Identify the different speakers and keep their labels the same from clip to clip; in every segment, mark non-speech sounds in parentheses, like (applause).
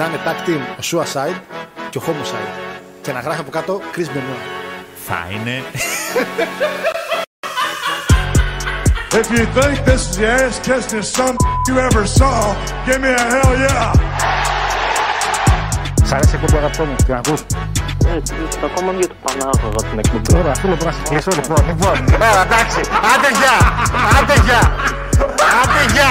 Speaker 1: να είναι tag team ο Suicide και ο Homicide. Και να γράφει από κάτω Chris Benoit.
Speaker 2: Θα είναι.
Speaker 3: If you think this is the ass kissing some you ever saw, give me a hell yeah.
Speaker 4: Σ' αρέσει η εκπομπή αγαπητό μου, την ακούς.
Speaker 5: Έτσι, ακόμα μια του Πανάγωγα την εκπομπή.
Speaker 4: Ωραία, αυτό λοιπόν να σε κλείσω λοιπόν. Λοιπόν, έλα εντάξει, άντε γεια, άντε γεια, άντε γεια.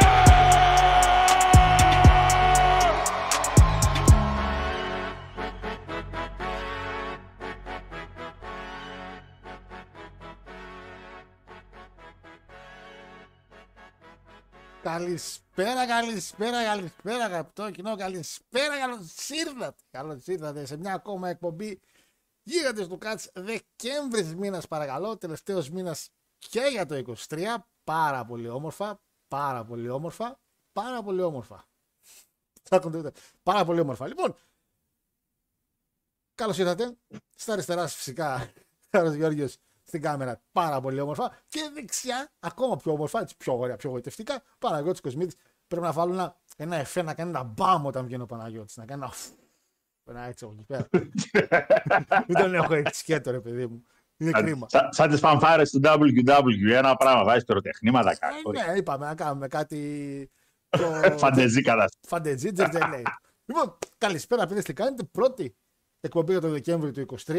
Speaker 1: Καλησπέρα, καλησπέρα, καλησπέρα αγαπητό κοινό, καλησπέρα, καλώς ήρθατε. Καλώς ήρθατε σε μια ακόμα εκπομπή Γίγαντες του Κάτς Δεκέμβρης μήνας παρακαλώ, τελευταίος μήνας και για το 23, πάρα πολύ όμορφα, πάρα πολύ όμορφα, πάρα πολύ όμορφα. Θα το δείτε. Πάρα πολύ όμορφα. Λοιπόν, καλώς ήρθατε. Στα αριστερά σας φυσικά, (laughs) Χάρος Γιώργος στην κάμερα, πάρα πολύ όμορφα. Και δεξιά, ακόμα πιο όμορφα, έτσι πιο ωραία, πιο γοητευτικά, Παναγιώτης Κοσμίτης. Πρέπει να βάλω ένα, ένα εφέ, να κάνει ένα μπάμ όταν βγαίνει ο Παναγιώτης, να κάνει ένα φου. Ένα έτσι από εκεί πέρα. (laughs) Μην τον έχω έτσι σκέτο, ρε παιδί μου. Είναι κρίμα.
Speaker 6: Σαν, σαν τις φανφάρες του WW, ένα πράγμα βάζεις πυροτεχνήματα
Speaker 1: Ε,
Speaker 6: κάτω.
Speaker 1: ναι, είπαμε να κάνουμε κάτι. πιο- (laughs)
Speaker 6: Φαντεζή κατάσταση.
Speaker 1: Φαντεζή, τζερτζελέι. Λοιπόν, καλησπέρα, φίλες, τι κάνετε. Πρώτη εκπομπή για το Δεκέμβριο του 23.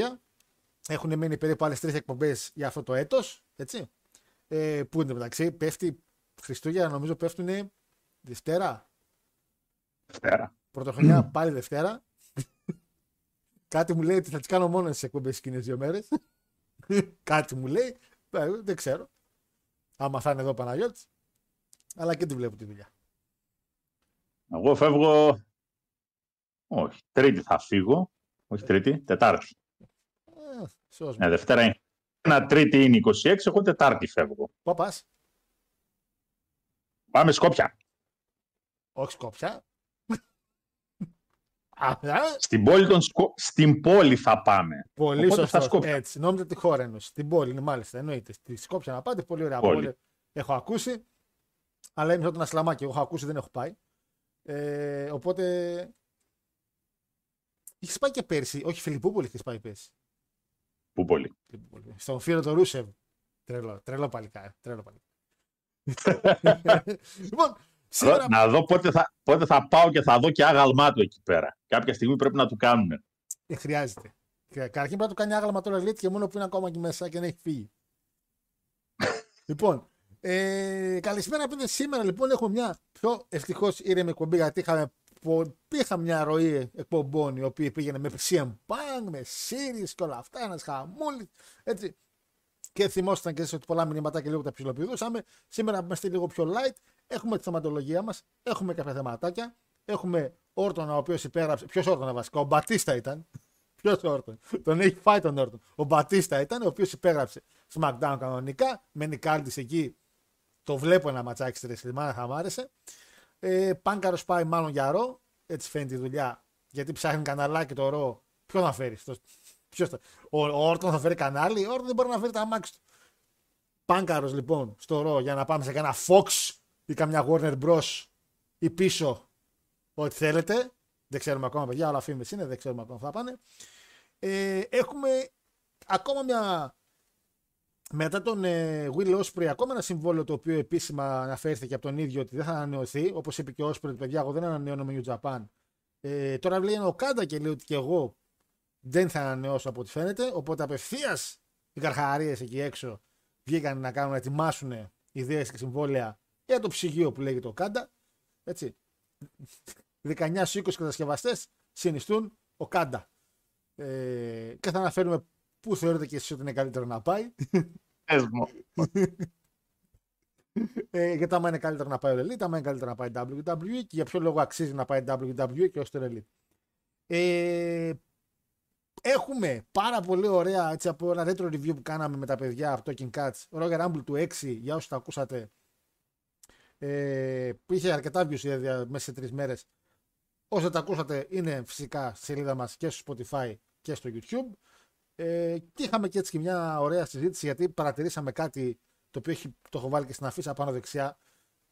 Speaker 1: Έχουν μείνει περίπου άλλες τρεις εκπομπές για αυτό το έτος. Έτσι. Ε, που είναι μεταξύ, πέφτει Χριστούγεννα, νομίζω πέφτουν Δευτέρα.
Speaker 6: Δευτέρα.
Speaker 1: Πρωτοχρονιά πάλι Δευτέρα. Κάτι μου λέει ότι θα τις κάνω μόνο στι εκπομπές εκείνες δύο μέρες. Κάτι μου λέει. Ε, Δεν ξέρω. Άμα θα είναι εδώ ο Παναγιώτης. Αλλά και τη βλέπω τη δουλειά.
Speaker 6: Εγώ φεύγω. Όχι, Τρίτη θα φύγω. Όχι Τρίτη, Τετάρτη.
Speaker 1: Ε, σώσ'
Speaker 6: Ναι,
Speaker 1: μου.
Speaker 6: Δευτέρα είναι. Ένα Τρίτη είναι 26, εγώ Τετάρτη φεύγω.
Speaker 1: Πού πας;
Speaker 6: Πάμε Σκόπια.
Speaker 1: Όχι Σκόπια. (laughs) Α, ε,
Speaker 6: Στην πόλη, των Σκο... Στην πόλη θα πάμε.
Speaker 1: Πολύ
Speaker 6: Οπότε
Speaker 1: σωστός.
Speaker 6: στα Σκόπια.
Speaker 1: Έτσι, νόμιζα τη χώρα εννοούσε. Στην πόλη είναι μάλιστα. Εννοείται. Στη Σκόπια να πάτε. Πολύ ωραία
Speaker 6: Πόλη.
Speaker 1: πόλη. Έχω ακούσει. Αλλά είμαι σαν τον Ασλαμάκη. Εγώ έχω ακούσει, δεν έχω πάει. Ε, οπότε. Είχες πάει και πέρσι. Όχι, Φιλιππούπολη είχες πάει πέρσι.
Speaker 6: Πού πόλη.
Speaker 1: Φιλιππούπολη. Στον Φίρο το Ρούσεβ. Τρελό, τρελό παλικάρι. Τρελό παλικάρι. (laughs) λοιπόν, σήμερα.
Speaker 6: Να δω πότε θα, πότε θα πάω και θα δω και άγαλμά του εκεί πέρα. Κάποια στιγμή πρέπει να του κάνουν.
Speaker 1: Ε, χρειάζεται. Και Καταρχήν πρέπει να του κάνει άγαλμα τώρα λέει και μόνο που είναι ακόμα εκεί μέσα και να έχει φύγει. (laughs) λοιπόν, ε, καλησπέρα παιδιά. Σήμερα λοιπόν έχουμε μια πιο ευτυχώς ήρεμη εκπομπή γιατί είχαμε, πο- είχαμε μια ροή εκπομπών η οποία πήγαινε με CM Punk, με series και όλα αυτά. Ένας χαμούλης. Έτσι. Και θυμόσασταν και εσείς ότι πολλά μηνύματα και λίγο τα ψηλοπηδούσαμε. Σήμερα που είμαστε λίγο πιο light, έχουμε τη θεματολογία μας, έχουμε κάποια θεματάκια. Έχουμε Όρτον ο οποίος υπέγραψε. Ποιος Όρτον βασικά, ο Μπατίστα ήταν. (laughs) Ποιος Όρτον. Τον έχει φάει τον Όρτον. Ο Μπατίστα ήταν, ο οποίος υπέγραψε SmackDown κανονικά. Με νικάλτης εκεί. Το βλέπω ένα ματσάκι στη Ρεσλιμάνα, θα μ' άρεσε. Ε, Πάνκαρο πάει μάλλον για ρο. Έτσι φαίνεται η δουλειά. Γιατί ψάχνει καναλάκι το ρο. Ποιο θα φέρει. Το... Ποιος θα... Ο, ο Όρτον θα φέρει κανάλι; Ο Όρτον δεν μπορεί να φέρει τα αμάξι του. Πάνκαρο λοιπόν στο ρο για να πάμε σε κανένα Fox ή καμιά Warner Bros. ή πίσω. Ό,τι θέλετε. Δεν ξέρουμε ακόμα, παιδιά, όλα φήμες είναι, δεν ξέρουμε ακόμα θα πάνε. Ε, έχουμε ακόμα μια. Μετά τον ε, Will Osprey, ακόμα ένα συμβόλαιο το οποίο επίσημα αναφέρθηκε από τον ίδιο ότι δεν θα ανανεωθεί. Όπως είπε και ο Osprey, παιδιά, εγώ δεν ανανεώνω με New Japan. Ε, τώρα λέει ο Κάντα και λέει ότι και εγώ δεν θα ανανεώσω από ό,τι φαίνεται. Οπότε απευθείας οι καρχαρίες εκεί έξω βγήκαν να κάνουν να ετοιμάσουν ιδέες και συμβόλαια για το ψυγείο που λέγεται ο Κάντα. Έτσι. 19-20 κατασκευαστές συνιστούν ο Κάντα. Ε, και θα αναφέρουμε πού θεωρείτε και εσείς ότι είναι καλύτερο να πάει;
Speaker 6: Πες μου.
Speaker 1: Ε, γιατί άμα είναι καλύτερο να πάει ο Elite, άμα είναι καλύτερο να πάει WWE και για ποιο λόγο αξίζει να πάει WWE και όχι το Elite. Ε, έχουμε πάρα πολύ ωραία έτσι, από ένα retro review που κάναμε με τα παιδιά από Talking Cats, Roger Rumble του 6, για όσους τα ακούσατε, ε, που είχε αρκετά views δηλαδή, μέσα σε τρεις μέρες. Όσοι τα ακούσατε είναι φυσικά στη σελίδα μας και στο Spotify και στο YouTube. Ε, και είχαμε και έτσι και μια ωραία συζήτηση γιατί παρατηρήσαμε κάτι το οποίο έχει, το έχω βάλει και στην αφίσα πάνω δεξιά.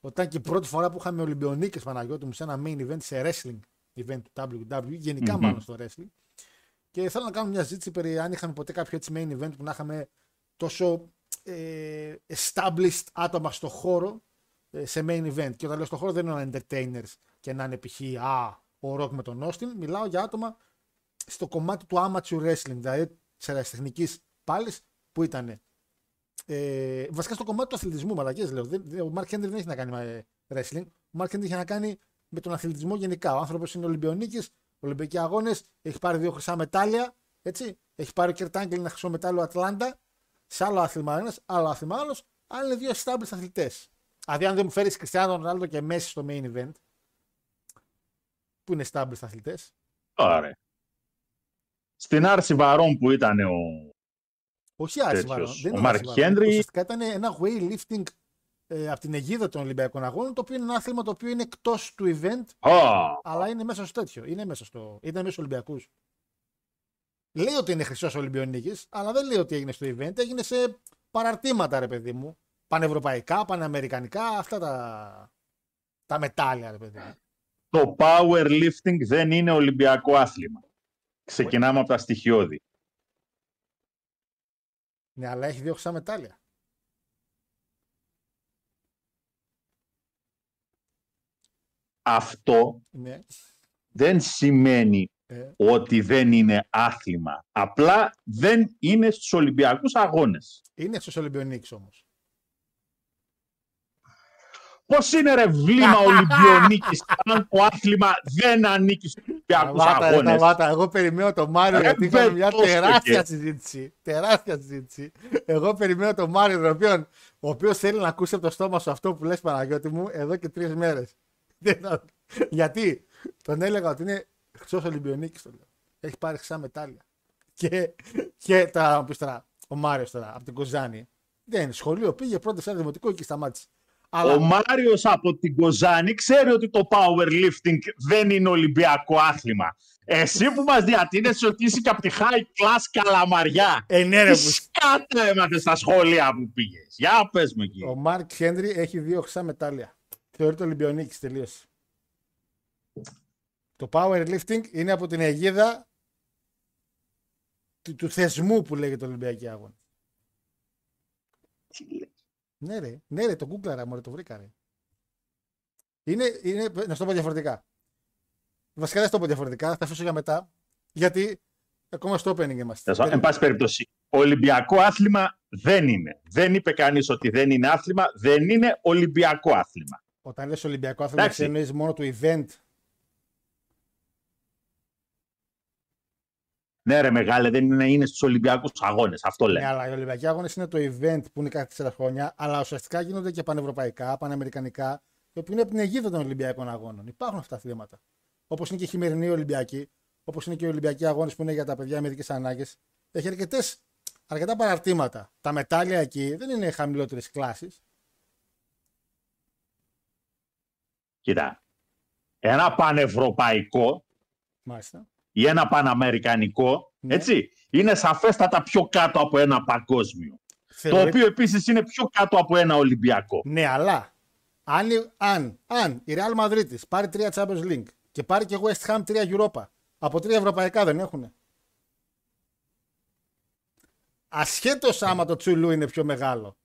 Speaker 1: Ότι ήταν και η πρώτη φορά που είχαμε Ολυμπιονίκες Παναγιώτη μου σε ένα main event σε wrestling event του WWE, γενικά
Speaker 6: Μμμ.
Speaker 1: μάλλον στο wrestling. Και θέλω να κάνουμε μια συζήτηση περί αν είχαμε ποτέ κάποιο έτσι main event που να είχαμε τόσο ε, established άτομα στο χώρο ε, σε main event. Και όταν λέω στο χώρο δεν είναι entertainers και να είναι π.χ. Α, ο Rock με τον Austin. Μιλάω για άτομα στο κομμάτι του amateur wrestling, δηλαδή τη αεραστεχνική πάλι που ήταν. Ε, βασικά στο κομμάτι του αθλητισμού, μαλακίε λέω. Δεν- δεν- Ο Mark Henry δεν έχει να κάνει με wrestling. Ο Mark Henry έχει να κάνει με τον αθλητισμό γενικά. Ο άνθρωπος είναι Ολυμπιονίκης, Ολυμπιακοί αγώνες, έχει πάρει δύο χρυσά μετάλλια. Έτσι. Έχει πάρει ο Κερτ Άγγελ ένα χρυσό μετάλλιο Ατλάντα. Σε άλλο άθλημα ένας, άλλο άθλημα άλλος. Αλλά είναι δύο established αθλητές. Δηλαδή, αν δεν μου φέρεις Κριστιανό Ρονάλντο και Μέση στο main event, που είναι established αθλητές,
Speaker 6: Ωραία. Στην άρση βαρών που ήταν ο.
Speaker 1: Όχι άρση
Speaker 6: Τέτοιος.
Speaker 1: βαρών. Δεν
Speaker 6: Ο
Speaker 1: είναι
Speaker 6: Mark
Speaker 1: άρση βαρών.
Speaker 6: Henry-
Speaker 1: Ουσιαστικά ήταν ένα weightlifting ε, από την αιγίδα των Ολυμπιακών Αγώνων, το οποίο είναι ένα άθλημα το οποίο είναι εκτός του event,
Speaker 6: Α,
Speaker 1: αλλά είναι μέσα στο τέτοιο. Είναι μέσα στο. Ήταν μέσα στους Ολυμπιακούς. Λέει ότι είναι χρυσός Ολυμπιονίκης, αλλά δεν λέει ότι έγινε στο event. Έγινε σε παραρτήματα, ρε παιδί μου. Πανευρωπαϊκά, παναμερικανικά, αυτά τα, τα μετάλλια, ρε παιδί μου.
Speaker 6: το powerlifting δεν είναι Ολυμπιακό άθλημα. Ξεκινάμε από τα στοιχειώδη.
Speaker 1: Ναι, αλλά έχει δύο χρυσά μετάλλια.
Speaker 6: Αυτό
Speaker 1: Ναι.
Speaker 6: δεν σημαίνει
Speaker 1: Ε,
Speaker 6: ότι δεν είναι άθλημα. Απλά δεν είναι στους Ολυμπιακούς αγώνες.
Speaker 1: είναι στους Ολυμπιονίκη όμως.
Speaker 6: Πώς είναι ρε βλήμα Ολυμπιονίκης αν το άθλημα δεν ανήκει στους Ολυμπιακούς
Speaker 1: Σταμάτα, ρε,
Speaker 6: αγώνες;
Speaker 1: σταμάτα. Εγώ περιμένω τον Μάριο
Speaker 6: Ρε,
Speaker 1: γιατί είχαμε μια
Speaker 6: πετώστε
Speaker 1: τεράστια
Speaker 6: και.
Speaker 1: συζήτηση. Τεράστια συζήτηση. Εγώ περιμένω τον Μάριο, τον οποίο, ο οποίος θέλει να ακούσει από το στόμα σου αυτό που λες Παναγιώτη μου εδώ και τρεις μέρες. (laughs) γιατί; Τον έλεγα ότι είναι χρυσό Ολυμπιονίκης. Το λέω. Έχει πάρει χρυσά μετάλλια. Και, και τα μου πεις τώρα, ο Μάριος τώρα από την Κοζάνη. Δεν είναι σχολείο, πήγε πρώτο σε ένα δημοτικό και σταμάτησε. Αλλά
Speaker 6: Ο Μάριος από την Κοζάνη ξέρει ότι το powerlifting δεν είναι Ολυμπιακό άθλημα. Εσύ που μας διατείνεσαι ότι είσαι και από τη high class καλαμαριά.
Speaker 1: ε, ναι, ρε,
Speaker 6: Τι
Speaker 1: που-
Speaker 6: σκάτα έμαθες στα σχολεία που πήγες. Για πες μου εκεί.
Speaker 1: Ο Μάρκ Χένρι έχει δύο χρυσά μετάλλια. Θεωρείται Ολυμπιονίκης τελείως. Το powerlifting είναι από την αιγίδα του, του θεσμού που λέγεται Ολυμπιακή Αγώνα. Ναι, ρε, ναι, ρε, το γκούγκλαρα, μωρέ, το βρήκα, ρε. Είναι, είναι, να σου το πω διαφορετικά. Βασικά δεν σου το πω διαφορετικά, θα αφήσω για μετά. Γιατί ακόμα στο opening είμαστε.
Speaker 6: Τέλος πάντων, Εν πάση περιπτώσει, Ολυμπιακό άθλημα δεν είναι. Δεν είπε κανείς ότι δεν είναι άθλημα, δεν είναι Ολυμπιακό άθλημα.
Speaker 1: Όταν λες Ολυμπιακό άθλημα,
Speaker 6: Εντάξει.
Speaker 1: εννοείς μόνο του event.
Speaker 6: Ναι ρε μεγάλε, δεν είναι, είναι στους Ολυμπιακούς αγώνες. Αυτό
Speaker 1: Ναι,
Speaker 6: λέμε.
Speaker 1: αλλά οι Ολυμπιακοί Αγώνες είναι το event που είναι κάθε 4 χρόνια, αλλά ουσιαστικά γίνονται και πανευρωπαϊκά, παναμερικανικά, το οποίο είναι από την αιγίδα των Ολυμπιακών Αγώνων. Υπάρχουν αυτά τα θέματα. Όπως είναι και οι χειμερινοί Ολυμπιακοί, όπως είναι και οι Ολυμπιακοί Αγώνες που είναι για τα παιδιά με ειδικές ανάγκες. Έχει αρκετές, αρκετά παραρτήματα. Τα μετάλλια εκεί δεν είναι χαμηλότερες κλάσεις.
Speaker 6: Κοίτα, ένα πανευρωπαϊκό
Speaker 1: Μάλιστα.
Speaker 6: Ή ένα παναμερικανικό,
Speaker 1: Ναι.
Speaker 6: έτσι, είναι σαφέστατα πιο κάτω από ένα παγκόσμιο. Το
Speaker 1: Θεωρεί-
Speaker 6: οποίο επίσης είναι πιο κάτω από ένα Ολυμπιακό.
Speaker 1: Ναι, αλλά αν, αν, αν η Real Madrid πάρει τρία Champions League Και πάρει και West Ham 3 Europa. Από τρία ευρωπαϊκά δεν έχουνε. Ασχέτως άμα το Τσουλού είναι πιο μεγάλο.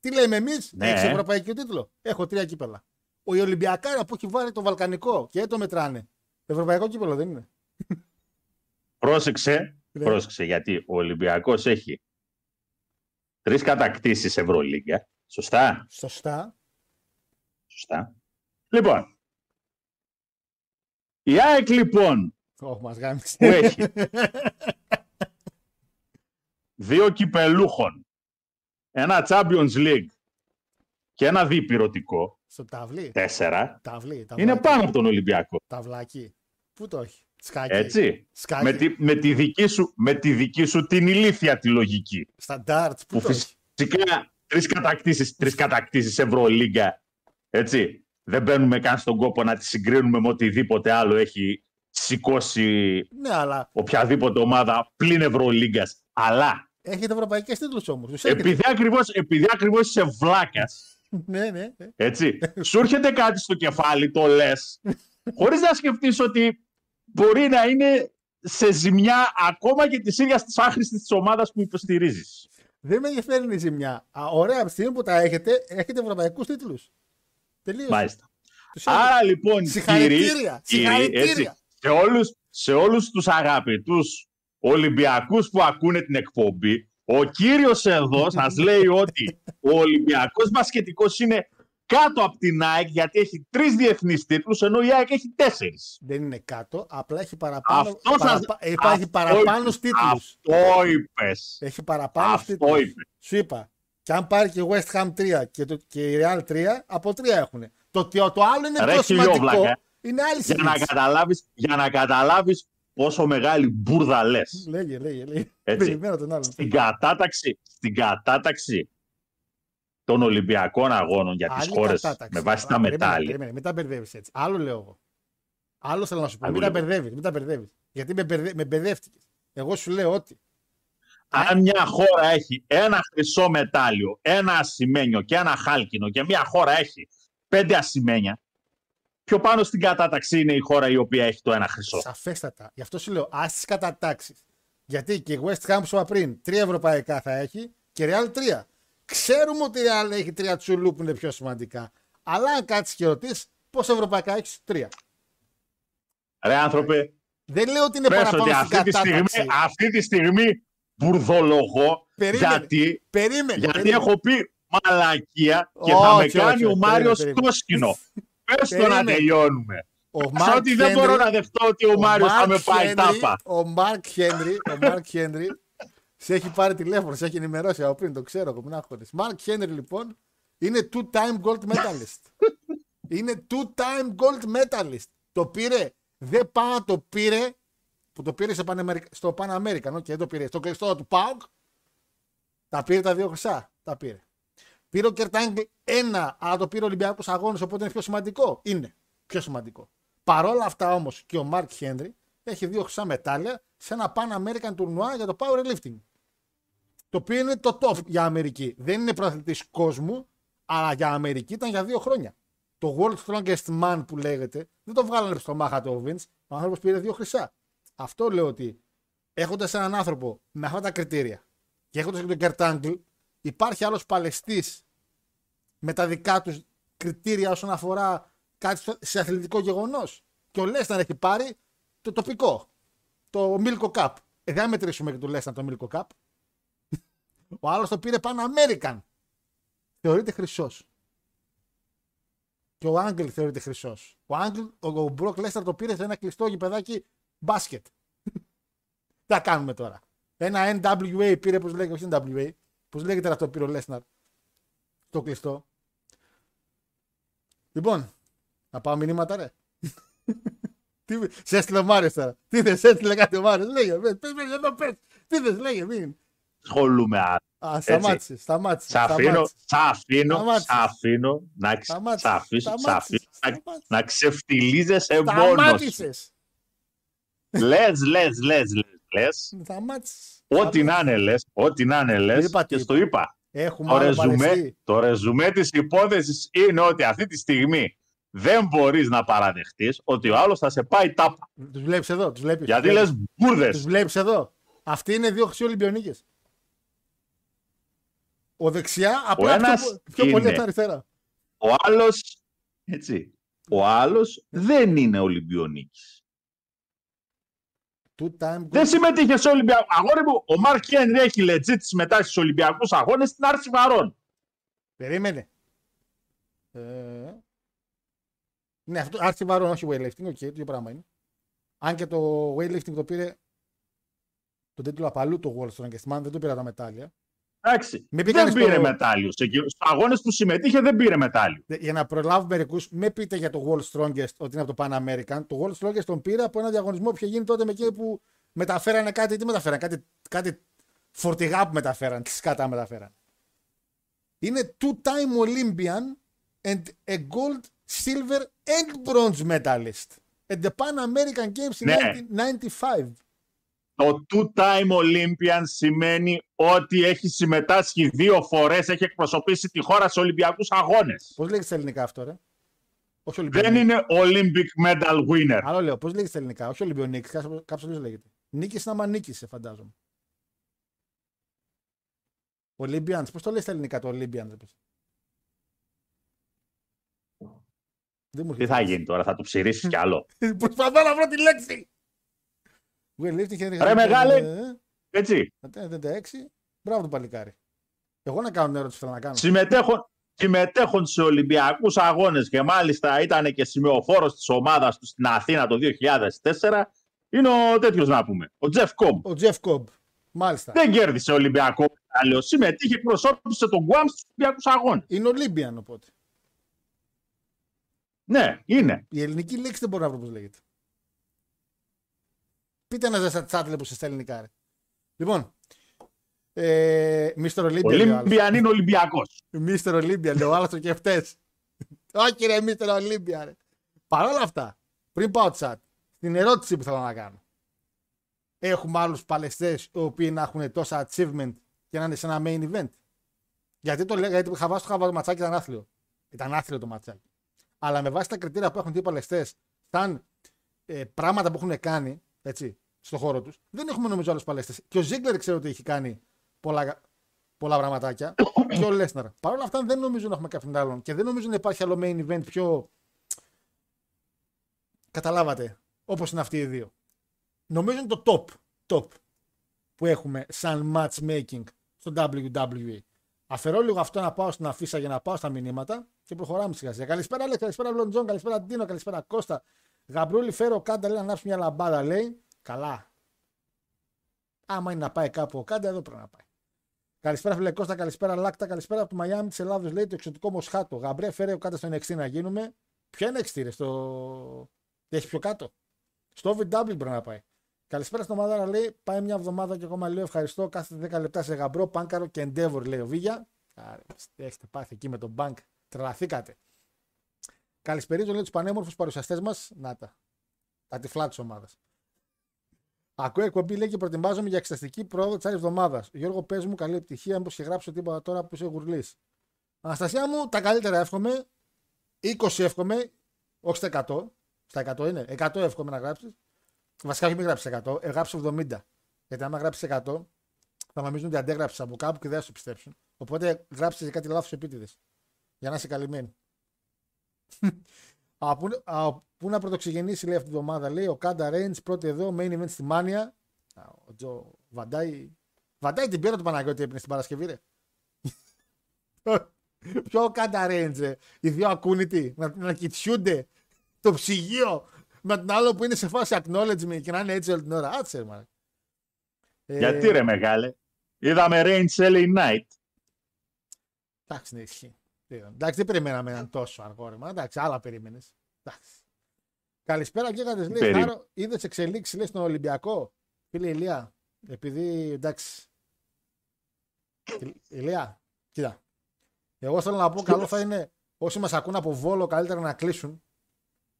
Speaker 1: Τι λέμε εμείς,
Speaker 6: Ναι.
Speaker 1: έχεις ευρωπαϊκό τίτλο; Έχω τρία κύπελα. Ο η Ολυμπιακάρα που έχει βάλει το Βαλκανικό και το μετράνε. Ευρωπαϊκό κύπελο δεν είναι.
Speaker 6: Πρόσεξε,
Speaker 1: Ναι.
Speaker 6: πρόσεξε γιατί ο Ολυμπιακός έχει τρεις κατακτήσεις Ευρωλίγκα. Σωστά,
Speaker 1: Σωστά.
Speaker 6: σωστά. Λοιπόν, η ΑΕΚ λοιπόν
Speaker 1: Όχι, μας γάμισε.
Speaker 6: που έχει δύο κυπελούχων, ένα Champions League και ένα διπυρωτικό,
Speaker 1: Στο ταυλί.
Speaker 6: τέσσερα,
Speaker 1: Ταυλί. ταυλάκι.
Speaker 6: είναι πάνω από τον Ολυμπιακό.
Speaker 1: Ταυλάκι. Πού το έχει; Σκάκι.
Speaker 6: Έτσι;
Speaker 1: Σκάκι.
Speaker 6: Με τη, με, τη δική σου, με τη δική σου την ηλίθια τη λογική.
Speaker 1: Στα darts. Πού
Speaker 6: που
Speaker 1: το έχει.
Speaker 6: φυσικά τρεις κατακτήσεις, τρεις κατακτήσεις Ευρωλίγκα, έτσι, δεν μπαίνουμε καν στον κόπο να τις συγκρίνουμε με οτιδήποτε άλλο έχει σηκώσει
Speaker 1: Ναι, αλλά
Speaker 6: οποιαδήποτε ομάδα πλην Ευρωλίγκας. Αλλά
Speaker 1: έχετε ευρωπαϊκές τίτλους όμως.
Speaker 6: επειδή ακριβώς, επειδή ακριβώς είσαι βλάκας, (laughs)
Speaker 1: ναι, ναι. ναι.
Speaker 6: έτσι, σου έρχεται κάτι στο κεφάλι, το λες, (laughs) χωρίς να σκεφτείς ότι μπορεί να είναι σε ζημιά ακόμα και της ίδιας της άχρηστης της ομάδας που υποστηρίζεις.
Speaker 1: Δεν με ενδιαφέρει η ζημιά. Α, ωραία, από τη στιγμή που τα έχετε, έχετε ευρωπαϊκούς τίτλους. Τελείω.
Speaker 6: Μάλιστα.
Speaker 1: Τους έχετε.
Speaker 6: Άρα λοιπόν,
Speaker 1: Συγχαρητήρια,
Speaker 6: κύριοι,
Speaker 1: συγχαρητήρια.
Speaker 6: κύριοι, έτσι, σε, όλους, σε όλους τους αγαπητούς Ολυμπιακούς που ακούνε την εκπομπή, ο κύριος εδώ σας λέει ότι ο Ολυμπιακός μπασκετικός είναι κάτω από την ΑΕΚ γιατί έχει τρεις διεθνείς τίτλους ενώ η ΑΕΚ έχει τέσσερις.
Speaker 1: Δεν είναι κάτω, απλά έχει παραπάνω.
Speaker 6: Αυτό σας-
Speaker 1: παραπα- Υπάρχει
Speaker 6: αυτό
Speaker 1: παραπάνω
Speaker 6: είπες,
Speaker 1: τίτλους.
Speaker 6: Αυτό είπες.
Speaker 1: Έχει παραπάνω
Speaker 6: Αυτό
Speaker 1: τίτλους.
Speaker 6: είπες.
Speaker 1: Σου είπα. Και αν πάρει και η West Ham 3 και, το, και η Real 3, από 3 έχουν. Το, ότι το άλλο είναι
Speaker 6: Ρε
Speaker 1: πιο σημαντικό.
Speaker 6: χιλιόβλακα.
Speaker 1: Είναι άλλη
Speaker 6: Για να,
Speaker 1: συζήτηση.
Speaker 6: καταλάβεις, για να καταλάβεις πόσο μεγάλη μπουρδα λες.
Speaker 1: Λέγε, λέγε, λέγε.
Speaker 6: Έτσι.
Speaker 1: Περιμένω τον άλλον.
Speaker 6: στην κατάταξη, στην κατάταξη των Ολυμπιακών αγώνων για τις
Speaker 1: Άλλη
Speaker 6: χώρες
Speaker 1: κατάταξη.
Speaker 6: με βάση
Speaker 1: Α,
Speaker 6: τα
Speaker 1: περίμενε,
Speaker 6: μετάλλια.
Speaker 1: Περίμενε, μην τα μπερδεύεις έτσι. Άλλο λέω εγώ. Άλλο θέλω να σου πω.
Speaker 6: Άλλο
Speaker 1: Μην τα
Speaker 6: λέω.
Speaker 1: μπερδεύεις. Μην τα μπερδεύεις. Γιατί με, μπερδε... με μπερδεύτηκες. Εγώ σου λέω ότι.
Speaker 6: Αν μια χώρα έχει ένα χρυσό μετάλλιο, ένα ασημένιο και ένα χάλκινο και μια χώρα έχει πέντε ασημένια, πιο πάνω στην κατάταξη είναι η χώρα η οποία έχει το ένα χρυσό.
Speaker 1: Σαφέστατα. Γι' αυτό σου λέω, ας τις κατατάξεις. Γιατί και η West Ham που είπα πριν, τρία ευρωπαϊκά θα έχει και η Real τρία. Ξέρουμε ότι η Real έχει τρία τσουλού που είναι πιο σημαντικά. Αλλά αν κάτσεις και ρωτήσεις, πόσα ευρωπαϊκά έχεις, τρία.
Speaker 6: Ρε άνθρωπε,
Speaker 1: Δεν λέω ότι είναι
Speaker 6: πες
Speaker 1: παραπάνω
Speaker 6: ότι
Speaker 1: στην
Speaker 6: αυτή τη, στιγμή,
Speaker 1: κατάταξη.
Speaker 6: αυτή τη στιγμή μπουρδολογώ
Speaker 1: Περίμενε.
Speaker 6: γιατί,
Speaker 1: Περίμενε.
Speaker 6: γιατί
Speaker 1: περίμενε.
Speaker 6: έχω πει μαλακία και θα με
Speaker 1: Όχι,
Speaker 6: κάνει
Speaker 1: όχι,
Speaker 6: ο
Speaker 1: όχι,
Speaker 6: Μάριος
Speaker 1: περίμενε,
Speaker 6: Κόσκινο. Πες το να
Speaker 1: Περίμενε.
Speaker 6: τελειώνουμε.
Speaker 1: Ο
Speaker 6: Ξέρω
Speaker 1: Mark
Speaker 6: ότι δεν
Speaker 1: Henry-
Speaker 6: μπορώ να δεχτώ ότι ο, Μάριος θα
Speaker 1: Mark
Speaker 6: με πάει
Speaker 1: Henry-
Speaker 6: τάπα.
Speaker 1: Ο Μάρκ Χένρι, ο Μάρκ Χένρι, σε έχει πάρει τηλέφωνο, σε έχει ενημερώσει από πριν, το ξέρω εγώ, μην αγχώνεσαι. Μάρκ Χένρι λοιπόν είναι two-time gold medalist. είναι two-time gold medalist. Το πήρε, δεν πάει να το πήρε, που το πήρε σε Παναμερικα- στο Pan American, okay, δεν το πήρε, στο κλειστό του ΠΑΟΚ, τα πήρε τα δύο χρυσά, τα πήρε. Πήρε ο Κερτάγκλ ένα, αλλά το πήρε ο Ολυμπιακός Αγώνε, οπότε είναι πιο σημαντικό. Είναι πιο σημαντικό. Παρόλα αυτά όμως και ο Μάρκ Χένρι έχει δύο χρυσά μετάλλια σε ένα Pan American τουρνουά για το powerlifting. Το οποίο είναι το top για Αμερική. Δεν είναι προαθλητής κόσμου, αλλά για Αμερική ήταν για δύο χρόνια. Το World Strongest Man που λέγεται, δεν το βγάλανε στο μάχα του ο Vince. Ο άνθρωπος πήρε δύο χρυσά. Αυτό λέω ότι έχοντας έναν άνθρωπο με αυτά τα κριτήρια και έχοντας και τον Κερτάγκλ, υπάρχει άλλος παλαιστής με τα δικά τους κριτήρια όσον αφορά κάτι στο- σε αθλητικό γεγονός. Και ο Λέσναρ έχει πάρει το τοπικό. Το Milko Cup. Ε, δεν θα μετρήσουμε και το Λέσναρ το Milko Cup. Ο άλλος το πήρε Pan American. Θεωρείται χρυσός. Και ο Άγγελ θεωρείται χρυσός. Ο Άγγελ, ο, ο Μπροκ Λέσναρ το πήρε σε ένα κλειστό γηπεδάκι μπάσκετ. Τι θα κάνουμε τώρα; Ένα NWA πήρε, πώς λέγεται, όχι NWA, πώς λέγεται αυτό που πήρε ο Λέσναρ. Το κλειστό. Λοιπόν, να πάω μηνύματα, ρε. (laughs) Τι, σε έστειλε ο Μάριος τώρα. Τι θες, σε έστειλε κάτι ο Μάριος. Λέγε, πες, πες, πες, εδώ πες. Τι θες, λέγε, μην.
Speaker 6: Ασχολούμαι άλλο.
Speaker 1: Α, σταμάτησε, σταμάτησε.
Speaker 6: Σ' αφήνω, σ' αφήνω,
Speaker 1: Σταμάτησε.
Speaker 6: σ' αφήνω να, ξ-
Speaker 1: Σταμάτησε.
Speaker 6: σ' αφήσω- σ' αφήνω να,
Speaker 1: Σταμάτησε.
Speaker 6: να ξεφτιλίζεσαι μόνος σου.
Speaker 1: Σταμάτησες.
Speaker 6: Λες, λες, λες, λες, λες.
Speaker 1: Σταμάτησες.
Speaker 6: Ό,τι να είναι λες, ό,τι να είναι λες.
Speaker 1: Είπα τι
Speaker 6: Και στο
Speaker 1: είπα.
Speaker 6: είπα.
Speaker 1: Έχουμε
Speaker 6: Το
Speaker 1: άλλο
Speaker 6: ρεζουμέ,
Speaker 1: παλαιστή.
Speaker 6: το ρεζουμέ της υπόθεσης είναι ότι αυτή τη στιγμή δεν μπορείς να παραδεχτείς ότι ο άλλος θα σε πάει τάπα.
Speaker 1: Τους βλέπεις εδώ. Τους βλέπεις,
Speaker 6: Γιατί
Speaker 1: τους
Speaker 6: λες
Speaker 1: βλέπεις.
Speaker 6: μπουρδες.
Speaker 1: Τους βλέπεις εδώ. Αυτοί είναι δύο χρυσοί Ολυμπιονίκες. Ο δεξιά απλά
Speaker 6: ένας
Speaker 1: πιο, πιο πολύ
Speaker 6: είναι.
Speaker 1: από τα αριστερά.
Speaker 6: Ο άλλος, έτσι, ο άλλος δεν είναι Ολυμπιονίκης.
Speaker 1: Two time
Speaker 6: Δεν συμμετείχε σε Ολυμπιακό. Αγόρι μου, ο Μάρκ Χένρι έχει legit συμμετάσχει στους Ολυμπιακούς αγώνες στην άρση βαρών.
Speaker 1: Περίμενε. Ε... Ναι, αυτό άρση βαρών, όχι weightlifting, οκ, το ίδιο πράγμα είναι. Αν και το weightlifting το πήρε τον τίτλο από αλλού το World Strongest Man, δεν το πήρα τα μετάλλια.
Speaker 6: Εντάξει,
Speaker 1: Μην
Speaker 6: δεν
Speaker 1: πήγανε
Speaker 6: πήρε
Speaker 1: στο-
Speaker 6: μετάλλιο. Σε εκεί- Στους αγώνες που συμμετείχε δεν πήρε μετάλλιο.
Speaker 1: Δε- Για να προλάβω μερικούς, με πείτε για το World Strongest ότι είναι από το Pan American. Το World Strongest τον πήρε από ένα διαγωνισμό που είχε γίνει τότε με εκείνοι που μεταφέρανε κάτι. Τι μεταφέρανε, κάτι, κάτι φορτηγά που μεταφέραν, τι σκατά μεταφέραν. Είναι two-time Olympian and a gold, silver and bronze medalist at the Pan American Games in
Speaker 6: Ναι.
Speaker 1: 1995.
Speaker 6: Το two-time Olympian σημαίνει ότι έχει συμμετάσχει δύο φορές, έχει εκπροσωπήσει τη χώρα σε Ολυμπιακούς αγώνες.
Speaker 1: Πώς λέγεται στα ελληνικά αυτό, ρε; Όχι Ολυμπιονίκη.
Speaker 6: Δεν είναι Olympic medal winner.
Speaker 1: Άλλο λέω, πώς λέγεται στα ελληνικά, όχι Ολυμπιονίκη, κάποιο άλλο λέγεται. Νίκης είναι άμα νίκησε, φαντάζομαι. Olympians, πώς το λέει στα ελληνικά το Olympians, ρε παιδί. Δεν μου
Speaker 6: Τι θα γίνει τώρα, θα του ψηρίσεις κι άλλο. (laughs)
Speaker 1: Προσπαθώ να βρω τη λέξη. Weightlifting, Henry
Speaker 6: Ρε,
Speaker 1: Hamilton,
Speaker 6: μεγάλε.
Speaker 1: ε,
Speaker 6: Έτσι.
Speaker 1: ε, 96. Μπράβο το παλικάρι. Εγώ να κάνω μια ερώτηση που θέλω να κάνω.
Speaker 6: Συμμετέχουν, συμμετέχουν σε Ολυμπιακούς αγώνες και μάλιστα ήταν και σημειοφόρος της ομάδας τους στην Αθήνα το 2004 είναι ο τέτοιος να πούμε, ο Τζεφ Κόμπ.
Speaker 1: Ο Jeff Cobb. Μάλιστα.
Speaker 6: Δεν κέρδισε Ολυμπιακό μετάλλιο, συμμετείχε, εκπροσώπησε τον Γκουάμ στους Ολυμπιακούς αγώνες.
Speaker 1: Είναι Olympian οπότε.
Speaker 6: Ναι, είναι.
Speaker 1: Η ελληνική λέξη δεν μπορώ να βρω πώς λέγεται. Πείτε ένα στα chat που στα ελληνικά. Ρε. Λοιπόν, ε, Mr. Olympia λέει ο άλλος.
Speaker 6: Ολύμπιαν είναι Ολυμπιακός.
Speaker 1: Mr. Olympia λέει ο άλλος το και φταίς. (laughs) Όχι ρε Mr. Olympia ρε. Παρ' όλα αυτά, πριν πάω chat, την ερώτηση που θέλω να κάνω. Έχουμε άλλους παλαιστές οι οποίοι να έχουν τόσα achievement και να είναι σε ένα main event; Γιατί το λέω, γιατί είχα βάσει το χαβάς ματσάκι ήταν άθλιο. Ήταν άθλιο το ματσάκι. Αλλά με βάση τα κριτήρια που έχουν δει οι παλαιστές, σαν ε, πράγματα που έχουν κάνει έτσι, στο χώρο τους, δεν έχουμε νομίζω άλλου παλαιστές. Και ο Ζίγκλερ ξέρω ότι έχει κάνει πολλά, πολλά πραγματάκια. (coughs) και ο Λέσναρ. Παρ' όλα αυτά δεν νομίζω να έχουμε κάποιον άλλον. Και δεν νομίζω να υπάρχει άλλο main event πιο. Καταλάβατε. Όπως είναι αυτοί οι δύο. Νομίζω είναι το top. Top που έχουμε σαν matchmaking στο WWE. Αφαιρώ λίγο αυτό να πάω στην αφίσα για να πάω στα μηνύματα και προχωράμε σιγά σιγά. Καλησπέρα, Αλέξη, καλησπέρα, Λοντζόν, καλησπέρα, Ντίνο, καλησπέρα, Κώστα. Γαμπρούλη, φέρε Okada, λέει να ανάψει μια λαμπάδα, λέει. Καλά. Άμα είναι να πάει κάπου ο Okada, εδώ πρέπει να πάει. Καλησπέρα, φίλε Κώστα, καλησπέρα, Λάκτα, καλησπέρα από το Μαϊάμι της Ελλάδος, λέει το εξωτικό Μοσχάτο. Γαμπρέ, φέρε Okada στο NXT να γίνουμε. Ποια είναι NXT, ρε, στο. Τι έχει πιο κάτω; Στο VW πρέπει να πάει. Καλησπέρα στο Μαδάρα, λέει. Πάει μια εβδομάδα και ακόμα λέω ευχαριστώ. Κάθε 10 λεπτά σε γαμπρό, πάνκαρο και endeavor, λέει ο Βίγια. Άρα, τι έχετε πάθει εκεί με τον bank. Τρελαθήκατε. Καλησπερίζω, λέει τους πανέμορφους παρουσιαστές μας. Να τα. Τα τυφλά της ομάδας. Ακούω εκπομπή, λέει και προετοιμάζομαι για εξεταστική πρόοδο της άλλης εβδομάδας. Γιώργο, πες μου καλή επιτυχία, μήπως και γράψω τίποτα τώρα που είσαι γουρλής. Αναστασία μου, τα καλύτερα εύχομαι. 20 εύχομαι, όχι στα 100. Στα 100 είναι. 100 εύχομαι να γράψεις. Βασικά, όχι μην γράψεις 100, ε, γράψει 70. Γιατί άμα γράψεις 100, θα νομίζουν ότι αντέγραψες από κάπου και δεν θα σου πιστέψουν. Οπότε γράψεις και κάτι λάθος επίτηδες. Για να είσαι καλυμμένη. Από, από πού να πρωτοξυγεννήσει λέει αυτή τη βδομάδα, λέει ο Κάντα Ρέιντς πρώτη εδώ, main event στη Μάνια. Α, Ο Τζο Βαντάι. Βαντάι την πήρα του Παναγιώτη έπαιρνε στην Παρασκευή, ρε. (laughs) Ποιο Κάντα Ρέιντς, ρε. Οι δύο ακούνητοι να, να κοιτιούνται το ψυγείο με τον άλλο που είναι σε φάση acknowledgement και να είναι έτσι όλη την ώρα. Άτσε, μα. Ε,
Speaker 6: Γιατί ρε μεγάλε; Είδαμε Range LA Night.
Speaker 1: Εντάξει, ναι, ισχύει. Εντάξει, δεν περιμέναμε έναν τόσο αργό ρεμα. Εντάξει, άλλα περίμενες. Καλησπέρα, Γκέγατε. Λέει,
Speaker 6: Περί-
Speaker 1: Χάρο, είδες εξελίξεις λέει, στον Ολυμπιακό; Φίλε Ηλία, επειδή εντάξει. Ηλ- Ηλία, κοίτα. Εγώ θέλω να πω καλό θα είναι όσοι μας ακούν από βόλο καλύτερα να κλείσουν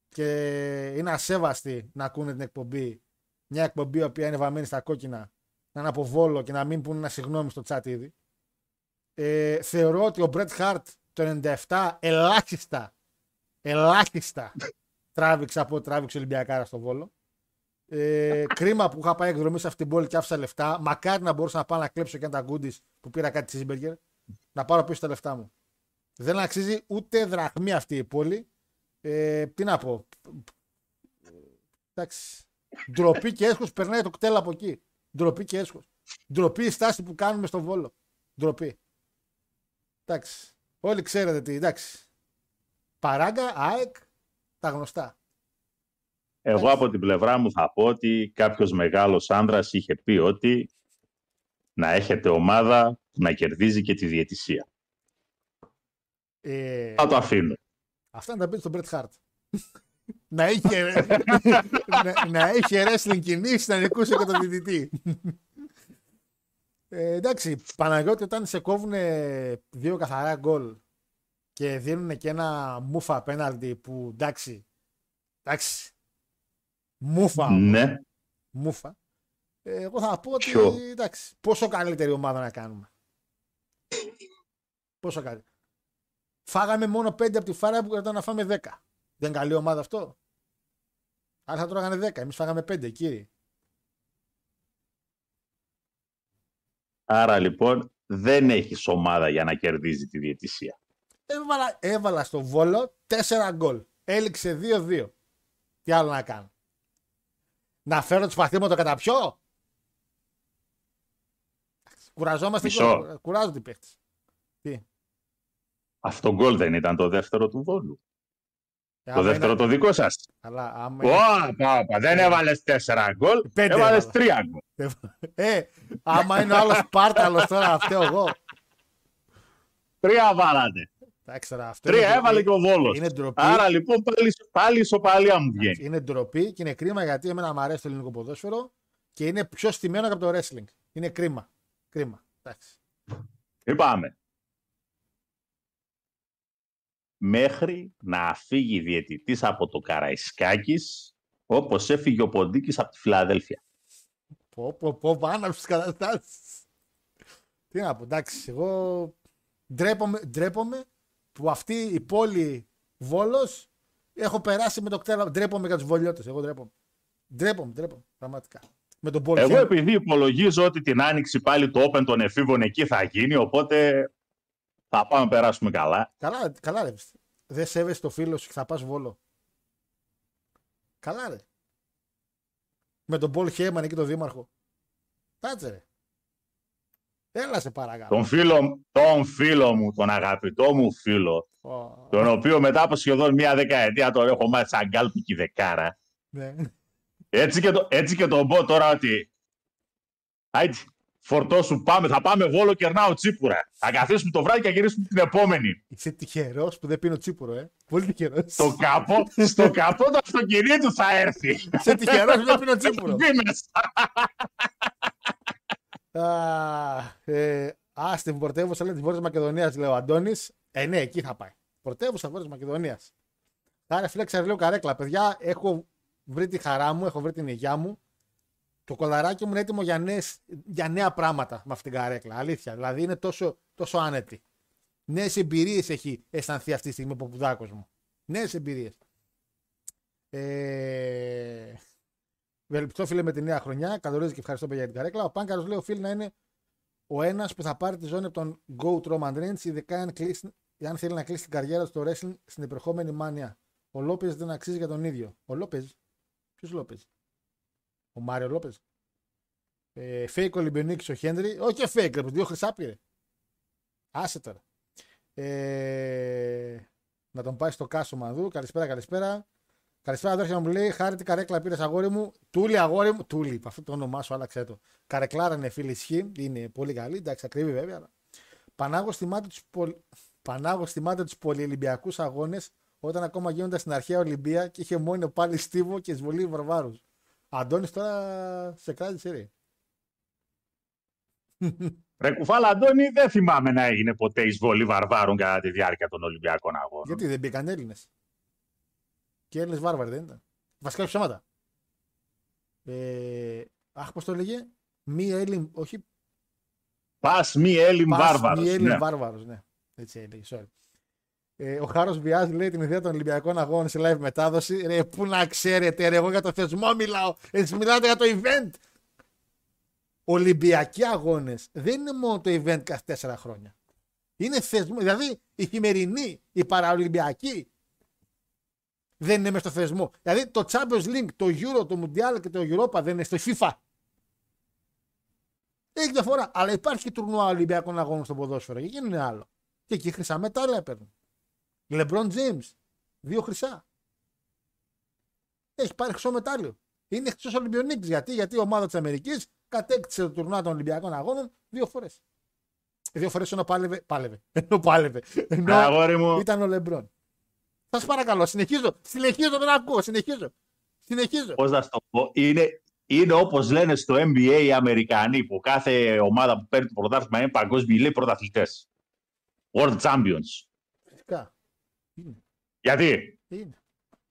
Speaker 1: και είναι ασέβαστοι να ακούνε την εκπομπή. Μια εκπομπή η οποία είναι βαμμένη στα κόκκινα να είναι από βόλο και να μην πούνε ένα συγγνώμη στο chat ήδη. Ε, θεωρώ ότι ο Bret Hart το 97 ελάχιστα Ελάχιστα τράβηξα από ό,τι τράβηξε ο Ολυμπιακάρας στο Βόλο. Ε, κρίμα που είχα πάει εκδρομή σε αυτήν την πόλη και άφησα λεφτά. Μακάρι να μπορούσα να πάω να κλέψω και ένα γκούντι που πήρα κάτι τσίζιμπεργκερ. Να πάρω πίσω τα λεφτά μου. Δεν αξίζει ούτε δραχμή αυτή η πόλη. Ε, τι να πω. Εντάξει. Ντροπή και έσχος περνάει το κτέλ από εκεί. Ντροπή και έσχος. Ντροπή η στάση που κάνουμε στο Βόλο. Ντροπή. Εντάξει. Όλοι ξέρετε τι. Εντάξει. Παράγκα, ΑΕΚ, τα γνωστά.
Speaker 6: Εγώ από την πλευρά μου θα πω ότι κάποιος μεγάλος άνδρας είχε πει ότι να έχετε ομάδα που να κερδίζει και τη διαιτησία.
Speaker 1: Ε,
Speaker 6: Θα το αφήνω.
Speaker 1: αυτά να τα πει στον Μπρετ Χάρτ. (laughs) να είχε, (laughs) να, να είχε wrestling κινήσει να νικούσε και τον διδυτή. Ε, εντάξει, Παναγιώτη όταν σε κόβουν δύο καθαρά γκολ και δίνουν και ένα μούφα απέναντι που εντάξει, εντάξει, μούφα,
Speaker 6: Ναι.
Speaker 1: μούφα. Ε, εγώ θα πω ότι
Speaker 6: Ποιο;
Speaker 1: εντάξει, πόσο καλύτερη ομάδα να κάνουμε. Πόσο καλύτερη. Φάγαμε μόνο 5 από τη φάρα που κρατά να φάμε 10. Δεν είναι καλή ομάδα αυτό. Άρα θα τρώγανε 10. Εμείς φάγαμε 5, κύριε.
Speaker 6: Άρα λοιπόν δεν έχεις ομάδα για να κερδίζει τη διαιτησία.
Speaker 1: Έβαλα, έβαλα στο βόλο 4 γκολ. Έληξε 2-2. Τι άλλο να κάνω; Να φέρω τους παθήματο κατά ποιο. Κουραζόμαστε.
Speaker 6: Μισό.
Speaker 1: γκολ. Κουράζονται οι παίχτες. Τι;
Speaker 6: Αυτό γκολ δεν ήταν το δεύτερο του Βόλου.
Speaker 1: Ε,
Speaker 6: Το
Speaker 1: άμα
Speaker 6: δεύτερο
Speaker 1: είναι-
Speaker 6: το δικό σας.
Speaker 1: Αλλά άμα
Speaker 6: Ω, πάπα, δεν έβαλες τέσσερα γκολ,
Speaker 1: Πέντε
Speaker 6: έβαλες
Speaker 1: έβαλα.
Speaker 6: τρία γκολ.
Speaker 1: είναι- Ε, άμα είναι ο άλλος πάρταλο τώρα, αυτό εγώ.
Speaker 6: Τρία βάλατε.
Speaker 1: Εντάξει τώρα, αυτό
Speaker 6: Τρία
Speaker 1: είναι-
Speaker 6: έβαλε και ο Βόλος.
Speaker 1: Είναι ντροπή.
Speaker 6: Άρα λοιπόν πάλι, πάλι ισοπαλία μου βγαίνει.
Speaker 1: Είναι ντροπή και είναι κρίμα γιατί εμένα μου αρέσει το ελληνικό ποδόσφαιρο και είναι πιο στημένο από το wrestling. Είναι κρίμα. Κρίμα. Εντάξει.
Speaker 6: Είπαμε. Μέχρι να φύγει διαιτητής από το Καραϊσκάκης, όπως έφυγε ο Ποντίκης από τη Φιλαδέλφια.
Speaker 1: Πω, πω, πω, πάνω στις καταστάσεις. Τι να πω, εντάξει, εγώ ντρέπομαι, ντρέπομαι που αυτή η πόλη Βόλος έχω περάσει με το κτέλα. Ντρέπομαι για τους βολιώτες, εγώ ντρέπομαι. Ντρέπομαι, ντρέπομαι, πραγματικά. Με τον Πολ
Speaker 6: Εγώ
Speaker 1: Χέμ.
Speaker 6: επειδή υπολογίζω ότι την άνοιξη πάλι το Open των εφήβων εκεί θα γίνει, οπότε θα πάμε να περάσουμε καλά.
Speaker 1: Καλά, καλά ρε. πιστεύω. Δεν σέβεσαι το φίλο σου και θα πας Βόλο. Καλά ρε. Με τον Πολ Χέμαν εκεί τον δήμαρχο. Κάτσε ρε. Έλα σε παρακαλώ.
Speaker 6: Τον φίλο, τον φίλο μου, τον αγαπητό μου φίλο,
Speaker 1: Ω,
Speaker 6: τον οποίο μετά από σχεδόν μία δεκαετία τον έχω μάθει σαν γκάλπικη δεκάρα,
Speaker 1: ναι.
Speaker 6: Έτσι και, το, έτσι και τον πω τώρα ότι. Άιτε, φορτώσου, πάμε, θα πάμε βόλο, κερνάω τσίπουρα. Θα καθίσουμε το βράδυ και θα γυρίσουμε την επόμενη.
Speaker 1: Είσαι τυχερός που δεν πίνω τσίπουρο, ε. Πολύ τυχερός.
Speaker 6: Στο καπό, στο καπό του αυτοκινήτου θα έρθει.
Speaker 1: Είσαι τυχερός που δεν πίνω τσίπουρο.
Speaker 6: Μπει μέσα.
Speaker 1: Α, ε, α, στην πρωτεύουσα λέει της Βόρειας Μακεδονίας, λέει ο Αντώνης. Ε, ναι, εκεί θα πάει. Πρωτεύουσα Βόρειας Μακεδονίας. Άρα, φίλε, ξαρλέω καρέκλα. Παιδιά, έχω βρει τη χαρά μου, έχω βρει την υγειά μου. Το κολαράκι μου είναι έτοιμο για, νέες, για νέα πράγματα με αυτήν την καρέκλα. Αλήθεια. Δηλαδή είναι τόσο, τόσο άνετη. Νέες εμπειρίες έχει αισθανθεί αυτή τη στιγμή ο ποπουδάκο μου. Νέες εμπειρίες. Ε... Ευελπιστώ φίλε με τη νέα χρονιά. Καλωρίζει και ευχαριστώ παιδιά για την καρέκλα. Ο Πάνκαρος λέει οφείλει να είναι ο ένας που θα πάρει τη ζώνη από τον Go Roman Reigns, ειδικά αν, κλείσει, αν θέλει να κλείσει την καριέρα του στο wrestling στην επερχόμενη μάνια. Ο Λόπε δεν αξίζει για τον ίδιο. Ο Λόπε. Ποιος Λόπε. Ο Μάριο Λόπες. Ε, fake Ολυμπιονίκη ο Χέντρι. Όχι και fake, ρε, δύο χρυσά πήρε. Άσε τώρα. Ε, να τον πάει στο Κάσο Μανδού. Καλησπέρα, καλησπέρα. Καλησπέρα, αδέρφια μου λέει. Χάρη την καρέκλα πήρες αγόρι μου. Τούλη, αγόρι μου. Τούλη, είπα, αυτό το όνομά σου, άλλαξε το. Καρεκλάρα είναι φίλη ισχύ. Είναι πολύ καλή. Εντάξει, ακριβή βέβαια. Αλλά... Πανάγω θυμάται τους πολ... Πανάγω θυμάται τους πολυελυμπιακούς αγώνες όταν ακόμα γίνονταν στην αρχαία Ολυμπία και είχε μόνο πάλι στίβο και εισβολή βαρβάρους. Αντώνης τώρα σε κράτησε ρε.
Speaker 6: Ρε κουφάλα Αντώνη, δεν θυμάμαι να έγινε ποτέ εισβολή βαρβάρων κατά τη διάρκεια των Ολυμπιακών Αγώνων.
Speaker 1: Γιατί δεν μπήκαν Έλληνες. Και Έλληνες βάρβαροι δεν ήταν. Βασικά ψέματα. Ε, αχ, πώς το λέγε. Μη Έλλην, όχι
Speaker 6: Πας μη Έλλην
Speaker 1: πας
Speaker 6: βάρβαρος.
Speaker 1: μη Έλλην
Speaker 6: ναι.
Speaker 1: βάρβαρος, ναι. Έτσι έλεγε, sorry. Ε, ο Χάρος Βιάζ λέει την ιδέα των Ολυμπιακών Αγώνων σε live μετάδοση. Ρε, πού να ξέρετε, ρε, εγώ για το θεσμό μιλάω. Εσεί μιλάτε για το event. Ολυμπιακοί αγώνες δεν είναι μόνο το event κάθε τέσσερα χρόνια. Είναι θεσμό. Δηλαδή η χειμερινή, η παραολυμπιακή δεν είναι μέσα στο θεσμό. Δηλαδή το Champions League, το Euro, το Mundial και το Europa δεν είναι στο FIFA. Έχει διαφορά. Αλλά υπάρχει και τουρνουά Ολυμπιακών αγώνων στο ποδόσφαιρο. Και εκεί είναι άλλο. Και εκεί χρυσά μετάλλια παίρνουν. LeBron James, δύο χρυσά. Έχει πάρει χρυσό μετάλλιο. Είναι χρυσός Ολυμπιονίκης. Γιατί; Γιατί η ομάδα της Αμερικής κατέκτησε το τουρνουά των Ολυμπιακών αγώνων δύο φορές. Δύο φορές ενώ πάλευε. Πάλευε. Ενώ πάλευε. Ενώ
Speaker 6: Αγόρι μου.
Speaker 1: ήταν ο LeBron. Σας παρακαλώ, συνεχίζω. Συνεχίζω, δεν ακούω. Συνεχίζω. Συνεχίζω.
Speaker 6: Πώς να σου το πω, είναι, είναι όπως λένε στο NBA οι Αμερικανοί που κάθε ομάδα που παίρνει το πρωτάθλημα είναι παγκόσμιοι λέει πρωταθλητές. World Champions.
Speaker 1: Φυσικά.
Speaker 6: Γιατί;
Speaker 1: Είναι.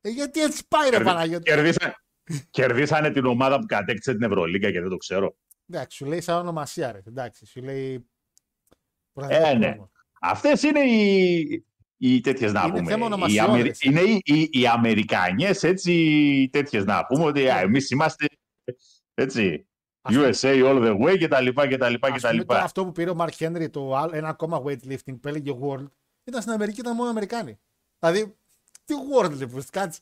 Speaker 1: Ε, γιατί έτσι πάει, ρε Παναγιώτη.
Speaker 6: κερδίσαν, κερδίσανε την ομάδα που κατέκτησε την Ευρωλίγκα και δεν το ξέρω.
Speaker 1: Εντάξει, σου λέει σαν ονομασία, ρε. Εντάξει, σου λέει.
Speaker 6: Ε, ναι. Αυτές είναι οι, οι τέτοιες να
Speaker 1: Είναι
Speaker 6: πούμε.
Speaker 1: θέμα
Speaker 6: οι
Speaker 1: ονομασιών,
Speaker 6: Αμερι...
Speaker 1: έτσι.
Speaker 6: Είναι οι, οι, οι Αμερικανιές έτσι τέτοιες να πούμε ότι α, εμείς είμαστε έτσι USA all the way και τα λοιπά και τα λοιπά και
Speaker 1: Ας
Speaker 6: τα
Speaker 1: πούμε, τώρα
Speaker 6: λοιπά.
Speaker 1: αυτό που πήρε ο Μαρκ Χένρι, το άλλο- ένα ακόμα weightlifting που έλεγε World, ήταν στην Αμερική, ήταν μόνο Αμερικάνοι. Δηλαδή, τι World λοιπόν, κάτσε.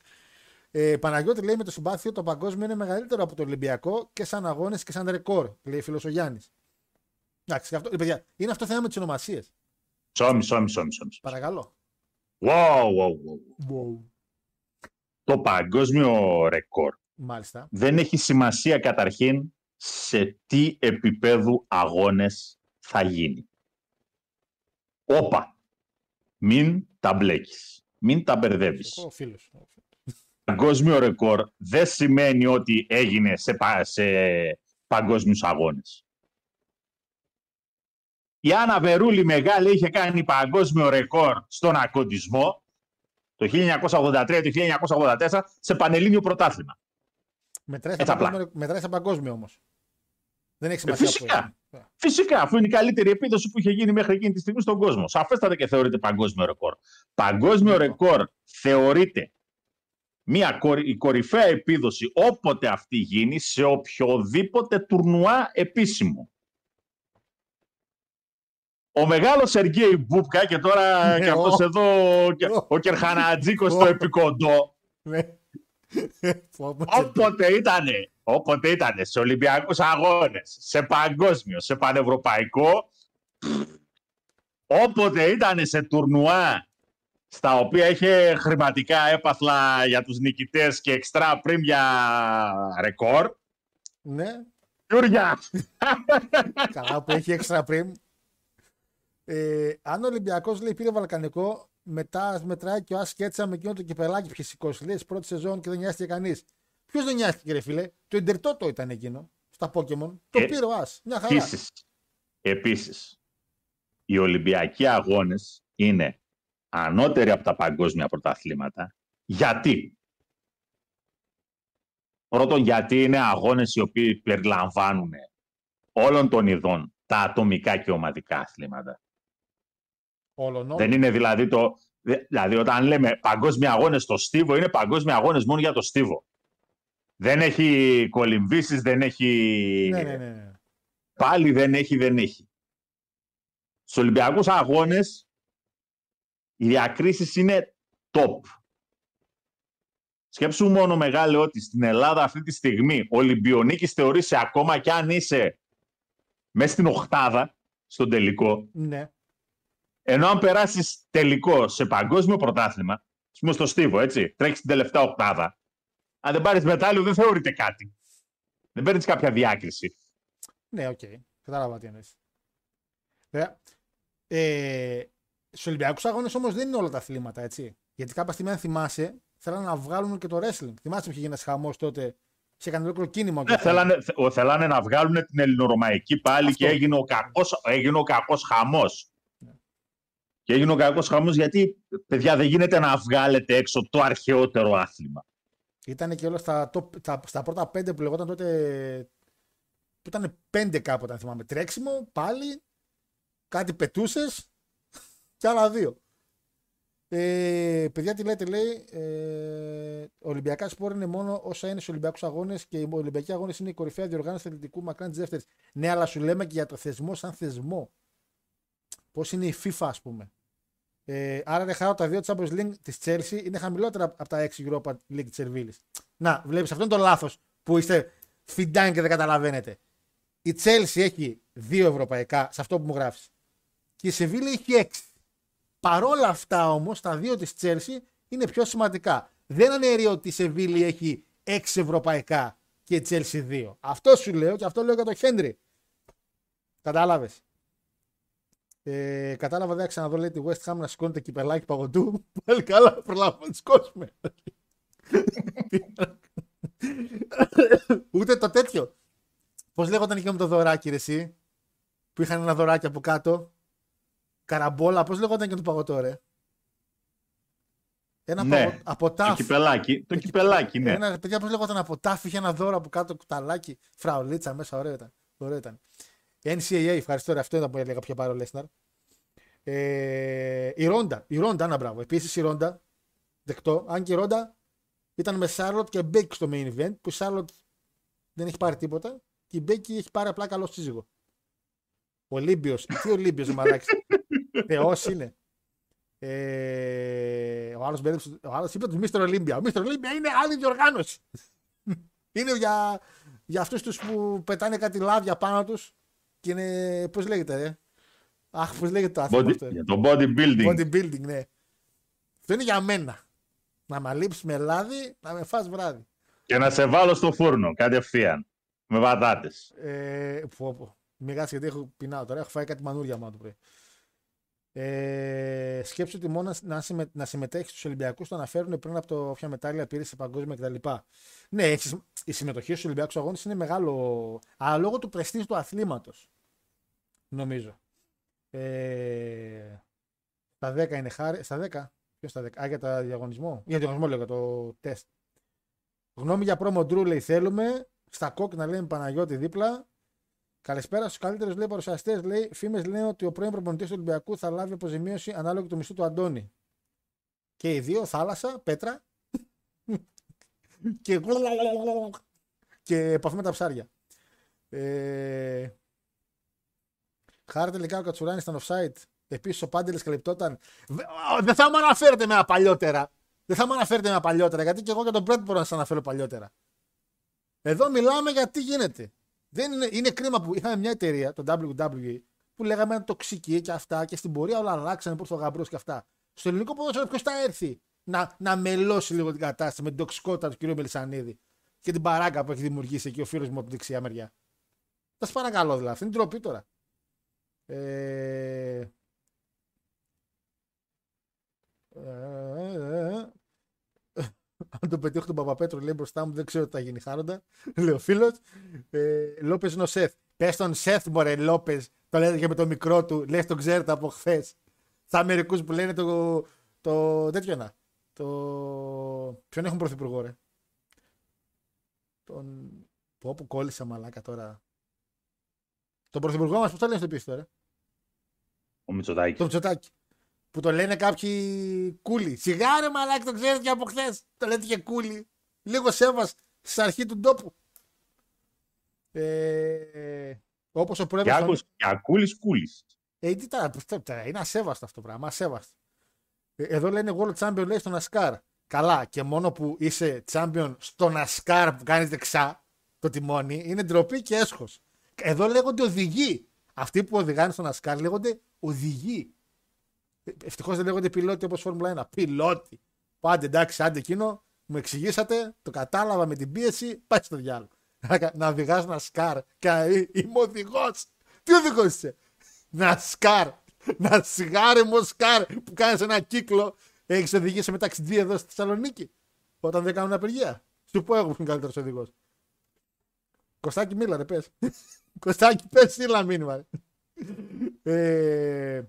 Speaker 1: Ε, Παναγιώτη λέει με το συμπάθειο το παγκόσμιο είναι μεγαλύτερο από το Ολυμπιακό και σαν αγώνες και σαν ρεκόρ, λέει φίλος ο Γιάννης. Εντάξει, και αυτό, ε, παιδιά, είναι αυτό θέμα με τις ονομασίες.
Speaker 6: Μισό, μισό, μισό, μισό. μισό.
Speaker 1: Παρακαλώ.
Speaker 6: Wow, wow, wow. Το παγκόσμιο ρεκόρ
Speaker 1: Μάλιστα.
Speaker 6: δεν έχει σημασία καταρχήν σε τι επίπεδου αγώνες θα γίνει. Όπα, μην τα μπλέκεις, μην τα μπερδεύεις.
Speaker 1: Ο φίλος.
Speaker 6: Παγκόσμιο ρεκόρ δεν σημαίνει ότι έγινε σε, πα- σε παγκόσμιους αγώνες. Η Άννα Βερούλη μεγάλη είχε κάνει παγκόσμιο ρεκόρ στον ακοντισμό το 1983-1984 σε πανελλήνιο πρωτάθλημα.
Speaker 1: Μετράει
Speaker 6: Έτσι
Speaker 1: στα
Speaker 6: απλά.
Speaker 1: παγκόσμιο, μετράει στα παγκόσμιο όμως. Δεν έχει
Speaker 6: Ε,
Speaker 1: σημασία
Speaker 6: φυσικά.
Speaker 1: που είναι.
Speaker 6: Φυσικά, αφού είναι η καλύτερη επίδοση που είχε γίνει μέχρι εκείνη τη στιγμή στον κόσμο. Σαφέστατα και θεωρείται παγκόσμιο ρεκόρ. Παγκόσμιο ρεκόρ θεωρείται μια κορυ- η κορυφαία επίδοση όποτε αυτή γίνει σε οποιοδήποτε τουρνουά επίσημο. Ο μεγάλος Σεργέη Μπούπκα και τώρα
Speaker 1: Ναι,
Speaker 6: και αυτός
Speaker 1: ο.
Speaker 6: εδώ και-
Speaker 1: Ο.
Speaker 6: ο Κερχανατζίκος
Speaker 1: Ο.
Speaker 6: στο επικοντό
Speaker 1: Ναι. (laughs) Πω, πω,
Speaker 6: όποτε ήτανε, όποτε ήτανε σε Ολυμπιακούς αγώνες, σε παγκόσμιο, σε πανευρωπαϊκό, όποτε ήτανε σε τουρνουά στα οποία είχε χρηματικά έπαθλα για τους νικητές και εξτρά πριν για ρεκόρ,
Speaker 1: Ναι,
Speaker 6: Γιούρια,
Speaker 1: καλά που έχει έξτρα πριν. Ε, αν ο Ολυμπιακός λέει πήρε Βαλκανικό, μετά ας μετράει και ο Άσ Κέτσα με εκείνο το κυπελάκι που είχε σηκώσει. Λέει πρώτη σεζόν και δεν νοιάστηκε κανείς. Ποιος δεν νοιάστηκε, ρε φίλε; Το Ιντερτότο ήταν εκείνο στα Pokémon. Το
Speaker 6: Ε,
Speaker 1: πήρε ο Άς. Μια χαρά.
Speaker 6: επίσης, επίσης, οι Ολυμπιακοί αγώνες είναι ανώτεροι από τα παγκόσμια πρωταθλήματα. Γιατί; Πρώτον, γιατί είναι αγώνες οι οποίοι περιλαμβάνουν όλων των ειδών τα ατομικά και ομαδικά αθλήματα.
Speaker 1: Όλων όλων.
Speaker 6: Δεν είναι δηλαδή το... δε- Δηλαδή, όταν λέμε παγκόσμια αγώνες στο Στίβο, είναι παγκόσμια αγώνες μόνο για το Στίβο. Δεν έχει κολυμβήσεις, δεν έχει...
Speaker 1: Ναι, ναι, ναι, ναι.
Speaker 6: Πάλι δεν έχει, δεν έχει. Στους Ολυμπιακούς αγώνες οι διακρίσεις είναι top. Σκέψου μόνο μεγάλε ότι στην Ελλάδα αυτή τη στιγμή ο Ολυμπιονίκης θεωρείσαι ακόμα κι αν είσαι μέσα στην οχτάδα στον τελικό,
Speaker 1: ναι.
Speaker 6: ενώ αν περάσεις τελικό σε παγκόσμιο πρωτάθλημα, ας πούμε στο στίβο, έτσι, τρέχεις την τελευταία οχτάδα, αν δεν πάρεις μετάλλιο δεν θεωρείται κάτι. Δεν παίρνεις κάποια διάκριση.
Speaker 1: Ναι, οκ. Κατάλαβα τι εννοείς. Βέβαια. Ε, Στους Ολυμπιακούς Αγώνες όμως δεν είναι όλα τα αθλήματα, έτσι. Γιατί κάποια στιγμή, αν θυμάσαι, θέλανε να βγάλουν και το wrestling. Θυμάσαι που είχε γίνει ένας χαμός τότε. Σε έκανε ολόκληρο κίνημα.
Speaker 6: Ναι, θέλανε, θε- θέλανε να βγάλουν την ελληνορωμαϊκή πάλι
Speaker 1: Αυτό.
Speaker 6: και έγινε ο κακός, έγινε ο κακός χαμός. Και έγινε ο κακός χαμός γιατί, παιδιά, δεν γίνεται να βγάλετε έξω το αρχαιότερο άθλημα.
Speaker 1: Ήταν και όλα στα, top, στα, στα πρώτα πέντε που λεγόταν τότε. που ήταν πέντε κάποτε, αν θυμάμαι. Τρέξιμο, πάλι, κάτι πετούσες (laughs) και άλλα δύο. Ε, παιδιά, τι λέτε, λέει. Ε, Ολυμπιακάς σπορ είναι μόνο όσα είναι στους Ολυμπιακούς Αγώνες και οι Ολυμπιακοί Αγώνες είναι η κορυφαία διοργάνωση αθλητικού μακράν της δεύτερης. Ναι, αλλά σου λέμε και για το θεσμό σαν θεσμό. Πώς είναι η FIFA, ας πούμε. Ε, άρα, ρε χαρά, τα δύο Champions League της Chelsea είναι χαμηλότερα από τα 6 Europa League της Ερβίλη. Να, βλέπεις, αυτό είναι το λάθος που είστε φιντάν και δεν καταλαβαίνετε. Η Chelsea έχει δύο ευρωπαϊκά, σε αυτό που μου γράφεις. Και η Σεβίλη έχει έξι. Παρόλα αυτά όμως, τα δύο της Chelsea είναι πιο σημαντικά. Δεν αναιρεί ότι η Σεβίλη έχει έξι ευρωπαϊκά και η Chelsea δύο. Αυτό σου λέω και αυτό λέω για τον Χέντρι. Κατάλαβες. Ε, κατάλαβα, δεν ξαναδώ λέει τη West Ham να σηκώνεται κυπελάκι παγωτού. (laughs) Πάλι καλά, προλάβουμε να σηκώσουμε. Ούτε το τέτοιο. Πώς λέγονταν εκεί με το δωράκι, ρε, εσύ, που είχαν ένα δωράκι από κάτω; Καραμπόλα, πώς λέγονταν και το παγωτό, ρε; Ένα
Speaker 6: Ναι,
Speaker 1: παγω... από
Speaker 6: Το
Speaker 1: τάφ.
Speaker 6: κυπελάκι, το κυπελάκι, ναι.
Speaker 1: Ένα, παιδιά, πώς λέγονταν από τάφ, είχε ένα δώρο από κάτω, κουταλάκι, φραουλίτσα μέσα, ωραίο ήταν. Ωραίο ήταν. NCAA, ευχαριστώ, ρε, αυτό ήταν που έλεγα πιο πάρω Λέσναρ. Ε, η Ρόντα, η Ρόντα, ένα μπράβο. Επίσης η Ρόντα, δεκτό. Αν και η Ρόντα ήταν με Σάρλοτ και Μπέκη στο main event, που η Σάρλοτ δεν έχει πάρει τίποτα και η Μπέκη έχει πάρει απλά καλό σύζυγο. Ολύμπιο. Τι Ολύμπιο, μαλάκι. (laughs) Θεός είναι. Ε, ο άλλος ο άλλος είπε τους Μίστερ Ολύμπια. Ο Μίστερ Ολύμπια είναι άλλη διοργάνωση. (laughs) είναι για, για αυτούς τους που πετάνε κάτι λάδια πάνω τους και είναι. Πώς λέγεται, ρε; Αχ, πώς λέγεται το άθλημα
Speaker 6: Body,
Speaker 1: αυτό. ρε;
Speaker 6: για το bodybuilding.
Speaker 1: Bodybuilding, ναι. Αυτό είναι για μένα. Να με λείψει με λάδι, να με φας βράδυ.
Speaker 6: Και να σε βάλω στο φούρνο κατευθείαν. Με πατάτε.
Speaker 1: Ε, πω, πω. Μιγάς γιατί έχω πεινάω τώρα. Έχω φάει κάτι μανούρια μόνο το πρωί. Ε, σκέψου ότι μόνο να, συμμε, να συμμετέχεις στους Ολυμπιακούς το αναφέρουν πριν από το ποια μετάλλια πήρες σε παγκόσμια κτλ. Ναι, έχεις, η συμμετοχή στους Ολυμπιακούς Αγώνες είναι μεγάλο. Αλλά λόγω του πρεστή του αθλήματος. Νομίζω. Ε, στα 10 είναι χάρη. Στα 10. Ποιος στα 10. Α, για το διαγωνισμό. Για το διαγωνισμό λέω, για το τεστ. Γνώμη για πρόμο Ντρού λέει θέλουμε. Στα κόκκινα λέμε Παναγιώτη δίπλα. Καλησπέρα στους καλύτερους λέει παρουσιαστές. Λέει φήμες λένε ότι ο πρώην προπονητής του Ολυμπιακού θα λάβει αποζημίωση ανάλογα του μισθού του Αντώνη. Και οι δύο, θάλασσα, πέτρα. (laughs) και. και επαφή με τα ψάρια. Ε... Χάρη τελικά ο Κατσουράνη ήταν offside. Επίσης ο Πάντελης καλυπτόταν. Βε- Α, Δεν θα μου αναφέρετε με ένα παλιότερα. Δεν θα μου αναφέρετε με ένα παλιότερα. Γιατί και εγώ και τον Πρέτ μπορώ να σας αναφέρω παλιότερα. Εδώ μιλάμε για τι γίνεται. Δεν είναι, είναι κρίμα που είχαμε μια εταιρεία, το WWE, που λέγαμε τοξική και αυτά και στην πορεία όλα αλλάξανε προ το γαμπρός και αυτά. Στο ελληνικό ποδόσφαιρο ποιος θα έρθει να, να μελώσει λίγο την κατάσταση με την τοξικότητα του κ. Μελισανίδη και την παράγκα που έχει δημιουργήσει εκεί ο φίλος μου από την δεξιά μεριά; Θα σας παρακαλώ δηλαδή. Αυτή είναι ντροπή τώρα. Ε... ε, Αν το πετύχω τον Παπαπέτρο, λέει μπροστά μου, δεν ξέρω τι θα γίνει χάροντα. Λέει ο φίλος. Ε, Λόπες είναι ο Σεφ. Πες τον Σεφ, μωρέ, Λόπες. Το λένε και με το μικρό του. Λες τον ξέρετε από χθες. Σαν μερικούς που λένε το. το τέτοιο να. Το. Ποιον έχουν πρωθυπουργό, ρε; Τον. Πω, που κόλλησα μαλάκα τώρα. Τον πρωθυπουργό μας, πώς το λένε στο πίστο, ρε.
Speaker 6: Ο Μητσοτάκης.
Speaker 1: Το Μητσοτάκη. Που το λένε κάποιοι κούλι. Σιγάρε μαλάκι, το ξέρετε και από χθες. Το λέτε και κούλι. Λίγο σέβας στην αρχή του τόπου. Ε, Όπως ο
Speaker 6: Και
Speaker 1: πρόεδρος.
Speaker 6: άκους- και Ακούλης Κούλης.
Speaker 1: Ε, τι τα, τα- τα- είναι ασέβαστο αυτό το πράγμα. Ασέβαστο. Ε, Εδώ λένε World Champion λέει στον Ασκάρ. Καλά, και μόνο που είσαι champion στον Ασκάρ που κάνεις δεξά το τιμόνι είναι ντροπή και έσχος. Εδώ λέγονται οδηγοί. Αυτοί που οδηγάνε στον Ασκάρ λέγονται οδηγοί. Ευτυχώς δεν λέγονται πιλότοι όπως Φόρμουλα 1. Πιλότοι. Πάντε εντάξει, άντε εκείνο, μου εξηγήσατε, το κατάλαβα με την πίεση, πάει στο διάλογο. Να οδηγά ένα σκάρ και να εί- είμαι οδηγός. Τι οδηγός είσαι, Να σκάρ. Να σιγάρε μου σκάρ που κάνεις ένα κύκλο. Έχεις οδηγήσει με ταξιδί εδώ στη Θεσσαλονίκη. Όταν δεν κάνουν απεργία. Σου πω εγώ που είναι καλύτερος οδηγός. Κωστάκι, μίλα, ρε, πες. (laughs) Κωστάκι, πες, στείλα μήνυμα. ρε. Ε,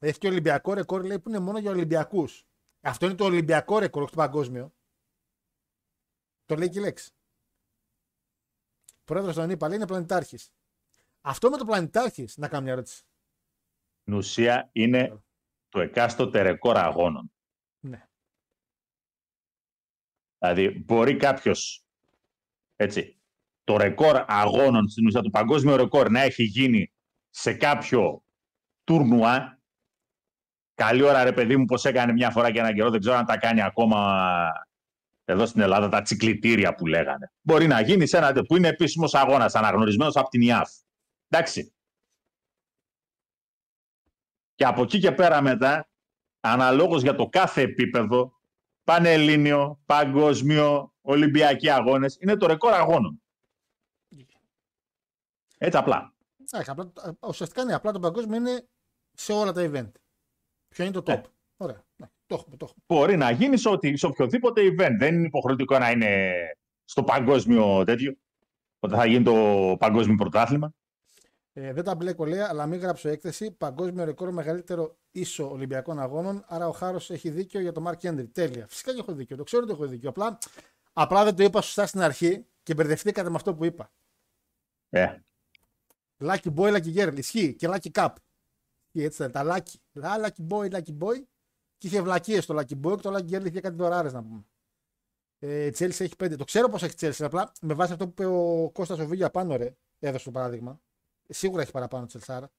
Speaker 1: έχει και Ολυμπιακό ρεκόρ, λέει, που είναι μόνο για Ολυμπιακούς. Αυτό είναι το Ολυμπιακό ρεκόρ, όχι το παγκόσμιο. Το λέει και η λέξη. Πρόεδρος τον είπα, λέει είναι πλανητάρχης. Αυτό με το πλανητάρχης, να κάνω μια ερώτηση.
Speaker 6: Στην ουσία είναι το εκάστοτε ρεκόρ αγώνων. Δηλαδή, μπορεί κάποιος. Έτσι. Το ρεκόρ αγώνων στην ουσία, το παγκόσμιο ρεκόρ να έχει γίνει σε κάποιο τουρνουά. Καλή ώρα, ρε παιδί μου, πώς έκανε μια φορά και έναν καιρό. Δεν ξέρω αν τα κάνει ακόμα εδώ στην Ελλάδα, τα τσικλητήρια που λέγανε. Μπορεί να γίνει σε ένα που είναι επίσημος αγώνας, αναγνωρισμένος από την ΙΑΦ. Εντάξει. Και από εκεί και πέρα μετά, αναλόγως για το κάθε επίπεδο, πανελλήνιο, παγκόσμιο, Ολυμπιακοί αγώνες, είναι το ρεκόρ αγώνων. Έτσι απλά.
Speaker 1: Εντάξει, απλά, ουσιαστικά είναι απλά το παγκόσμιο είναι σε όλα τα event. Ποιο είναι το top.
Speaker 6: Ε.
Speaker 1: Ωραία. Ναι, το έχουμε, το έχουμε.
Speaker 6: Μπορεί να γίνει σε, ό,τι- σε οποιοδήποτε event. Δεν είναι υποχρεωτικό να είναι στο παγκόσμιο τέτοιο. Όταν θα γίνει το παγκόσμιο πρωτάθλημα.
Speaker 1: Ε, δεν τα μπλέκω λέει, αλλά μην γράψω έκθεση. Παγκόσμιο ρεκόρ μεγαλύτερο ίσο Ολυμπιακών Αγώνων. Άρα ο Χάρος έχει δίκιο για το Μάρκ Κέντρι. Τέλεια. Φυσικά και έχω δίκιο. Το ξέρω ότι έχω δίκιο. Απλά, απλά δεν το είπα σωστά στην αρχή και μπερδευτήκατε με αυτό που είπα.
Speaker 6: Ε,
Speaker 1: Lucky Boy, Lucky Girl. Ισχύει. Και Lucky Cup. Και έτσι ήταν. Τα Lucky. Λα, Lucky Boy, Lucky Boy. Και είχε βλακίες το Lucky Boy και το Lucky Girl είχε κάτι δωράρες να πούμε. Ε, η Chelsea έχει πέντε. Το ξέρω πώ έχει η Chelsea. Απλά με βάση αυτό που είπε ο Κώστας ο Βίγια πάνω, ρε, έδωσε το παράδειγμα. Ε, Σίγουρα έχει παραπάνω η Τσελσάρα.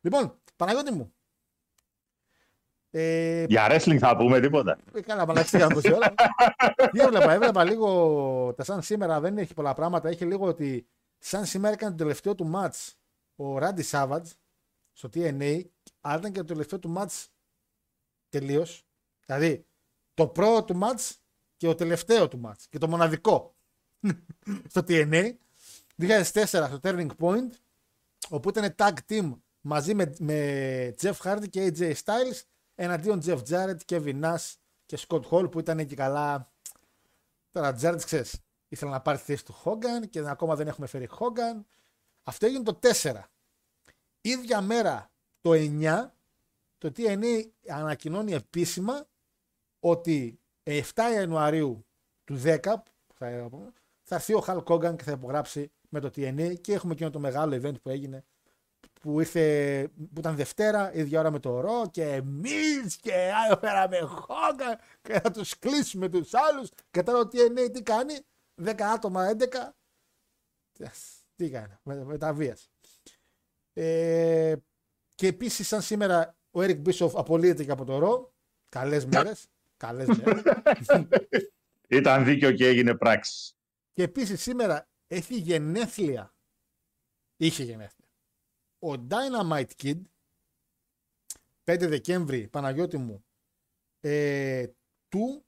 Speaker 1: Λοιπόν, Παναγιώτη μου. Ε,
Speaker 6: για wrestling θα πούμε τίποτα.
Speaker 1: ε, Καλά, μαλαξία τόση ώρα. Τι έβλεπα, έβλεπα λίγο τα σαν σήμερα δεν έχει πολλά πράγματα. Έχει λίγο ότι σαν σήμερα έκανε το τελευταίο του match ο Ράντι Σάβατζ στο TNA, αλλά ήταν και το τελευταίο του match τελείως. Δηλαδή το πρώτο του match και το τελευταίο του match και το μοναδικό (laughs) στο TNA. 2004 στο Turning Point, όπου ήταν tag team μαζί με, με Jeff Hardy και AJ Styles εναντίον Jeff Jarrett, Kevin Nash και Scott Hall που ήταν και καλά. Τώρα Jarrett ξέρεις, ήθελε να πάρει τη θέση του Hogan και ακόμα δεν έχουμε φέρει Hogan. Αυτό έγινε το 4. Ίδια μέρα το 9 το TNA ανακοινώνει επίσημα ότι 7 Ιανουαρίου του 10 θα, θα έρθει ο Hulk Hogan και θα υπογράψει με το TNA και έχουμε εκείνο το μεγάλο event που έγινε που ήρθε, που ήταν Δευτέρα, ίδια ώρα με το Ρο και εμείς και άλλο φέραμε Hogan και θα τους κλείσουμε τους άλλους. Και τώρα το TNA τι κάνει, 10 άτομα, 11 τι κάνει, με, με τα βίας. Ε, και επίσης σαν σήμερα ο Eric Bischoff απολύεται και από το Ρο, καλές μέρες, καλές μέρες. (laughs)
Speaker 6: Ήταν δίκαιο και έγινε πράξη.
Speaker 1: Και επίσης σήμερα έχει γενέθλια. Είχε γενέθλια. Ο Dynamite Kid 5 Δεκέμβρη, Παναγιώτη μου, ε, του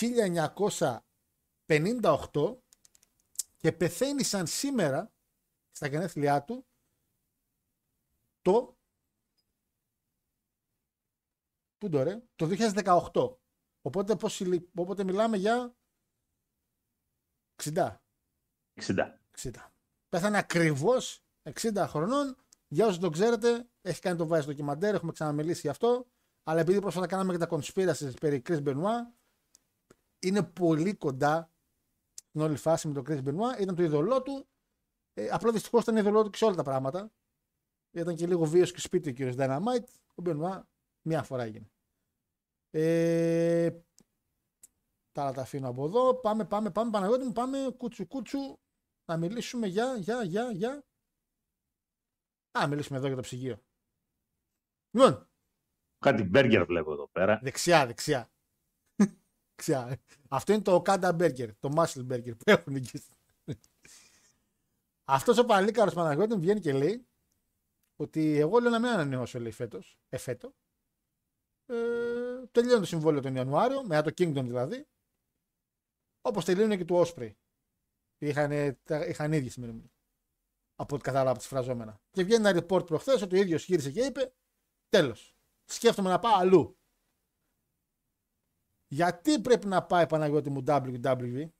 Speaker 1: 1958 και πεθαίνει σαν σήμερα στα γενέθλιά του το Πού το ρε, το 2018. Οπότε, πώς, ηλι- οπότε μιλάμε για 60.
Speaker 6: 60.
Speaker 1: 60. Πέθανε ακριβώς 60 χρονών. Για όσους το ξέρετε, έχει κάνει το βάζει ντοκιμαντέρ, έχουμε ξαναμιλήσει γι' αυτό. Αλλά επειδή πρόσφατα κάναμε και τα conspiracies περί Chris Benoit, είναι πολύ κοντά στην όλη φάση με τον Chris Benoit. Ήταν το είδωλό του. Ε, απλά δυστυχώς ήταν είδωλό του και σε όλα τα πράγματα. Ήταν και λίγο βίαιος και σπίτι ο κύριος Dynamite. Ο Benoit μία φορά έγινε. Ε, τα άλλα τα αφήνω από εδώ. Πάμε, πάμε, πάμε. Παναγιώτη μου, πάμε κούτσου κούτσου να μιλήσουμε για, για, για, για. Α, μιλήσουμε εδώ για το ψυγείο. Λοιπόν,
Speaker 6: Κάτι μπέργκερ βλέπω εδώ πέρα.
Speaker 1: δεξιά, δεξιά. (laughs) δεξιά. Αυτό είναι το Kanda Burger, το Muscle Burger που έχουν εκεί. Αυτός ο παλίκαρος Παναγιώτης μου βγαίνει και λέει ότι εγώ λέω να μην ανανεώσω λέει φέτος, εφέτο. Ε, τελειώνει το συμβόλαιο τον Ιανουάριο, μετά το Kingdom δηλαδή. Όπως τελειώνει και του Osprey. Είχαν, τα- είχαν ίδιες ημερομηνίες. Από ό,τι κατάλαβα από τις φραζόμενα. Και βγαίνει ένα report προχθές ότι ο ίδιος γύρισε και είπε τέλος. Σκέφτομαι να πάω αλλού. Γιατί πρέπει να πάει Παναγιώτη μου WWE.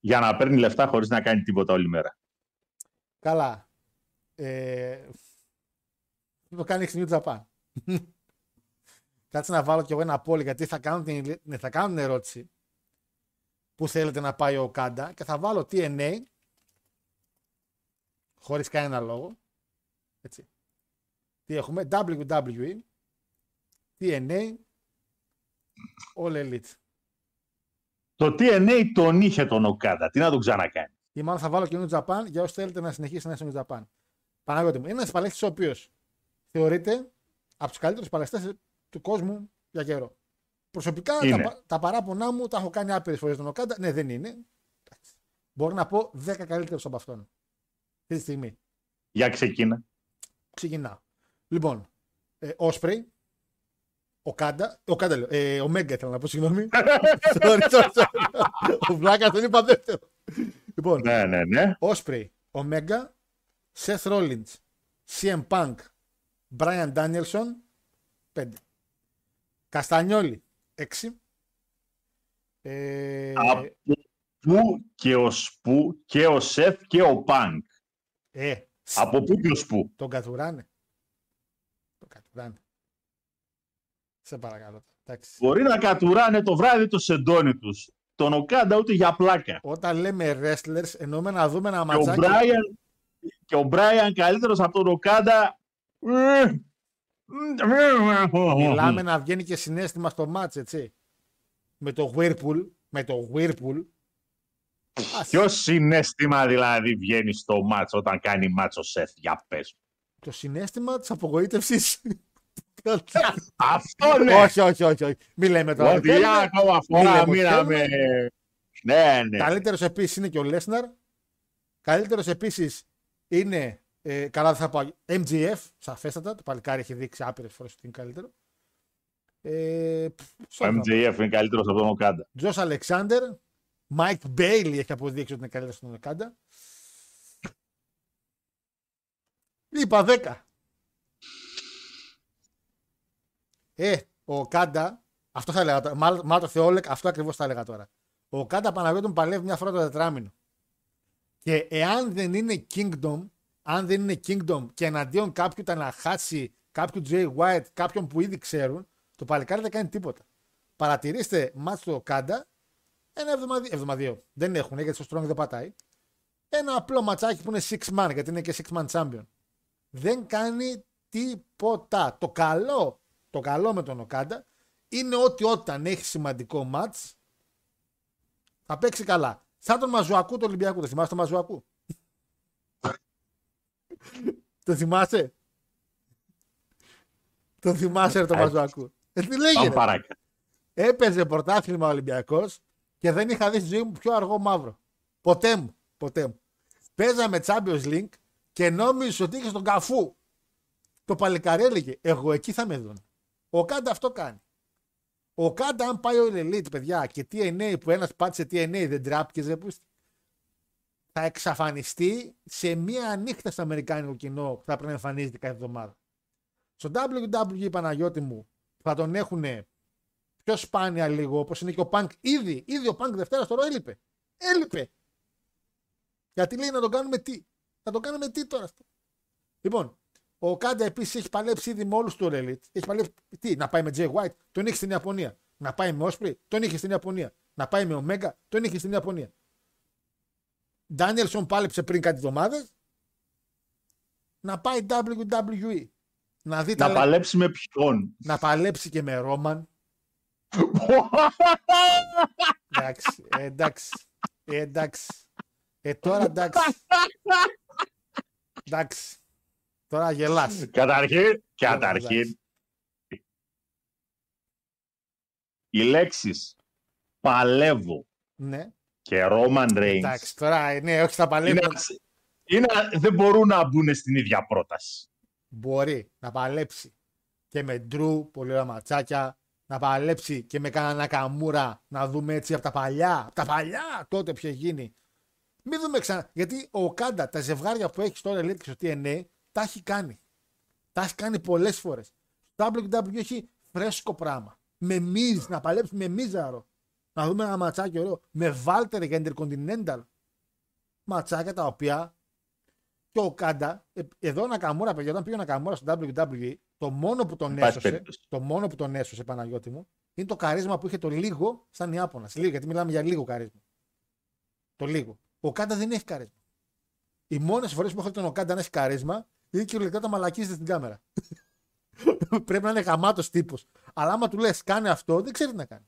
Speaker 6: Για να παίρνει λεφτά χωρίς να κάνει τίποτα όλη μέρα.
Speaker 1: Καλά. Ε, το κάνει στην New Japan. (laughs) Κάτσε να βάλω κι εγώ ένα πόλη γιατί θα κάνω την, ναι, θα κάνω την ερώτηση που θέλετε να πάει ο Κάντα και θα βάλω TNA χωρίς κανένα λόγο. Έτσι. Τι έχουμε, WWE, TNA, All Elite.
Speaker 6: Το TNA τον είχε τον Οκάντα. Τι να τον ξανακάνει.
Speaker 1: Ή μάλλον θα βάλω και New Japan για όσοι θέλετε να συνεχίσει να είναι στο New Japan. Παναγιώτη μου. Είναι ένας παλαιστής ο οποίος θεωρείται από τους καλύτερους παλαιστές του κόσμου για καιρό. Προσωπικά τα,
Speaker 6: Είναι.
Speaker 1: πα- τα παράπονά μου τα έχω κάνει άπειρες φορές τον Οκάντα. Ναι, δεν είναι. Εντάξει. Μπορώ να πω 10 καλύτερους από αυτόν. Αυτή τη στιγμή.
Speaker 6: Για ξεκίνα.
Speaker 1: Ξεκινάω. Λοιπόν, ε, Osprey, ο Κάντα, ο Κάντα λέω, ε, ο Μέγκα ήθελα να πω, συγγνώμη. (laughs) sorry, sorry, sorry. ο Βλάκας τον είπα δεύτερο. λοιπόν,
Speaker 6: Ναι, ναι, ναι.
Speaker 1: Osprey, ο Μέγκα, Seth Rollins, CM Punk, Brian Danielson, 5. Καστανιόλη, 6. Ε,
Speaker 6: Από πού και ο Σπου και ο Σεφ και ο Πανκ.
Speaker 1: ε,
Speaker 6: Από πού και ο Σπου.
Speaker 1: Τον κατουράνε. Τον κατουράνε. Σε παρακαλώ. Εντάξει.
Speaker 6: Μπορεί να κατουράνε το βράδυ το σεντόνι τους. Τον Οκάντα ούτε για πλάκα.
Speaker 1: Όταν λέμε wrestlers, εννοούμε να δούμε ένα
Speaker 6: Και ο
Speaker 1: ματσάκι.
Speaker 6: Μπράιαν, και ο Μπράιαν καλύτερος από τον Οκάντα.
Speaker 1: Μιλάμε να βγαίνει και συνέστημα στο μάτς, έτσι. Με το Whirlpool. Με το Whirlpool. Ας,
Speaker 6: Ποιο συνέστημα δηλαδή βγαίνει στο μάτς όταν κάνει μάτσο Σεφ; Για πες. μου.
Speaker 1: Το συνέστημα της απογοήτευσης.
Speaker 6: Αυτό (laughs) ναι.
Speaker 1: όχι, όχι, όχι, όχι. Μην λέμε τώρα.
Speaker 6: Ότι για ακόμα
Speaker 1: Μη λέμε
Speaker 6: φορά
Speaker 1: ότι
Speaker 6: μείναμε. Ναι, ναι.
Speaker 1: Καλύτερος επίσης είναι και ο Λέσναρ. Καλύτερος επίσης είναι, ε, καλά δεν θα πω, MGF, σαφέστατα. Το παλικάρι έχει δείξει άπειρες φορές ότι είναι καλύτερο. Ε,
Speaker 6: Ο MJF είναι καλύτερος από τον Οκάντα.
Speaker 1: Τζος Αλεξάνδερ, Μάικ Μπέιλι έχει αποδείξει ότι είναι καλύτερος στον Οκάντα. Είπα 10. Ε, ο Κάντα, αυτό θα έλεγα τώρα. Μάλλον μάλλον το Θεόλεκ, αυτό ακριβώς θα έλεγα τώρα. Ο Κάντα Παναγιώτη μου παλεύει μια φορά το τετράμινο. Και εάν δεν είναι Kingdom, αν δεν είναι Kingdom και εναντίον κάποιου Ταναχάτσι, κάποιου Jay White, κάποιον που ήδη ξέρουν, το παλικάρι δεν κάνει τίποτα. Παρατηρήστε μάτς του Κάντα, ένα εβδομαδι... εβδομαδιαίο. Δεν έχουν, γιατί στο Strong δεν πατάει. Ένα απλό ματσάκι που είναι six man, γιατί είναι και six man champion. Δεν κάνει τίποτα. Το καλό, το καλό με τον Οκάντα είναι ότι όταν έχει σημαντικό μάτς θα παίξει καλά. Σαν τον Μαζουακού του Ολυμπιακού. Το θυμάσαι τον Μαζουακού; το θυμάσαι; Το θυμάσαι ρε τον
Speaker 6: Ε,
Speaker 1: Μαζουακού. Ε, τι λέγεται;
Speaker 6: Πάμε παράκα.
Speaker 1: Έπαιζε πρωτάθλημα Ολυμπιακός και δεν είχα δει στη ζωή μου πιο αργό μαύρο. Ποτέ μου. Ποτέ μου. Παίζαμε Champions League και νόμιζες ότι είχες τον καφού. Το παλικάρι έλεγε: Εγώ εκεί θα με δουν. Ο Κάντα αυτό κάνει. Ο Κάντα, αν πάει ο Elite, παιδιά, και TNA που ένας πάτησε TNA δεν τράπηκε, δεν πούστη. Θα εξαφανιστεί σε μία νύχτα στο Αμερικάνικο κοινό που θα πρέπει να εμφανίζεται κάθε εβδομάδα. Στο WWE Παναγιώτη μου θα τον έχουν πιο σπάνια λίγο, όπως είναι και ο Πανκ. Ήδη, ήδη ο Πανκ Δευτέρα τώρα έλειπε. Έλειπε. Γιατί λέει να τον κάνουμε τι. Να τον κάνουμε τι τώρα αυτό. Λοιπόν, ο Κάντα επίσης έχει παλέψει ήδη με όλους του Elite. Έχει παλέψει τι, να πάει με Jay White, τον είχε στην Ιαπωνία. Να πάει με Osprey, τον είχε στην Ιαπωνία. Να πάει με Omega, τον είχε στην Ιαπωνία. Ντάνιελσον πάλεψε πριν κάτι εβδομάδες. Να πάει WWE. Να δει τα
Speaker 6: Να
Speaker 1: λε-
Speaker 6: παλέψει με ποιον;
Speaker 1: να παλέψει και με Ρόμαν. (laughs) Εντάξει, ε, εντάξει. Ε, εντάξει. Ε, τώρα εντάξει. Εντάξει. Τώρα γελάς.
Speaker 6: Καταρχήν, καταρχήν, οι λέξεις παλεύω
Speaker 1: Ναι.
Speaker 6: και Roman Reigns
Speaker 1: Εντάξει, τώρα ε, ναι, όχι θα
Speaker 6: είναι,
Speaker 1: παλέψει.
Speaker 6: είναι, δεν μπορούν να μπουν στην ίδια πρόταση.
Speaker 1: Μπορεί να παλέψει και με Ντρου, πολύ ωραία ματσάκια. Να παλέψει και με κανένα Καμούρα. Να δούμε έτσι από τα παλιά. Από τα παλιά τότε ποιο έχει γίνει. Μην δούμε ξανά. Γιατί ο Κάντα τα ζευγάρια που έχει στο Elite και στο TNA τα έχει κάνει. Τα έχει κάνει πολλές φορές. Στο WWE έχει φρέσκο πράγμα. Με Μιζ, να παλέψει με Μίζαρο. Να δούμε ένα ματσάκι ωραίο. Με Βάλτερ για Intercontinental. Ματσάκια τα οποία και ο Κάντα, ε, εδώ ο Νακαμούρα, παιδιά, όταν πήγε ο Νακαμούρα στο WWE, το μόνο που τον
Speaker 6: Υπάρχει
Speaker 1: έσωσε,
Speaker 6: περίπτωση.
Speaker 1: το μόνο που τον έσωσε, Παναγιώτη μου, είναι το καρίσμα που είχε το λίγο σαν Ιάπωνας. Λίγο, γιατί μιλάμε για λίγο καρίσμα. Το λίγο. Ο Κάντα δεν έχει καρίσμα. Οι μόνες φορές που έχω δει τον Οκάντα να έχει καρίσμα είναι κυριολεκτικά τα μαλακίζεται στην κάμερα. (laughs) Πρέπει να είναι γαμάτος τύπος. Αλλά άμα του λες, κάνε αυτό, δεν ξέρει τι να κάνει.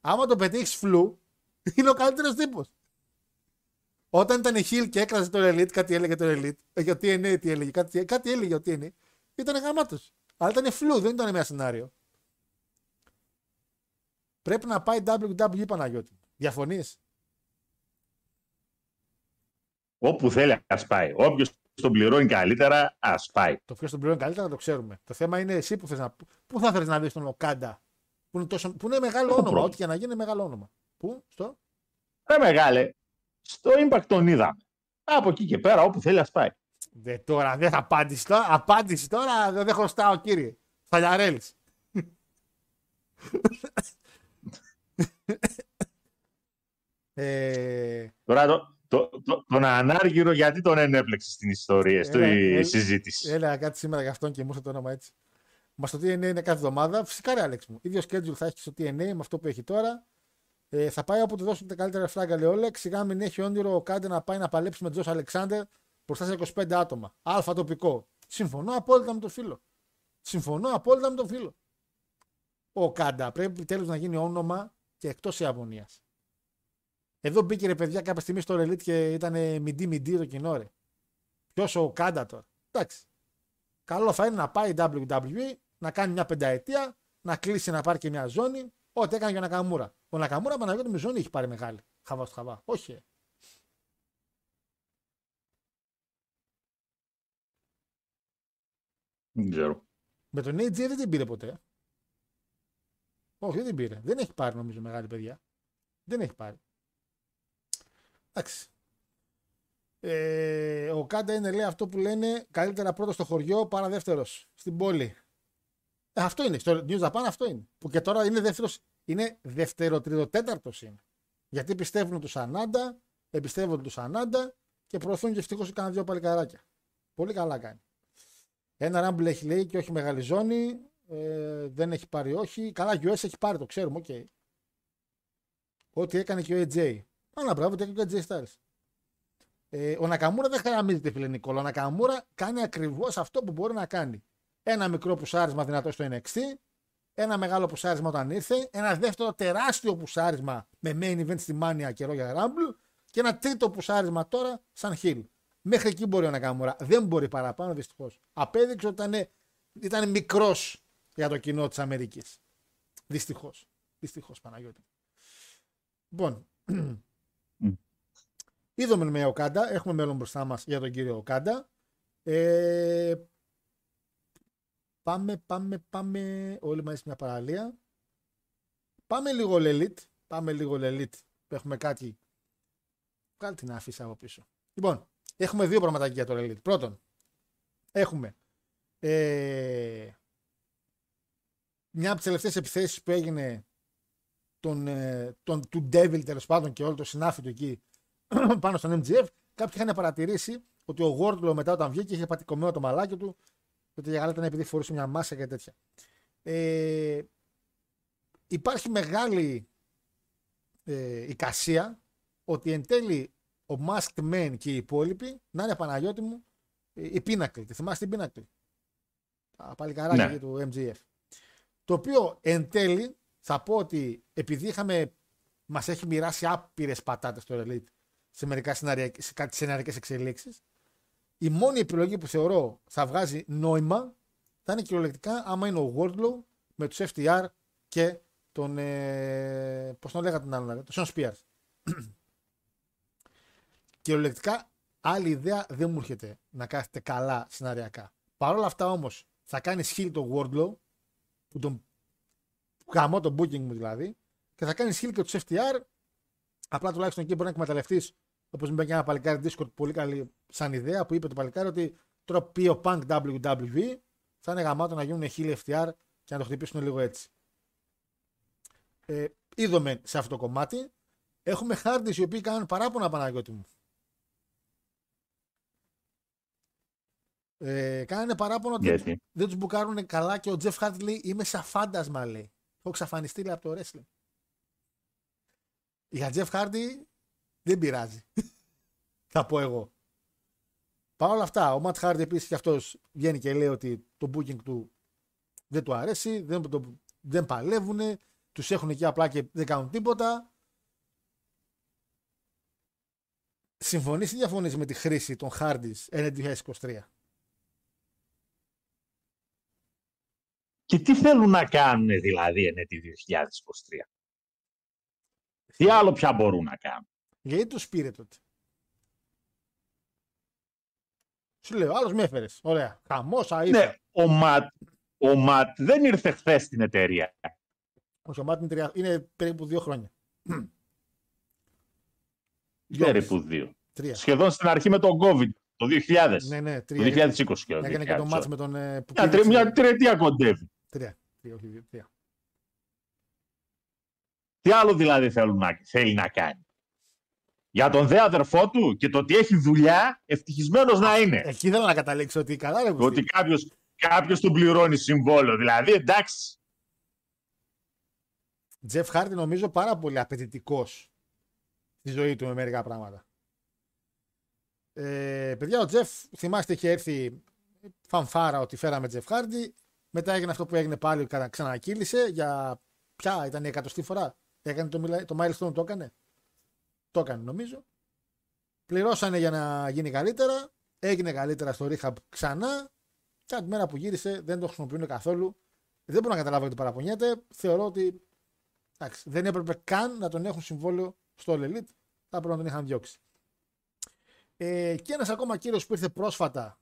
Speaker 1: Άμα το πετύχεις φλου, (laughs) είναι ο καλύτερος τύπος. Όταν ήταν η Χιλ και έκραζε το Elite, κάτι έλεγε το Elite. ε, Για TNA τι έλεγε, κάτι, κάτι έλεγε για TNA. Ήταν γαμάτος. Αλλά ήταν φλου, δεν ήταν ένα σενάριο. Πρέπει να πάει WWE Παναγιώτη. Διαφωνείς;
Speaker 6: Όπου θέλει, α πάει. Όποιος τον πληρώνει καλύτερα, ας πάει.
Speaker 1: Το ποιος τον πληρώνει καλύτερα το ξέρουμε. Το θέμα είναι εσύ που θες να. Πού θα θέλει να δεις τον Οκάντα, που είναι, τόσο, που είναι μεγάλο
Speaker 6: Το
Speaker 1: όνομα.
Speaker 6: πρώτο.
Speaker 1: Ό,τι και να γίνει είναι μεγάλο όνομα. Πού, στο;
Speaker 6: Ρε μεγάλε, στο Impact τον είδαμε. Από εκεί και πέρα, όπου θέλει, ας πάει.
Speaker 1: Δε, τώρα δεν θα απάντηση τώρα. Απάντηση τώρα δεν, δεν χρωστάω, κύριε. Φαλιαρέλη. (laughs) ε,
Speaker 6: Τώρα το, το, το, τον ανάργυρο γιατί τον ενέπλεξε στην ιστορία, στη
Speaker 1: Έλα, έλα.
Speaker 6: συζήτηση.
Speaker 1: έλεγα κάτι σήμερα για αυτόν και μου ήρθε το όνομα έτσι. Μας το TNA είναι κάθε εβδομάδα. Φυσικά, ρε Άλεξ μου. ίδιο schedule θα έχεις στο TNA με αυτό που έχει τώρα. Ε, θα πάει όπου του δώσουν τα καλύτερα φράγκα, λέει ο Όλεξ. Σιγά μην έχει όνειρο ο Κάντε να πάει να παλέψει με Τζος Αλεξάνδερ μπροστά σε 25 άτομα. Αλφα τοπικό. Συμφωνώ απόλυτα με το φίλο. Συμφωνώ απόλυτα με το φίλο. Ο Κάντα πρέπει επιτέλου να γίνει όνομα και εκτός Ιαπωνίας. Εδώ μπήκε ρε παιδιά κάποια στιγμή στο Elite και ήταν μιντί μιντί το κοινό ρε. Ποιος ο Κάντα τώρα. Εντάξει. Καλό θα είναι να πάει η WWE, να κάνει μια πενταετία, να κλείσει να πάρει και μια ζώνη. Ό,τι έκανε για ο Νακαμούρα. Ο Νακαμούρα Παναγιώτη με ζώνη έχει πάρει μεγάλη. Χαβά στο χαβά. Όχι. ε.
Speaker 6: Δεν ξέρω.
Speaker 1: Με τον AJ δεν την πήρε ποτέ. Όχι, δεν την πήρε. Δεν έχει πάρει νομίζω μεγάλη παιδιά. Δεν έχει πάρει. Εντάξει. Ε, ο Okada είναι λέει αυτό που λένε καλύτερα πρώτος στο χωριό παρά δεύτερος στην πόλη. Ε, αυτό είναι. Στο New Japan αυτό είναι. Που και τώρα είναι δεύτερος. Είναι δεύτερο, τρίτο, τέταρτος είναι. Γιατί πιστεύουν τον Sanada, εμπιστεύονται τον Sanada και προωθούν και ευτυχώς κανένα δύο παλικαράκια. Πολύ καλά κάνει. Ένα Rumble έχει λέει και όχι μεγάλη ζώνη. Ε, δεν έχει πάρει όχι. Καλά, US έχει πάρει, το ξέρουμε, οκ. Ό,τι έκανε και ο AJ. Άνα μπράβο, τι έκανε και ο AJ Styles. Ε, ο Νακαμούρα δεν χαραμίζεται, φίλε Νικόλα. Ο Νακαμούρα κάνει ακριβώς αυτό που μπορεί να κάνει. Ένα μικρό πουσάρισμα δυνατό στο NXT. Ένα μεγάλο πουσάρισμα όταν ήρθε. Ένα δεύτερο τεράστιο πουσάρισμα με main event στη Mania καιρό για Rumble. Και ένα τρίτο πουσάρισμα τώρα σαν Hill. Μέχρι εκεί μπορεί ο Νακαμούρα. Δεν μπορεί παραπάνω δυστυχώς. Απέδειξε ότι ήταν, ήταν μικρός για το κοινό της Αμερικής. Δυστυχώς. Δυστυχώς, Παναγιώτη. Λοιπόν. (clears throat) Είδαμε με Okada. Έχουμε μέλλον μπροστά μας για τον κύριο Okada. Ε, πάμε, πάμε, πάμε. Όλοι μαζί σε μια παραλία. Πάμε λίγο Elite. Πάμε λίγο Λελίτ. Έχουμε κάτι. Βγάλε την αφίσα από πίσω. Λοιπόν, έχουμε δύο πραγματάκια για το Elite. Πρώτον, έχουμε ε, μια από τις τελευταίες επιθέσεις που έγινε τον, ε, τον, του Devil τέλος πάντων και όλο το συνάφι του εκεί (clears throat) πάνω στον MGF. Κάποιοι είχαν παρατηρήσει ότι ο Wardlow μετά όταν βγήκε είχε πατικωμένο το μαλάκι του. και Ότι για γάλα ήταν επειδή φορούσε μια μάσα και τέτοια. Ε, υπάρχει μεγάλη ε, εικασία ότι εν τέλει ο Masked Man και οι υπόλοιποι να είναι Παναγιώτη μου ε, η Pinnacle. Τη θυμάστε την Pinnacle; Τα παλικαράκια
Speaker 6: Ναι.
Speaker 1: του MGF. Το οποίο εν τέλει θα πω ότι επειδή είχαμε, μας έχει μοιράσει άπειρες πατάτες το Elite σε μερικά σεναριακ- σε κάτι σεναρικές εξελίξεις η μόνη επιλογή που θεωρώ θα βγάζει νόημα θα είναι κυριολεκτικά άμα είναι ο Wardlow με τους FTR και τον, ε, πώς τον λέγατε τον άλλον, τον Sean Spears. (clears throat) κυριολεκτικά άλλη ιδέα δεν μου έρχεται να κάθεται καλά σεναριακά. Παρ' όλα αυτά όμως θα κάνει χείλ τον Wardlow που τον γαμώ το booking μου δηλαδή και θα κάνει χείλ και τους FTR απλά τουλάχιστον εκεί μπορεί να εκμεταλλευτείς όπως μου είπε και ένα παλικάρι Discord πολύ καλή σαν ιδέα που είπε το παλικάρι ότι τώρα πει ο Punk WWE θα είναι γαμάτο να γίνουν χείλ FTR και να το χτυπήσουν λίγο έτσι. Ε, είδαμε σε αυτό το κομμάτι. Έχουμε χάρτες οι οποίοι κάνουν παράπονα Παναγιώτη μου. Ε, κάνανε παράπονο ότι
Speaker 6: Γιατί;
Speaker 1: δεν τους μπουκάρουν καλά και ο Τζεφ Χάρτ λέει είμαι σαν φάντασμα λέει. Έχω εξαφανιστεί λέει, από το wrestling. Για Τζεφ Χάρντι δεν πειράζει. Θα πω εγώ. Παρ' όλα αυτά, ο Ματ Χάρντι επίσης και αυτός βγαίνει και λέει ότι το booking του δεν του αρέσει, δεν, το, δεν παλεύουν, τους έχουν εκεί απλά και δεν κάνουν τίποτα. Συμφωνείς ή διαφωνείς με τη χρήση των Hardys έναντι 2023.
Speaker 6: Και τι θέλουν να κάνουν δηλαδή εν έτη 2023. Τι άλλο πια μπορούν να κάνουν;
Speaker 1: Γιατί τους πήρε τότε; Σου λέω, άλλος με έφερες. Ωραία. Χαμός, αήθο.
Speaker 6: Ναι, ο Ματ, ο Ματ δεν ήρθε χθες στην εταιρεία.
Speaker 1: Όχι, ο Μάτ είναι, τρία- είναι περίπου δύο χρόνια.
Speaker 6: Περίπου δύο.
Speaker 1: Τρία.
Speaker 6: Σχεδόν στην αρχή με τον COVID, το 2000.
Speaker 1: Ναι, ναι,
Speaker 6: Το
Speaker 1: τρία.
Speaker 6: 2020 σχεδόν.
Speaker 1: Έκανε και το
Speaker 6: 2000.
Speaker 1: μάτς με τον. ε, που
Speaker 6: Μια,
Speaker 1: πήρε
Speaker 6: τρι- μια
Speaker 1: τις-
Speaker 6: τριετία κοντεύει.
Speaker 1: Τρία. Τρία, όχι δύο. Τρία.
Speaker 6: Τι άλλο δηλαδή θέλουν να, θέλει να κάνει; Για τον δε αδερφό του και το ότι έχει δουλειά, ευτυχισμένος να είναι.
Speaker 1: Εκεί ήθελα να καταλήξω ότι καλά ρε
Speaker 6: Το
Speaker 1: Κωστή.
Speaker 6: ότι κάποιος, κάποιος του πληρώνει συμβόλαιο. Δηλαδή, εντάξει,
Speaker 1: Τζεφ Χάρτη νομίζω πάρα πολύ απαιτητικός στη ζωή του με μερικά πράγματα. Ε, παιδιά, ο Τζεφ, θυμάστε, είχε έρθει φανφάρα ότι φέραμε Τζεφ Χάρτη. Μετά έγινε αυτό που έγινε πάλι, κατα- ξανακύλησε για ποια ήταν η εκατοστή φορά. Έκανε το, μιλα- το milestone, το έκανε. Το έκανε νομίζω. Πληρώσανε για να γίνει καλύτερα. Έγινε καλύτερα στο rehab ξανά. Και την μέρα που γύρισε δεν το χρησιμοποιούν καθόλου. Δεν μπορώ να καταλάβω γιατί παραπονιέται. Θεωρώ ότι εντάξει, δεν έπρεπε καν να τον έχουν συμβόλαιο στο All Elite. Θα έπρεπε να τον είχαν διώξει. Ε, και ένας ακόμα κύριος που ήρθε πρόσφατα,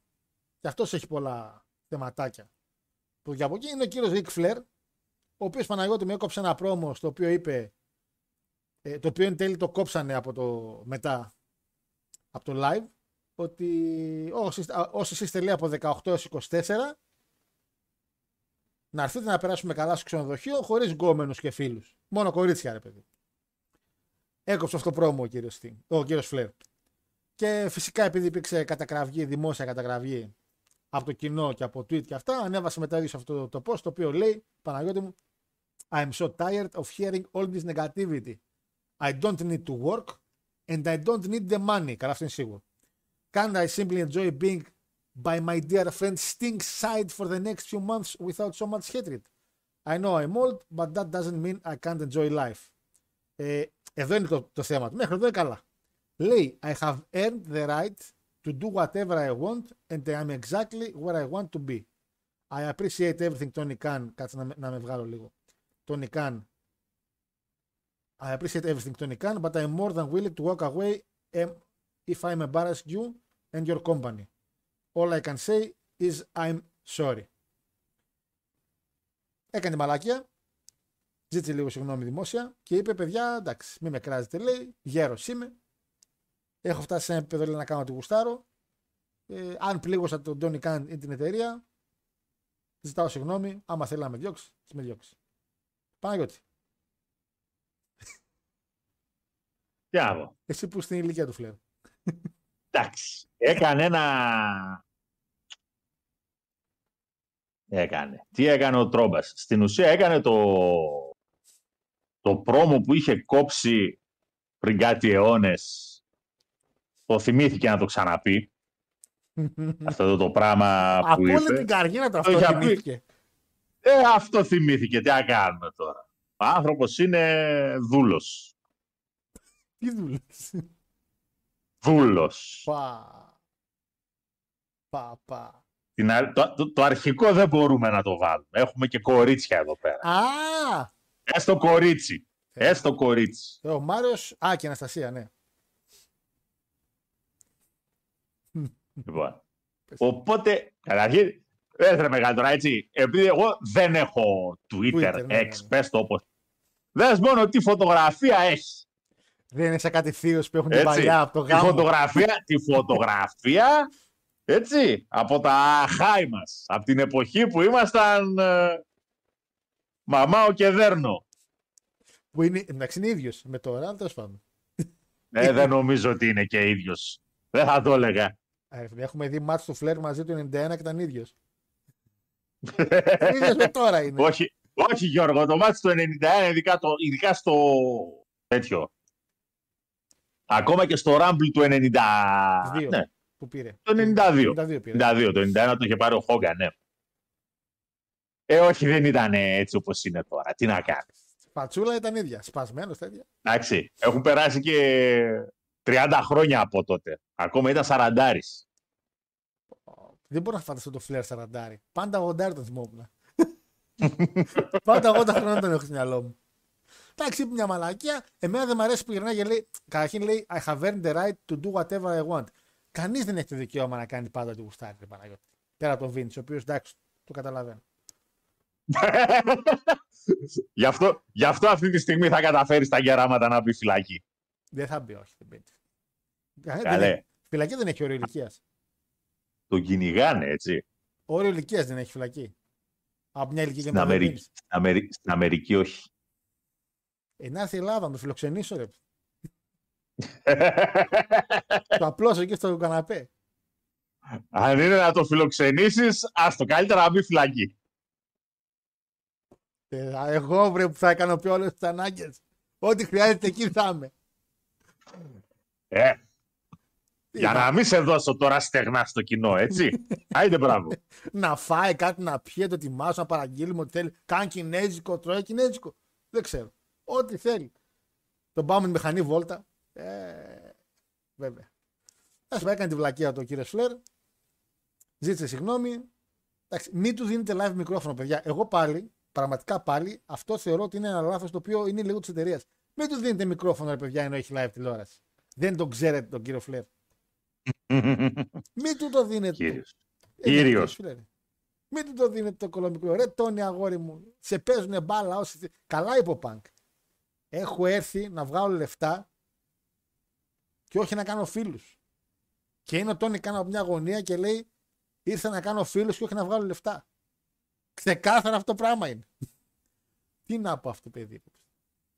Speaker 1: και αυτός έχει πολλά θεματάκια. Που για από εκεί είναι ο κύριος Ρικ Φλερ, ο οποίος Παναγιώτη μου έκοψε ένα πρόμο στο οποίο είπε, ε, το οποίο εν τέλει το κόψανε από το μετά, από το live, ότι όσοι, α, όσοι είστε λέει από 18 έως 24, να έρθετε να περάσουμε καλά στο ξενοδοχείο χωρίς γκόμενους και φίλους. Μόνο κορίτσια, ρε παιδί. Έκοψε αυτό το πρόμο ο κύριος ο κύριος Φλερ. Και φυσικά επειδή υπήρξε κατακραυγή, δημόσια κατακραυγή από το κοινό και από tweet και αυτά, ανέβασε μετά ίδιος αυτό το post το οποίο λέει Παναγιώτη μου, I'm so tired of hearing all this negativity. I don't need to work and I don't need the money. Καλά, αυτό είναι σίγουρο. Can't I simply enjoy being by my dear friend Sting's side for the next few months without so much hatred? I know I'm old, but that doesn't mean I can't enjoy life. Ε, εδώ είναι το, το θέμα του. Μέχρι εδώ είναι καλά. Λέει, I have earned the right to do whatever I want and I'm exactly where I want to be. I appreciate everything Tony Khan. Κάτσε να, με- να με βγάλω λίγο. Tony Khan. I appreciate everything Tony Khan, but I'm more than willing to walk away um, if I'm embarrassed you and your company. All I can say is I'm sorry. Έκανε μαλάκια, ζήτησε λίγο συγγνώμη δημόσια και είπε: Παιδιά, εντάξει, μην με κράζετε, λέει. Γέρος είμαι. Έχω φτάσει σε ένα επίπεδο λέει, να κάνω ό,τι γουστάρω. Ε, αν πλήγωσα τον Τόνι Καν ή την εταιρεία, ζητάω συγγνώμη. Άμα θέλει να με διώξει, ας με διώξει. Παναγιώτη,
Speaker 6: τι να πω.
Speaker 1: εσύ που στην ηλικία του φλερ.
Speaker 6: Εντάξει. Έκανε ένα. Έκανε. Τι έκανε ο Τρόμπας. Στην ουσία έκανε το, το πρόμο που είχε κόψει πριν κάτι αιώνες. Το θυμήθηκε να το ξαναπεί. (laughs) Αυτό εδώ το πράγμα που
Speaker 1: Από όλη
Speaker 6: είπε.
Speaker 1: την καριέρα του
Speaker 6: Το
Speaker 1: αυτό
Speaker 6: είχα πει.
Speaker 1: θυμήθηκε.
Speaker 6: Ε, αυτό θυμήθηκε. Τι να κάνουμε τώρα. Ο άνθρωπος είναι δούλος.
Speaker 1: Τι δουλεύεις;
Speaker 6: Δούλος.
Speaker 1: Πα. Πα, πα.
Speaker 6: Την α- το, το, το αρχικό δεν μπορούμε να το βάλουμε. Έχουμε και κορίτσια εδώ πέρα.
Speaker 1: Α!
Speaker 6: Έστω κορίτσι. Έστω κορίτσι.
Speaker 1: Ε, Ο Μάριο. Α, και η Αναστασία, ναι.
Speaker 6: Λοιπόν. Οπότε, καταρχήν, δεν μεγάλη τώρα έτσι. Επειδή εγώ δεν έχω Twitter,
Speaker 1: Twitter, ναι, ναι,
Speaker 6: X,
Speaker 1: ναι.
Speaker 6: πες το όπως. Δες μόνο τι φωτογραφία έχεις.
Speaker 1: Δεν είναι σαν κάτι θείος που έχουν την
Speaker 6: Έτσι.
Speaker 1: παλιά από το
Speaker 6: Τη
Speaker 1: γάμο.
Speaker 6: φωτογραφία, τη φωτογραφία, έτσι, από τα χάη μας. Από την εποχή που ήμασταν ε, μαμάο και δέρνο.
Speaker 1: Που είναι, εντάξει, είναι ίδιος με τώρα, αλλά τέλος πάντων.
Speaker 6: Ε, δεν νομίζω ότι είναι και ίδιος. Δεν θα το έλεγα.
Speaker 1: Ε, Έχουμε δει μάτς του Φλερ μαζί του 91 και ήταν ίδιος. (laughs) ίδιος με τώρα είναι.
Speaker 6: όχι, όχι Γιώργο, το μάτι του 91, ειδικά, το, ειδικά στο τέτοιο. Ακόμα και στο Rumble του 90.
Speaker 1: Δύο
Speaker 6: Ναι,
Speaker 1: που πήρε.
Speaker 6: το 92.
Speaker 1: 92 πήρε.
Speaker 6: 92, το 91 το είχε πάρει ο Χόγκαν, ναι. Ε, όχι, δεν ήταν έτσι όπως είναι τώρα. Τι να κάνει.
Speaker 1: Πατσούλα ήταν ίδια. Σπασμένος τέτοια.
Speaker 6: Εντάξει, έχουν περάσει και 30 χρόνια από τότε. Ακόμα ήταν σαραντάρις.
Speaker 1: Δεν μπορώ να φανταστώ το φλερ σαραντάρι. Πάντα 80 τον θυμόμουν. (laughs) Πάντα 80 χρόνια τον έχω στο μυαλό μου. Εντάξει, είπε μια μαλακία. Εμένα δεν μου αρέσει που γυρνάει και λέει. Καταρχήν λέει I have earned the right to do whatever I want. Κανείς δεν έχει το δικαίωμα να κάνει πάντα ό,τι γουστάρει. ρε Παναγιώτη. Πέρα από τον Βίντ, ο οποίος εντάξει, το καταλαβαίνω.
Speaker 6: γι, αυτό, γι' αυτό αυτή τη στιγμή θα καταφέρεις τα γεράματα να μπει φυλακή.
Speaker 1: Δεν θα μπει, όχι. Δεν μπει. Ε,
Speaker 6: Καλέ.
Speaker 1: δεν έχει- Φυλακή δεν έχει όριο ηλικίας.
Speaker 6: Το κυνηγάνε, έτσι.
Speaker 1: Όριο ηλικίας δεν έχει φυλακή. Από μια ηλικία και
Speaker 6: Στην
Speaker 1: μετά δεν
Speaker 6: Αμερική,
Speaker 1: μπαίνεις.
Speaker 6: στην, Αμερική, στην Αμερική όχι.
Speaker 1: Ε, να έρθει η Ελλάδα να το φιλοξενήσω, ρε. (laughs) το απλώσω εκεί στο καναπέ.
Speaker 6: Αν είναι να το φιλοξενήσεις, άστο καλύτερα να μπει φυλακή.
Speaker 1: Ε, α, εγώ βρε που θα ικανοποιώ όλες τις ανάγκες. Ό,τι χρειάζεται εκεί θα είμαι.
Speaker 6: Ε,
Speaker 1: Τι
Speaker 6: για
Speaker 1: θα-
Speaker 6: να μην σε δώσω τώρα στεγνά στο κοινό, έτσι. (laughs) Άιντε μπράβο.
Speaker 1: να φάει κάτι να πιει, το ετοιμάσω, να παραγγείλουμε ό,τι θέλει. Κάνει κινέζικο, τρώει κινέζικο. Δεν ξέρω. Ό,τι θέλει. Τον πάμε με μηχανή βόλτα. Ε, βέβαια. Α πούμε, έκανε τη βλακεία το κύριο Φλερ. Ζήτησε συγγνώμη. Εντάξει, μην τους δίνετε live μικρόφωνο, παιδιά. Εγώ πάλι, πραγματικά πάλι, αυτό θεωρώ ότι είναι ένα λάθος το οποίο είναι λίγο της εταιρείας. Μην τους δίνετε μικρόφωνο, ρε παιδιά, ενώ έχει live τηλεόραση. Δεν τον ξέρετε τον κύριο Φλερ. Μην του το δίνετε.
Speaker 6: Κύριος.
Speaker 1: Ε,
Speaker 6: Κύριος.
Speaker 1: φίλε, ρε. Μην του το δίνετε το κολομικρό. Ρε Τόνι αγόρι μου. Σε παίζουν μπάλα όσοι. θε- Καλά είπε ο Πανκ. Έχω έρθει να βγάλω λεφτά και όχι να κάνω φίλους. Και είναι ο Τόνι κάνω από μια γωνία και λέει ήρθα να κάνω φίλους και όχι να βγάλω λεφτά. Ξεκάθαρα αυτό το πράγμα είναι. (laughs) Τι να πω αυτό παιδί.
Speaker 6: Το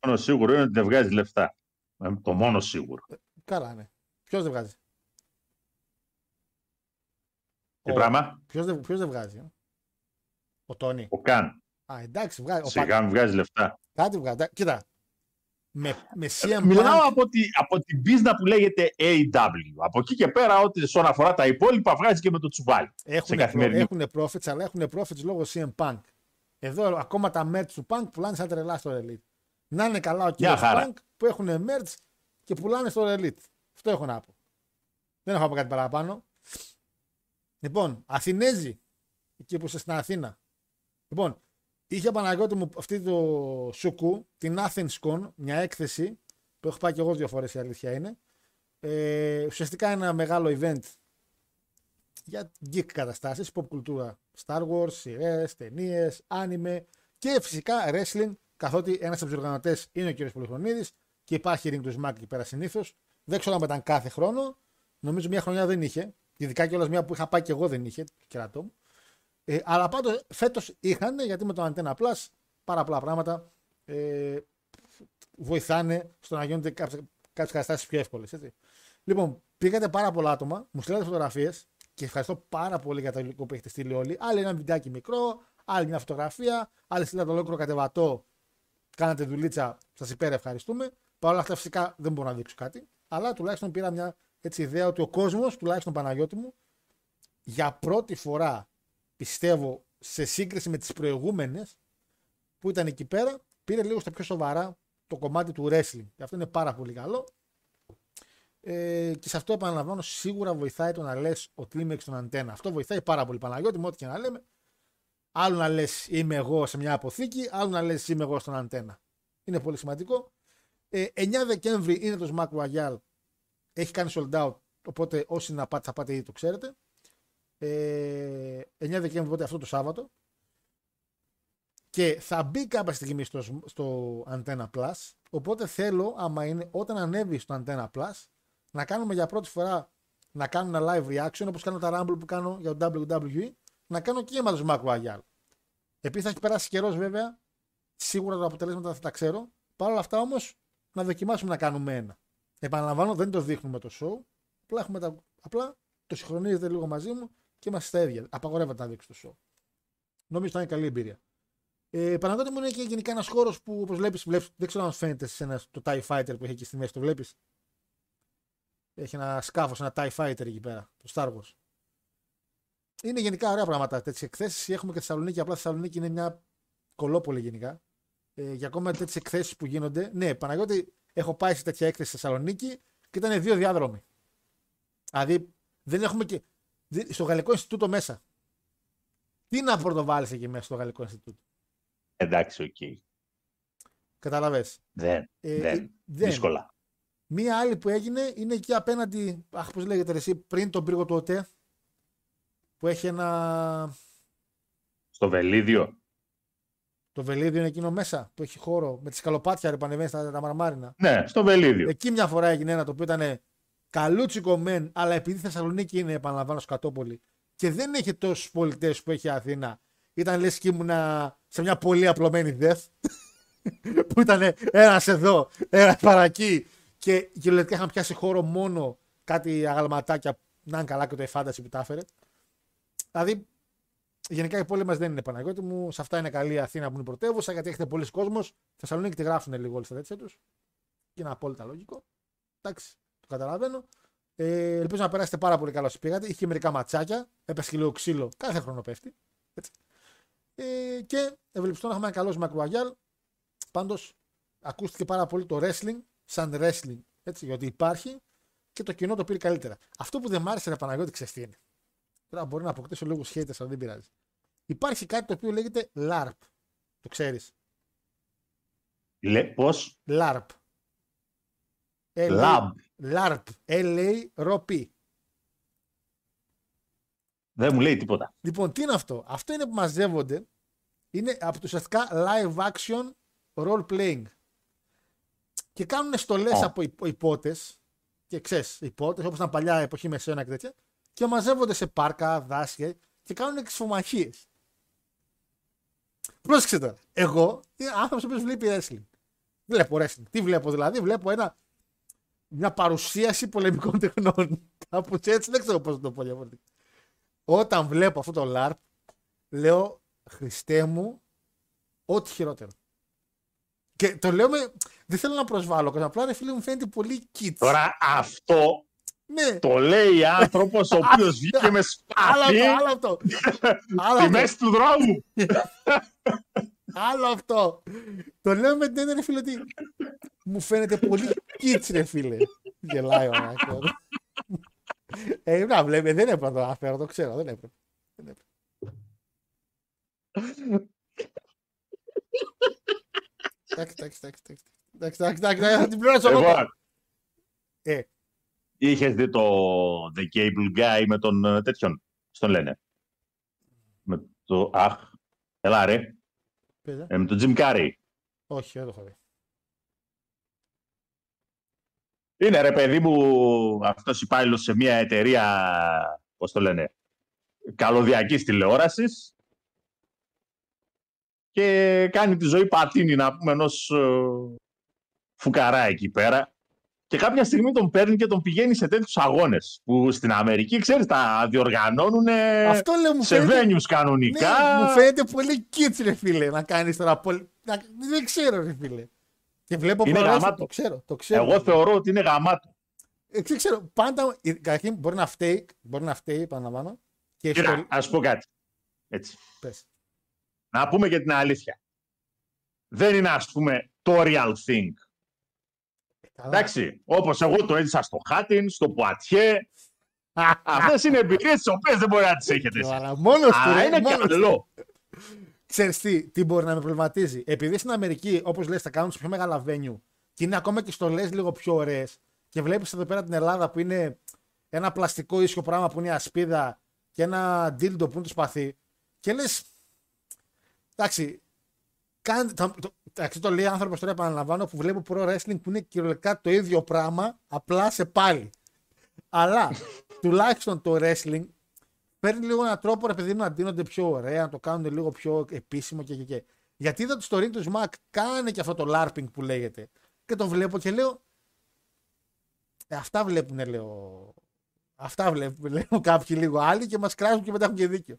Speaker 6: μόνο σίγουρο είναι ότι δεν βγάζει λεφτά. Ε, Το μόνο σίγουρο.
Speaker 1: Καλά ναι. Ποιος δεν βγάζει;
Speaker 6: Τι πράγμα,
Speaker 1: Ποιος δεν, ποιος δεν βγάζει. ε; Ο Τόνι.
Speaker 6: ο Καν.
Speaker 1: Α, εντάξει, βγάζει. Ο
Speaker 6: Σιγά μην βγάζει λεφτά.
Speaker 1: Κάτι βγάζει. Κοίτα. Με, με CM
Speaker 6: Μιλάω
Speaker 1: Punk,
Speaker 6: από, τη, από την πίσνα που λέγεται AW. Από εκεί και πέρα, ό,τι όσον αφορά τα υπόλοιπα, βγάζει και με το τσουβάλι. σε
Speaker 1: έχουν,
Speaker 6: καθημερινή.
Speaker 1: έχουν profits, αλλά έχουν profits λόγω CM Punk. Εδώ ακόμα τα merch του Punk πουλάνε σαν τρελά στο Elite. Να είναι καλά ο κύριος
Speaker 6: χαρά.
Speaker 1: Punk που έχουν merch και πουλάνε στο Elite. Αυτό έχω να πω. Δεν έχω να πω κάτι παραπάνω. Λοιπόν, Αθηνέζοι, εκεί που είσαι στην Αθήνα. Λοιπόν, είχε Παναγιώτη μου αυτή το Σουκού, την Athens Con, μια έκθεση που έχω πάει και εγώ δύο φορές η αλήθεια είναι. Ε, ουσιαστικά ένα μεγάλο event για geek καταστάσεις, pop κουλτούρα, Star Wars, σειρές, ταινίες, anime και φυσικά wrestling, καθότι ένας από τους οργανωτές είναι ο κ. Πολυχρονίδης και υπάρχει ring του SmackDown εκεί πέρα συνήθως. Δεν ξέρω αν ήταν κάθε χρόνο, νομίζω μια χρονιά δεν είχε, ειδικά και μια που είχα πάει και εγώ δεν είχε, κερατό μου. Ε, αλλά πάντως φέτος είχαν, γιατί με το Antenna Plus πάρα πολλά πράγματα ε, βοηθάνε στο να γίνονται κάποιες, κάποιες καταστάσεις πιο εύκολες. Έτσι. Λοιπόν, πήγατε πάρα πολλά άτομα, μου στείλατε φωτογραφίες και ευχαριστώ πάρα πολύ για το υλικό που έχετε στείλει όλοι. Άλλοι ένα βιντεάκι μικρό, άλλη μια φωτογραφία, άλλοι στείλατε ολόκληρο κατεβατό. Κάνατε δουλίτσα, σας υπέρ ευχαριστούμε. Παρ' όλα αυτά, φυσικά δεν μπορώ να δείξω κάτι. Αλλά τουλάχιστον πήρα μια έτσι, ιδέα ότι ο κόσμος, τουλάχιστον Παναγιώτης μου, για πρώτη φορά πιστεύω σε σύγκριση με τις προηγούμενες που ήταν εκεί πέρα, πήρε λίγο στα πιο σοβαρά το κομμάτι του wrestling. Και αυτό είναι πάρα πολύ καλό. Ε, και σε αυτό επαναλαμβάνω, σίγουρα βοηθάει το να λες ότι είμαι στον αντένα. Αυτό βοηθάει πάρα πολύ. Παναγιώτη, μου, ό,τι και να λέμε. Άλλο να λες είμαι εγώ σε μια αποθήκη, άλλο να λες είμαι εγώ στον αντένα. Είναι πολύ σημαντικό. Ε, 9 Δεκέμβρη είναι το Smack Royale. Έχει κάνει sold out. Οπότε όσοι να πάτε, θα πάτε ήδη το ξέρετε. Ε, 9 Δεκέμβρη, οπότε αυτό το Σάββατο. Και θα μπει κάποια στιγμή στο, στο Antenna Plus. Οπότε θέλω, άμα είναι, όταν ανέβει στο Antenna Plus, να κάνουμε για πρώτη φορά να κάνω ένα live reaction όπως κάνω τα Rumble που κάνω για το WWE, να κάνω και για το Smack Royale. Επειδή θα έχει περάσει καιρός βέβαια, σίγουρα τα αποτελέσματα θα τα ξέρω. Παρ' όλα αυτά όμως, να δοκιμάσουμε να κάνουμε ένα. Επαναλαμβάνω, δεν το δείχνουμε το show. Απλά, έχουμε τα... απλά το συγχρονίζετε λίγο μαζί μου και είμαστε στα ίδια. Απαγορεύεται να δείξει το show. Νομίζω ότι είναι καλή εμπειρία. Ε, Παναγιώτη μου είναι και γενικά ένας χώρος που όπως βλέπεις, δεν ξέρω αν φαίνεται σε ένα, το TIE Fighter που έχει εκεί στη μέση, το βλέπεις; Έχει ένα σκάφος, ένα TIE Fighter εκεί πέρα, το Star Wars. είναι γενικά ωραία πράγματα. Τέτοιες εκθέσεις έχουμε και στη Θεσσαλονίκη. Απλά η Θεσσαλονίκη είναι μια κολόπολη γενικά. Ε, για ακόμα τέτοιες εκθέσεις που γίνονται. Ναι, Παναγιώτη, έχω πάει σε τέτοια έκθεση στη Θεσσαλονίκη και ήταν δύο διάδρομοι. Δηλαδή δεν έχουμε και. Δι- Στο Γαλλικό Ινστιτούτο μέσα. Τι να πρωτοβάλει εκεί μέσα στο Γαλλικό Ινστιτούτο;
Speaker 6: Εντάξει, οκ.
Speaker 1: Καταλαβέ.
Speaker 6: Δεν.
Speaker 1: Ε,
Speaker 6: δεν.
Speaker 1: ε, δεν.
Speaker 6: Δύσκολα.
Speaker 1: Μία άλλη που έγινε είναι εκεί απέναντι. Αχ, πώς λέγεται ρε, εσύ, πριν τον πύργο του ΟΤΕ. Που έχει ένα.
Speaker 6: Στο Βελίδιο.
Speaker 1: Το Βελίδιο είναι εκείνο μέσα που έχει χώρο με τα σκαλοπάτια ρε που ανεβαίνεις τα τα μαρμάρινα.
Speaker 6: Ναι, στο Βελίδιο.
Speaker 1: Εκεί μια φορά έγινε ένα το οποίο ήταν καλούτσικο μεν, αλλά επειδή η Θεσσαλονίκη είναι, επαναλαμβάνω, σκατόπολη και δεν έχει τόσους πολιτές που έχει η Αθήνα, ήταν λες και ήμουνα σε μια πολύ απλωμένη δεθ. (laughs) που ήταν ένας εδώ, ένας παρακεί και κυριολεκτικά είχαν πιάσει χώρο μόνο κάτι αγαλματάκια να είναι καλά και το εφάνταση που τα έφερε. Δηλαδή, γενικά η πόλη μας δεν είναι Παναγιώτη μου. Σε αυτά είναι καλή η Αθήνα που είναι πρωτεύουσα γιατί έχετε πολλοί κόσμος. Θεσσαλονίκη τη γράφουν λίγο όλοι στα τέτοια τους. Και είναι απόλυτα λογικό. Εντάξει, το καταλαβαίνω. Ε, ελπίζω να περάσετε πάρα πολύ καλά όσοι πήγατε. Είχε μερικά ματσάκια. Έπεσε και λίγο ξύλο. Κάθε χρόνο πέφτει. Έτσι. Ε, και ευελπιστώ να έχουμε ένα καλό Μακρουαγιάλ. Πάντως, ακούστηκε πάρα πολύ το wrestling σαν wrestling. Έτσι, γιατί υπάρχει και το κοινό το πήρε καλύτερα. Αυτό που δεν μ' άρεσε, ρε Παναγιώτη, ξέρεις τι είναι. Τώρα μπορεί να αποκτήσω λίγου haters, αλλά δεν πειράζει. Υπάρχει κάτι το οποίο λέγεται LARP. Το ξέρεις.
Speaker 6: Λε, πώς;
Speaker 1: LARP.
Speaker 6: Lab.
Speaker 1: LARP. L-A-R-P.
Speaker 6: Δεν μου λέει τίποτα.
Speaker 1: Λοιπόν, τι είναι αυτό; Αυτό είναι που μαζεύονται. Είναι από το ουσιαστικά live action role playing. Και κάνουν στολές
Speaker 6: Ω.
Speaker 1: από υπ- υπότες και ξέρεις, υπότες, όπως ήταν παλιά εποχή μεσαίωνα και τέτοια, και μαζεύονται σε πάρκα, δάσια και κάνουν εξφομαχίε. Πρόσεξε τώρα. Εγώ είμαι άνθρωπος που βλέπει wrestling. Βλέπω wrestling. Τι βλέπω δηλαδή, βλέπω ένα, μια παρουσίαση πολεμικών τεχνών. (laughs) Κάπως έτσι, δεν ξέρω πώς να το πω διαφορετικά. Όταν βλέπω αυτό το LARP, λέω Χριστέ μου, ό,τι χειρότερο. Και το λέω με. Δεν θέλω να προσβάλλω κόσμο. Απλά ρε φίλε μου φαίνεται πολύ kids.
Speaker 6: Τώρα αυτό
Speaker 1: Ναι,
Speaker 6: το λέει άνθρωπος ο οποίος βγήκε με (laughs)
Speaker 1: άλλο
Speaker 6: σπαθί
Speaker 1: αυτό, άλλο αυτό. (laughs) άλλο,
Speaker 6: στη
Speaker 1: αυτό
Speaker 6: μέση του δρόμου.
Speaker 1: άλλο αυτό. Το λέω με την έννοια, ρε φίλε, ότι μου φαίνεται πολύ kids, ρε φίλε. Γελάει ο Μάκο. Ε, να βλέπει, δεν έπρεπε να το αναφέρω, το ξέρω, δεν έπρεπε. Δεν έπρεπε. Εντάξει, εντάξει, εντάξει, εντάξει. Εντάξει, εντάξει, εντάξει, θα την πληρώσω εγώ.
Speaker 6: Λοιπόν,
Speaker 1: Ε,
Speaker 6: είχες δει το The Cable Guy με τον ε, τέτοιον, στον λένε. Με το, αχ, έλα ρε,
Speaker 1: πες, ε.
Speaker 6: ε, με τον Jim Carrey.
Speaker 1: Όχι, δεν το έχω δει.
Speaker 6: Είναι ρε παιδί μου αυτός υπάλληλος σε μια εταιρεία, πώς το λένε, καλωδιακής τηλεόρασης και κάνει τη ζωή πατίνη να πούμε ενός ε, φουκαρά εκεί πέρα και κάποια στιγμή τον παίρνει και τον πηγαίνει σε τέτοιους αγώνες που στην Αμερική, ξέρεις, τα διοργανώνουν
Speaker 1: Αυτό λέω μου
Speaker 6: σε
Speaker 1: φαίνεται.
Speaker 6: venues κανονικά.
Speaker 1: Ναι, μου φαίνεται πολύ kids, ρε φίλε, να κάνεις τώρα. Πολύ... Να... Δεν ξέρω, ρε φίλε. Και βλέπω
Speaker 6: Είναι
Speaker 1: pro wrestling,
Speaker 6: γαμάτο.
Speaker 1: Το ξέρω, το ξέρω.
Speaker 6: Εγώ θεωρώ ότι είναι γαμάτο.
Speaker 1: Ε, δεν ξέρω, πάντα. ε, Καταρχήν μπορεί να φταίει, μπορεί να φταίει, επαναλαμβάνω. Και στο...
Speaker 6: Κοίτα, ας πω κάτι. Έτσι.
Speaker 1: Πες.
Speaker 6: Να πούμε και την αλήθεια. Δεν είναι, ας πούμε, το real thing.
Speaker 1: Καλά.
Speaker 6: Εντάξει, όπως εγώ το έζησα στο Χάτιν, στο Πουατιέ. (laughs) Αυτές είναι εμπειρίες τις οποίες δεν μπορεί να τις έχετε εσείς.
Speaker 1: Αλλά μόνος του,
Speaker 6: Αλλά
Speaker 1: ρε,
Speaker 6: είναι
Speaker 1: μόνος του.
Speaker 6: καλό.
Speaker 1: Ξέρεις τι, τι μπορεί να με προβληματίζει; Επειδή στην Αμερική, όπως λες, τα κάνουν σε πιο μεγάλα venue και είναι ακόμα και στολές λίγο πιο ωραίες και βλέπεις εδώ πέρα την Ελλάδα που είναι ένα πλαστικό ίσιο πράγμα που είναι η ασπίδα και ένα dildo που είναι το σπαθί και λες, εντάξει, κάν, το, το, εντάξει, το λέει άνθρωπος τώρα επαναλαμβάνω που βλέπω pro wrestling που είναι κυριολεκτικά το ίδιο πράγμα απλά σε πάλι. Αλλά τουλάχιστον το wrestling παίρνει λίγο έναν τρόπο ρε παιδί μου να ντύνονται πιο ωραία, να το κάνουν λίγο πιο επίσημο και και και. Γιατί είδα το στο ring του Smack κάνει και αυτό το LARPing που λέγεται. Και το βλέπω και λέω. Ε, αυτά βλέπουν, λέω. Αυτά βλέπουν, (laughs) λέω κάποιοι λίγο άλλοι και μας κράζουν και μετά έχουν και δίκιο.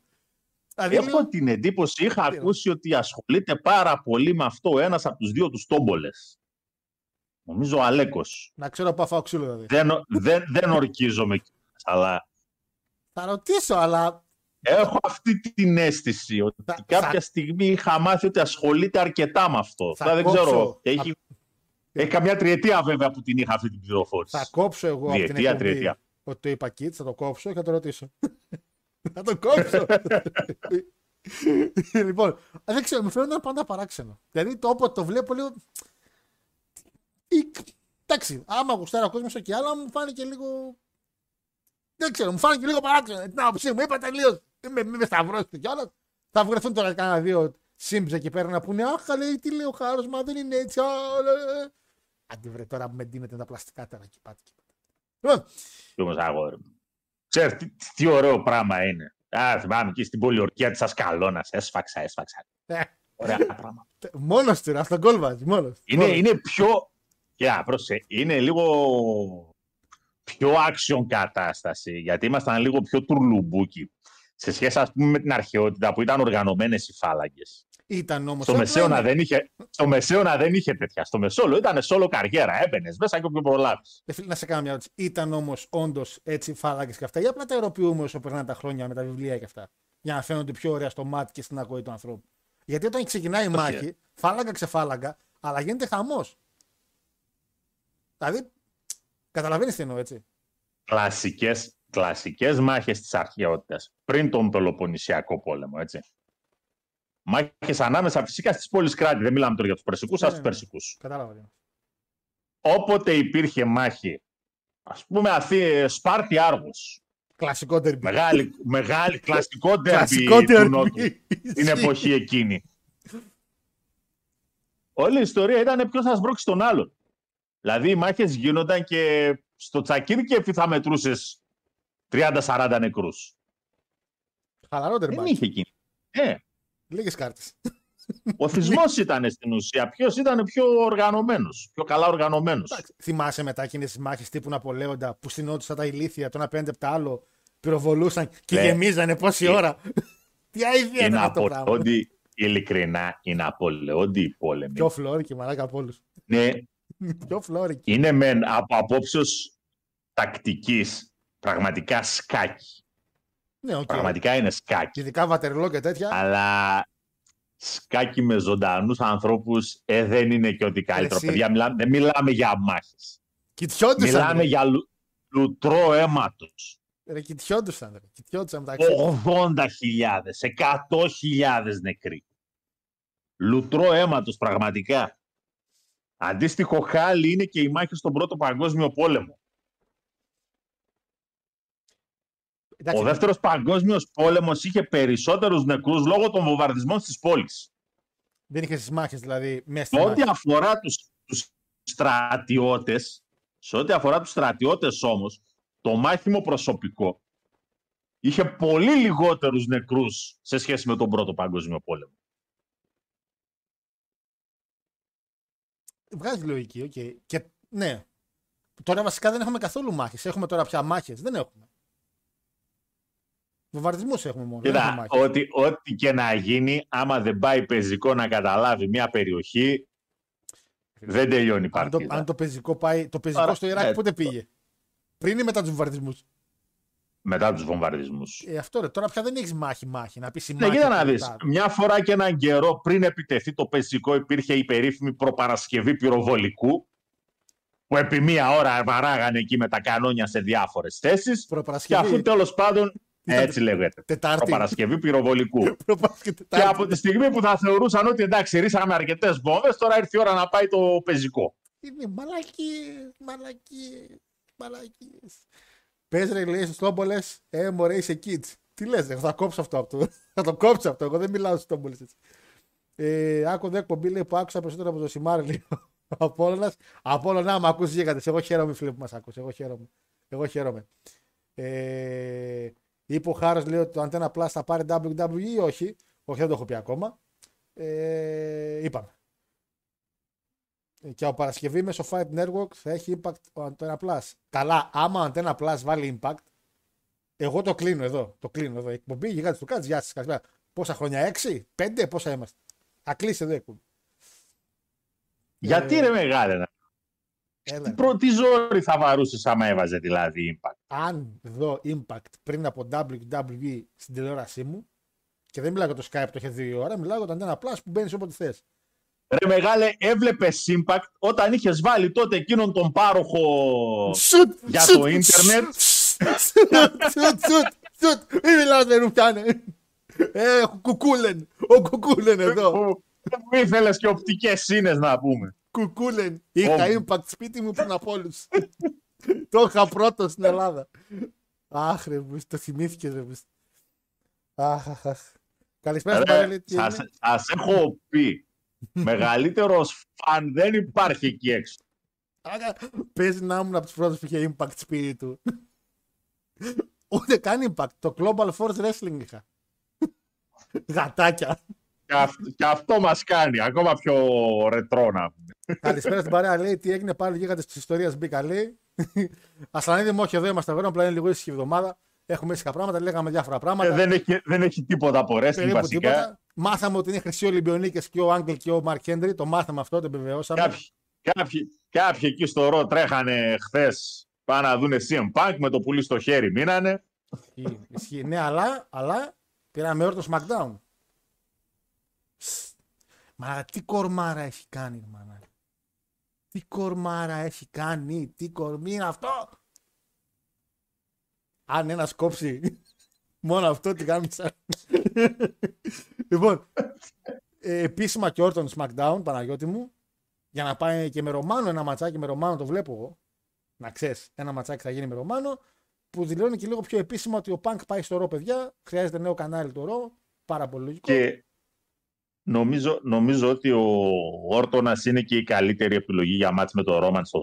Speaker 1: Δηλαδή,
Speaker 6: Έχω
Speaker 1: λέω,
Speaker 6: την εντύπωση, είχα
Speaker 1: Τι
Speaker 6: ακούσει ότι ασχολείται πάρα πολύ με αυτό ο ένας από τους δύο τους τόμπολες. Νομίζω ο Αλέκος.
Speaker 1: να ξέρω που θα φάω ξύλο δηλαδή.
Speaker 6: Δεν, δεν, δεν ορκίζομαι, κιόλας, αλλά
Speaker 1: Θα ρωτήσω, αλλά
Speaker 6: Έχω αυτή την αίσθηση ότι
Speaker 1: Θα-
Speaker 6: κάποια
Speaker 1: θα-
Speaker 6: στιγμή είχα μάθει ότι ασχολείται αρκετά με αυτό.
Speaker 1: Θα
Speaker 6: Τώρα δεν
Speaker 1: κόψω.
Speaker 6: ξέρω. Έχει, έχει καμιά τριετία βέβαια που την είχα αυτή την πληροφόρηση.
Speaker 1: Θα κόψω εγώ από την
Speaker 6: Διετία,
Speaker 1: εκπομπή
Speaker 6: τριετία.
Speaker 1: ότι το είπα Kids, θα το κόψω και θα το ρωτήσω. θα το κόψω. λοιπόν, δεν ξέρω, μου φαίνονταν πάντα παράξενο. Δηλαδή το όποτε το βλέπω λίγο. Ή- Εντάξει, άμα γουστάρει ο κόσμο και άλλα, μου φάνηκε λίγο. Δεν ξέρω, μου φάνηκε λίγο παράξενο. Την άποψή μου, είπα τελείω. Με, με σταυρώσετε κιόλας. Θα βγεθούν τώρα κανένα δύο σύμπζε εκεί πέρα να πούνε Αχ, λέει, τι λέει ο χάρος, μα δεν είναι έτσι. α, ε, ε». Άντε βρε τώρα που με ντύνετε τα πλαστικά τώρα εκεί πάτε. Λοιπόν,
Speaker 6: Και όμως αγόρι μου. Ξέρεις τι, τι ωραίο πράγμα είναι. Α, θυμάμαι εκεί στην πολιορκία της Ασκαλώνας. Έσφαξα, έσφαξα.
Speaker 1: ε,
Speaker 6: Ωραία πράγμα.
Speaker 1: μόνος του, αυτόν γκολ βάζει, μόνος.
Speaker 6: Είναι,
Speaker 1: Μόνος.
Speaker 6: είναι πιο... Για, πρόσεχε, είναι λίγο πιο action κατάσταση, γιατί ήμασταν λίγο πιο τουρλουμπούκι σε σχέση ας πούμε με την αρχαιότητα που ήταν οργανωμένες οι φάλαγγες.
Speaker 1: Ήταν όμως.
Speaker 6: Στο
Speaker 1: ε,
Speaker 6: Μεσαίωνα,
Speaker 1: ναι,
Speaker 6: δεν είχε, στο Μεσαίωνα δεν είχε τέτοια. Στο Μεσόλο ήταν σόλο καριέρα. Έμπαινες μέσα και όποιο προλάβει.
Speaker 1: Ε, φίλε, να σε κάνω μια ερώτηση. Ήταν όμως όντως έτσι φάλαγγες και αυτά, ή απλά τα αεροποιούμε όσο περνάνε τα χρόνια με τα βιβλία και αυτά. Για να φαίνονται πιο ωραία στο μάτι και στην ακοή του ανθρώπου. Γιατί όταν ξεκινάει η μάχη, φάλαγγα ξεφάλαγγα, αλλά γίνεται χαμός. Δηλαδή, καταλαβαίνεις τι εννοώ, έτσι.
Speaker 6: Κλασικές, κλασικές μάχες της αρχαιότητας. Πριν τον Πελοποννησιακό πόλεμο, έτσι. Μάχες ανάμεσα φυσικά στις πόλεις κράτη. Δεν μιλάμε τώρα για τους Περσικούς,
Speaker 1: Ναι,
Speaker 6: αλλά στους
Speaker 1: ναι.
Speaker 6: Περσικούς.
Speaker 1: Κατάλαβα. τι.
Speaker 6: Όποτε υπήρχε μάχη, ας πούμε Αθή, Σπάρτη Άργος,
Speaker 1: Κλασικό τερμπι.
Speaker 6: μεγάλη, μεγάλη (laughs) κλασικό ντέρμπι
Speaker 1: Κλασικό
Speaker 6: του
Speaker 1: τερμπι.
Speaker 6: Νότου. την εποχή εκείνη. (laughs) Όλη η ιστορία ήταν ποιος θα σμπρώξει τον άλλον. Δηλαδή οι μάχες γίνονταν και στο Τσακίρκεφι θα μετρούσες 30-40 νεκρούς.
Speaker 1: Χαλαρό
Speaker 6: Δεν
Speaker 1: τερμπάκι.
Speaker 6: είχε εκείνη. Ε,
Speaker 1: Λίγες κάρτες.
Speaker 6: ο θυσμός ήταν στην ουσία. Ποιος ήταν πιο οργανωμένος, πιο καλά οργανωμένος.
Speaker 1: Θυμάσαι μετά εκείνες τις μάχες τύπου Ναπολέοντα που στυνόντουσαν τα ηλίθια, το ένα πέντε από τα άλλο, πυροβολούσαν και
Speaker 6: Ναι.
Speaker 1: γεμίζανε πόση
Speaker 6: Ε,
Speaker 1: ώρα. Τι αηδία
Speaker 6: Η
Speaker 1: ήταν αυτό το πράγμα.
Speaker 6: Ναπολεόντι, ειλικρινά, η Ναπολεόντι οι πόλεμοι.
Speaker 1: Πιο φλόρικη, μαλάκα από όλους.
Speaker 6: Ναι,
Speaker 1: Πιο φλόρικη.
Speaker 6: είναι μεν από απόψεως τακτικής πραγματικά σκάκι.
Speaker 1: Ναι, οκ.
Speaker 6: Πραγματικά είναι σκάκι.
Speaker 1: Ειδικά Βατερλό και τέτοια.
Speaker 6: Αλλά σκάκι με ζωντανούς ανθρώπους ε, δεν είναι και ό,τι καλύτερο.
Speaker 1: Εσύ.
Speaker 6: Παιδιά, μιλάμε, δεν μιλάμε για μάχες.
Speaker 1: Κοιτιόντουσαν.
Speaker 6: Μιλάμε
Speaker 1: ρε.
Speaker 6: για λου, λουτρό αίματος.
Speaker 1: Ρε, κοιτιόντουσαν. ρε. Κοιτιόντουσαν μεταξύ.
Speaker 6: 80.000, 100.000 νεκροί. Λουτρό αίματος πραγματικά. Αντίστοιχο χάλι είναι και η μάχη στον Πρώτο Παγκόσμιο Πόλεμο.
Speaker 1: Εντάξει,
Speaker 6: Ο δεύτερος παγκόσμιος πόλεμος είχε περισσότερους νεκρούς λόγω των βομβαρδισμών στις πόλεις.
Speaker 1: Δεν είχες τις μάχες δηλαδή μέσα στη
Speaker 6: Σε ό,τι
Speaker 1: μάχη.
Speaker 6: αφορά τους, τους στρατιώτες, σε ό,τι αφορά τους στρατιώτες όμως, το μάχημο προσωπικό είχε πολύ λιγότερους νεκρούς σε σχέση με τον Πρώτο Παγκόσμιο Πόλεμο.
Speaker 1: Βγάζει λογική, οκ. Και ναι. Τώρα βασικά δεν έχουμε καθόλου μάχες. Έχουμε τώρα πια μάχες. Δεν έχουμε. Βομβαρδισμούς έχουμε μόνο. δεν έχουμε
Speaker 6: Κοίτα,
Speaker 1: μάχες.
Speaker 6: ό,τι, ό,τι και να γίνει, άμα δεν πάει πεζικό να καταλάβει μια περιοχή, δεν τελειώνει η
Speaker 1: αν, το,
Speaker 6: παρτίδα.
Speaker 1: αν το πεζικό πάει. Το πεζικό
Speaker 6: Άρα,
Speaker 1: στο Ιράκ
Speaker 6: ναι,
Speaker 1: πότε
Speaker 6: το-
Speaker 1: πήγε; Πριν ή μετά τους βομβαρδισμούς;
Speaker 6: Μετά τους βομβαρδισμούς.
Speaker 1: Ε, αυτό ρε. Τώρα πια δεν έχεις μάχη μάχη. Να πεις η
Speaker 6: Ναι,
Speaker 1: μάχη.
Speaker 6: κοίτα να
Speaker 1: του
Speaker 6: δεις.
Speaker 1: τάδε.
Speaker 6: Μια φορά και έναν καιρό πριν επιτεθεί το πεζικό υπήρχε η περίφημη προπαρασκευή πυροβολικού που επί μία ώρα βαράγανε εκεί με τα κανόνια σε διάφορες θέσεις και
Speaker 1: Προπαρασκευή.
Speaker 6: αφού τέλος πάντων
Speaker 1: Ήταν
Speaker 6: έτσι λέγεται.
Speaker 1: Τετάρτη.
Speaker 6: Προπαρασκευή πυροβολικού. (laughs)
Speaker 1: Προπαρασκευή
Speaker 6: και
Speaker 1: Τετάρτη.
Speaker 6: από τη στιγμή που θα θεωρούσαν ότι εντάξει ρίσαμε αρκετές βόμβες τώρα ήρθε η ώρα να πάει το πεζικό.
Speaker 1: Είναι μαλακίες, μαλακίες, μαλακίες. Πες ρε λέει στους τόμπολες, ε μωρέ είσαι kids. Τι λες ρε, θα κόψω αυτό από το, (laughs) θα το κόψω αυτό, εγώ δεν μιλάω στους τόμπολες έτσι. Ε, άκου δε εκπομπή λέει που άκουσα περισσότερο από το Σιμάρ λέει ο Απόλλωνας. Απόλλωνα άμα ακούς γίγαντες, εγώ χαίρομαι φίλε που μας άκουσε, εγώ χαίρομαι. Εγώ χαίρομαι. Ε, είπε ο Χάρος λέει ότι το Antenna Plus θα πάρει WWE ή όχι. Όχι δεν το έχω πει ακόμα. Ε, είπαμε. Και από Παρασκευή μέσω Fight Network θα έχει impact ο Antenna Plus. Καλά, άμα ο Antenna Plus βάλει impact, εγώ το κλείνω εδώ. Το κλείνω εδώ. Η εκπομπή γιγάτη του κάτσε. Γεια σας. Καλησπέρα. Πόσα χρόνια, 6, 5, πόσα είμαστε. Θα κλείσει εδώ η εκπομπή.
Speaker 6: Γιατί
Speaker 1: Ε,
Speaker 6: ρε μεγάλε να
Speaker 1: Έλα.
Speaker 6: Τι, προ- τι ζόρι θα βαρούσες άμα έβαζε δηλαδή Impact;
Speaker 1: Αν δω Impact πριν από WWE στην τηλεόρασή μου, και δεν μιλάω για το Skype που το είχε δύο ώρα, μιλάω για το Antenna Plus που μπαίνει όποτε θες.
Speaker 6: Ρε μεγάλε, έβλεπες Impact όταν είχες βάλει τότε εκείνον τον πάροχο για το ίντερνετ;
Speaker 1: Σουτ, σουτ, σουτ, σουτ. Μην μιλάτε, ρουφιάνε. Ε, κουκούλεν. Ο κουκούλεν εδώ.
Speaker 6: που που ήθελες και οπτικές σύνες να πούμε.
Speaker 1: Κουκούλεν. Είχα
Speaker 6: Ω.
Speaker 1: impact σπίτι μου πριν από όλους. (laughs) Το είχα πρώτο στην Ελλάδα. Αχ, ρε, μου το θυμήθηκε, ρε. μου. Αχ, αχ, αχ. Καλησπέρα στην
Speaker 6: Ρε,
Speaker 1: παρέλη. τι
Speaker 6: σας,
Speaker 1: έγινε;
Speaker 6: σας έχω πει, μεγαλύτερος φαν δεν υπάρχει εκεί έξω.
Speaker 1: Άρα, Παίζει να ήμουν από τους πρώτους που είχε impact σπίτι του. Ούτε καν impact. Το Global Force Wrestling είχα. Γατάκια.
Speaker 6: Και, αυ- και αυτό μας κάνει ακόμα πιο ρετρό να πούμε.
Speaker 1: Καλησπέρα στην παρέα. Λέει τι έγινε πάλι γίγαντε τη ιστορία. Μπήκα λέει. Ασλανίδη μου, όχι εδώ είμαστε εδώ. Απλά είναι λίγο ήσυχη εβδομάδα. Έχουμε ήσυχα πράγματα. Λέγαμε διάφορα πράγματα.
Speaker 6: Ε, δεν, έχει, δεν έχει τίποτα από wrestling
Speaker 1: περίπου
Speaker 6: βασικά.
Speaker 1: τίποτα. Μάθαμε ότι είναι χρυσοί Ολυμπιονίκες και ο Άγγελ και ο Μαρκ Χέντρι. Το μάθαμε αυτό, το επιβεβαιώσαμε.
Speaker 6: Κάποιοι, κάποιοι, κάποιοι εκεί στο ρο τρέχανε χθες πάνε να δούνε CM Punk με το πουλί στο χέρι μείνανε.
Speaker 1: Ισχύει, ισχύει. Ναι, αλλά, αλλά πήραμε όρτο SmackDown. Μα τι κορμάρα έχει κάνει, μάνα. Τι κορμάρα έχει κάνει, τι κορμί είναι αυτό. Αν ένας κόψει μόνο αυτό τι γάμισα. λοιπόν, ε, επίσημα και όρτον SmackDown, Παναγιώτη μου, για να πάει και με Ρωμάνο ένα ματσάκι, με Ρωμάνο το βλέπω εγώ. Να ξέρεις, ένα ματσάκι θα γίνει με Ρωμάνο που δηλώνει και λίγο πιο επίσημα ότι ο Punk πάει στο ρο, παιδιά. Χρειάζεται νέο κανάλι το ρο. Πάρα πολύ λογικό.
Speaker 6: Και νομίζω, νομίζω ότι ο Όρτονας είναι και η καλύτερη επιλογή για μάτς με το Ρόμαν στο,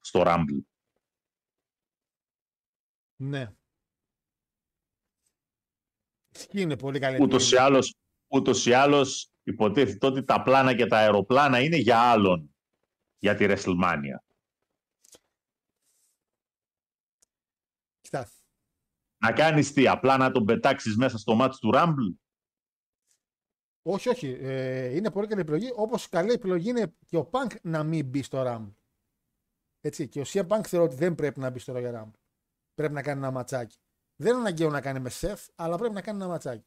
Speaker 6: στο Rumble.
Speaker 1: Ναι. Ισχύει, είναι πολύ καλή.
Speaker 6: Ούτως ή,
Speaker 1: επιλογή.
Speaker 6: άλλως, ούτως ή άλλως υποτίθεται ότι τα πλάνα και τα αεροπλάνα είναι για άλλον για τη WrestleMania.
Speaker 1: Κοιτά,
Speaker 6: Να κάνεις τι, απλά να τον πετάξεις μέσα στο μάτς του Rumble;
Speaker 1: όχι, όχι. Ε, είναι πολύ καλή επιλογή. Όπως καλή επιλογή είναι και ο Punk να μην μπει στο Rumble. Έτσι. Και ο CM Punk θεωρώ ότι δεν πρέπει να μπει στο Royal Rumble. Πρέπει να κάνει ένα ματσάκι. Δεν είναι αναγκαίο να κάνει με σεφ, αλλά πρέπει να κάνει ένα ματσάκι.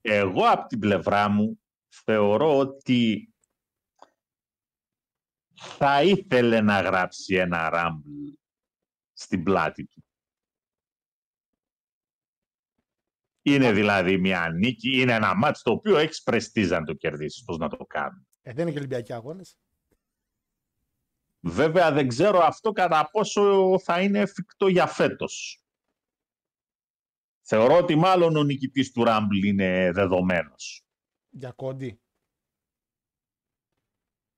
Speaker 6: Εγώ από την πλευρά μου θεωρώ ότι θα ήθελε να γράψει ένα Rumble στην πλάτη του. Είναι δηλαδή μια νίκη, είναι ένα μάτς το οποίο έχει πρεστίζα να το κερδίσεις, πώς να το κάνουν.
Speaker 1: Ε, δεν είναι και Ολυμπιακοί αγώνες.
Speaker 6: Βέβαια δεν ξέρω αυτό κατά πόσο θα είναι εφικτό για φέτος. Θεωρώ ότι μάλλον ο νικητής του Rumble είναι δεδομένος.
Speaker 1: Για κόντι.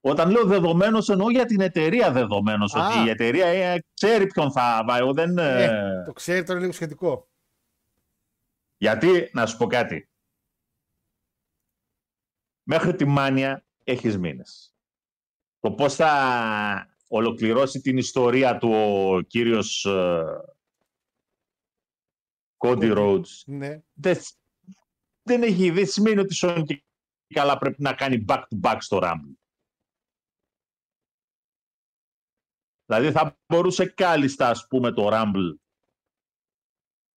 Speaker 6: Όταν λέω δεδομένος, εννοώ για την εταιρεία δεδομένος.
Speaker 1: Α.
Speaker 6: Ότι η εταιρεία ε, ξέρει ποιον θα πάει. Εγώ δεν. ε,
Speaker 1: Ε, το ξέρει τώρα είναι λίγο σχετικό.
Speaker 6: Γιατί, να σου πω κάτι. Μέχρι τη μάνια έχεις μήνες. Το πώς θα ολοκληρώσει την ιστορία του ο κύριος ε, Cody Rhodes
Speaker 1: Ναι.
Speaker 6: δεν, δεν έχει δεν σημαίνει ότι Σόν και καλά πρέπει να κάνει back to back στο Rumble. Δηλαδή θα μπορούσε κάλλιστα ας πούμε το Rumble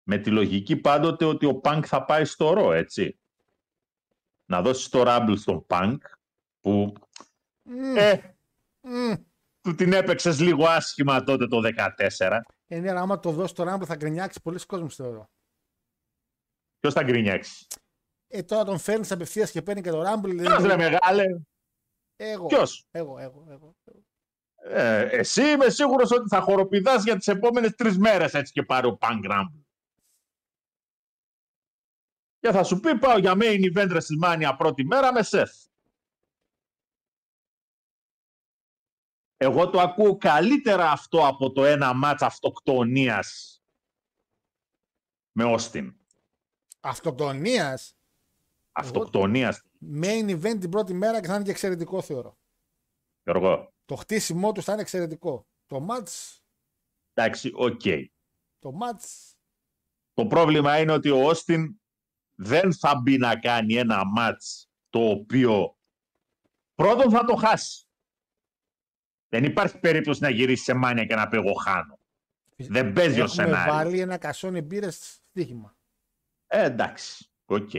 Speaker 6: με τη λογική πάντοτε ότι ο Punk θα πάει στο Raw, έτσι. Να δώσει το Rumble στον Punk που
Speaker 1: Μμμ,
Speaker 6: ε,
Speaker 1: μμμ.
Speaker 6: Του την έπαιξες λίγο άσχημα τότε το 14.
Speaker 1: Ε, ναι, αλλά άμα το δώσεις το Rumble θα γκρινιάξεις πολλοί κόσμο θεωρώ.
Speaker 6: Ποιος θα γκρινιάξεις;
Speaker 1: Ε, τώρα τον φέρνεις απευθείας και παίρνει και το Rumble.
Speaker 6: Ποιος ρε μεγάλε;
Speaker 1: Εγώ.
Speaker 6: Ποιος;
Speaker 1: Εγώ, εγώ, εγώ.
Speaker 6: Ε, εσύ είμαι σίγουρος ότι θα χοροπηδάς για τις επόμενες τρεις μέρες έτσι και πάρει ο Punk Rumble. Και θα σου πει πάω για main event WrestleMania πρώτη μέρα με Seth. Εγώ το ακούω καλύτερα αυτό από το ένα μάτς αυτοκτονίας με Austin.
Speaker 1: Αυτοκτονίας;
Speaker 6: Αυτοκτονίας,
Speaker 1: Main event την πρώτη μέρα και θα είναι και εξαιρετικό θεωρώ.
Speaker 6: Γιώργο.
Speaker 1: Το χτίσιμό του θα είναι εξαιρετικό. Το match.
Speaker 6: Εντάξει, οκ.
Speaker 1: Το match.
Speaker 6: Το πρόβλημα είναι ότι ο Όστιν δεν θα μπει να κάνει ένα μάτς το οποίο πρώτον θα το χάσει. Δεν υπάρχει περίπτωση να γυρίσει σε Mania και να πει εγώ χάνω. Δεν παίζει ο
Speaker 1: Έχουμε
Speaker 6: σενάριο.
Speaker 1: βάλει ένα κασόνι μπύρες στοίχημα.
Speaker 6: Ε, εντάξει. Οκ.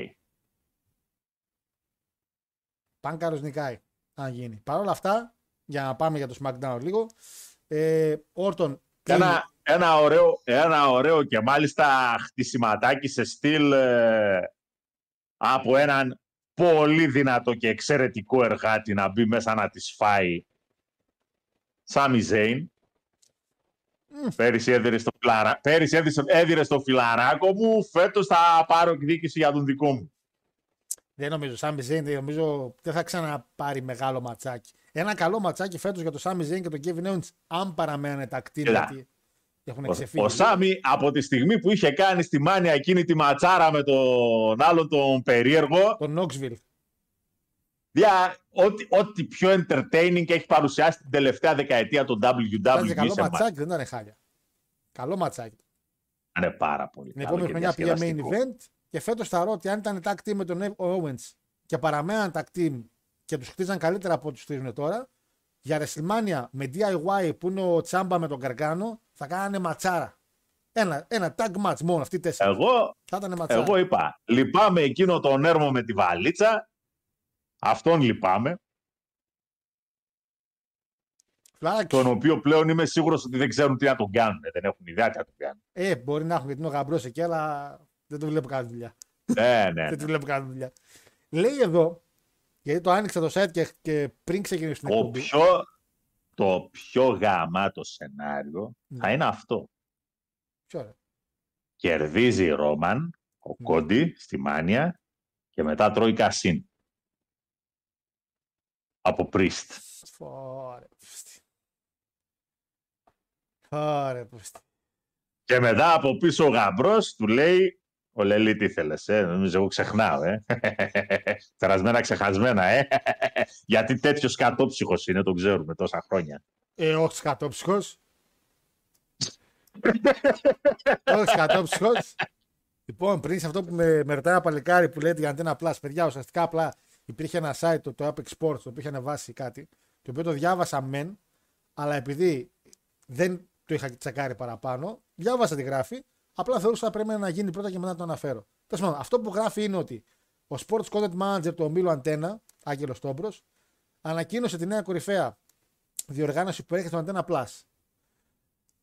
Speaker 1: Punkάρος νικάει. Αν γίνει. Παρ' όλα αυτά, για να πάμε για το SmackDown λίγο. Ε, Όρτον.
Speaker 6: Ένα, ένα, ωραίο, ένα ωραίο και μάλιστα χτισηματάκι σε στυλ ε, από έναν πολύ δυνατό και εξαιρετικό εργάτη να μπει μέσα να τη φάει. Σάμι Ζέιν. Πέρυσι έδιρε στο, φιλαρα... Πέρυσι έδιρε, έδιρε στο φιλαράκο μου, φέτος θα πάρω εκδίκηση για τον δικό μου.
Speaker 1: Δεν νομίζω. Σάμι Ζέιν δεν νομίζω δεν θα ξαναπάρει μεγάλο ματσάκι. Ένα καλό ματσάκι φέτος για το Σάμι Ζέιν και τον Kevin Owens, αν παραμένουν τα κτίρια.
Speaker 6: Κοίτα.
Speaker 1: Γιατί έχουν
Speaker 6: Ο,
Speaker 1: ξεφύγει.
Speaker 6: ο Σάμι από τη στιγμή που είχε κάνει στη Μάνια εκείνη τη ματσάρα με τον άλλο τον περίεργο,
Speaker 1: Το Knoxville.
Speaker 6: Δια, ό,τι, ό,τι πιο entertaining έχει παρουσιάσει την τελευταία δεκαετία το
Speaker 1: Ήταν
Speaker 6: WWE
Speaker 1: καλό
Speaker 6: σε
Speaker 1: ματσάκι, δεν ήταν χάλια. Καλό ματσάκι.
Speaker 6: Είναι πάρα πολύ
Speaker 1: Την
Speaker 6: καλό
Speaker 1: επόμενη
Speaker 6: και
Speaker 1: χρονιά πήγε main
Speaker 6: διασκεδαστικό.
Speaker 1: event και φέτος θα ρω ότι αν ήταν tag team με τον Owens και παραμέναν tag team και τους χτίζαν καλύτερα από ό,τι τους χτίζουν τώρα, για WrestleMania με DIY που είναι ο Τσάμπα με τον Καργκάνο θα κάνανε ματσάρα. Ένα, ένα tag match μόνο, αυτοί οι τέσσερις.
Speaker 6: Εγώ,
Speaker 1: Θα ήταν ματσάρα.
Speaker 6: εγώ είπα, λυπάμαι εκείνο τον έρμο με τη βαλίτσα, αυτόν λυπάμαι,
Speaker 1: Φλάκι.
Speaker 6: τον οποίο πλέον είμαι σίγουρος ότι δεν ξέρουν τι να τον κάνουν, δεν έχουν ιδέα τι να τον κάνουν.
Speaker 1: Ε, μπορεί να έχουν γιατί είναι ο γαμπρός εκεί, αλλά δεν το βλέπω κάνει δουλειά.
Speaker 6: ναι, ναι, (laughs)
Speaker 1: Δεν το βλέπω κάνει δουλειά. Λέει εδώ, γιατί το άνοιξα το site και, και πριν ξεκινήσει την
Speaker 6: Το
Speaker 1: εκπομπή.
Speaker 6: πιο, το πιο γαμάτο σενάριο
Speaker 1: Ναι.
Speaker 6: θα είναι αυτό.
Speaker 1: Ποιο ρε;
Speaker 6: Κερδίζει η Ρόμαν, ο
Speaker 1: Ναι.
Speaker 6: Κόντι, στη Μάνια και μετά τρώει κασίν. Από Πρίστ.
Speaker 1: Ωρε, πούστη. Ωρε, πούστη.
Speaker 6: Και μετά από πίσω ο γαμπρός του λέει ο Λελή τι ήθελες, ε, νομίζω εγώ ξεχνάω, ε. (laughs) Περασμένα ξεχασμένα, ε. (laughs) Γιατί τέτοιος κατόψυχος είναι, τον ξέρουμε τόσα χρόνια.
Speaker 1: Ε, όχι σκατόψυχος. (laughs) όχι σκατόψυχος. Λοιπόν, πριν σε αυτό που με, με ρωτάει ένα παλικάρι που λέει για Antenna Plus, παιδιά, ουσιαστικά απλά υπήρχε ένα site, το, το Apex Sports, το οποίο είχε ανεβάσει κάτι, το οποίο το διάβασα μεν, αλλά επειδή δεν το είχα τσεκάρει παραπάνω, διάβασα τη γράφει, απλά θεωρούσα ότι πρέπει να γίνει πρώτα και μετά να το αναφέρω. Τέλος πάντων, αυτό που γράφει είναι ότι ο Sports Content Manager του ομίλου Αντένα, Άγγελος Τόμπρος, ανακοίνωσε τη νέα κορυφαία διοργάνωση που έρχεται στο Antenna Plus.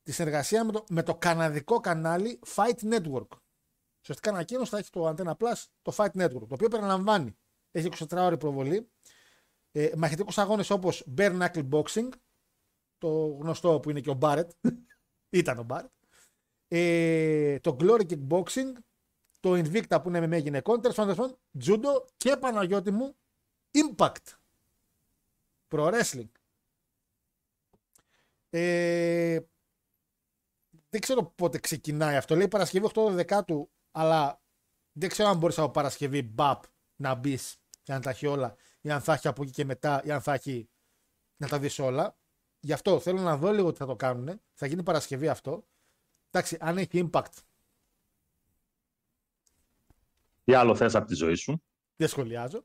Speaker 1: Τη συνεργασία με το, με το καναδικό κανάλι Fight Network. Ουσιαστικά ανακοίνωση θα έχει το Antenna Plus το Fight Network, το οποίο περιλαμβάνει, έχει 24 ώρη προβολή, ε, μαχητικούς αγώνες όπως Bare Knuckle Boxing, το γνωστό που είναι και ο Barrett, (laughs) ήταν ο Barrett, ε, το Glory Kickboxing, το Invicta που είναι με γυναικών, τέλος πάντων, Judo και Παναγιώτη μου, Impact. Pro Wrestling. Ε, δεν ξέρω πότε ξεκινάει αυτό. Λέει Παρασκευή 8 Δεκάτου, αλλά δεν ξέρω αν μπορείς από Παρασκευή μπαπ να μπεις για να τα έχει όλα, ή αν θα έχει από εκεί και μετά, ή αν θα έχει να τα δεις όλα. Γι' αυτό θέλω να δω λίγο τι θα το κάνουν. Θα γίνει Παρασκευή αυτό. Εντάξει, αν έχει impact,
Speaker 6: Τι άλλο θες από τη ζωή σου;
Speaker 1: δεν σχολιάζω.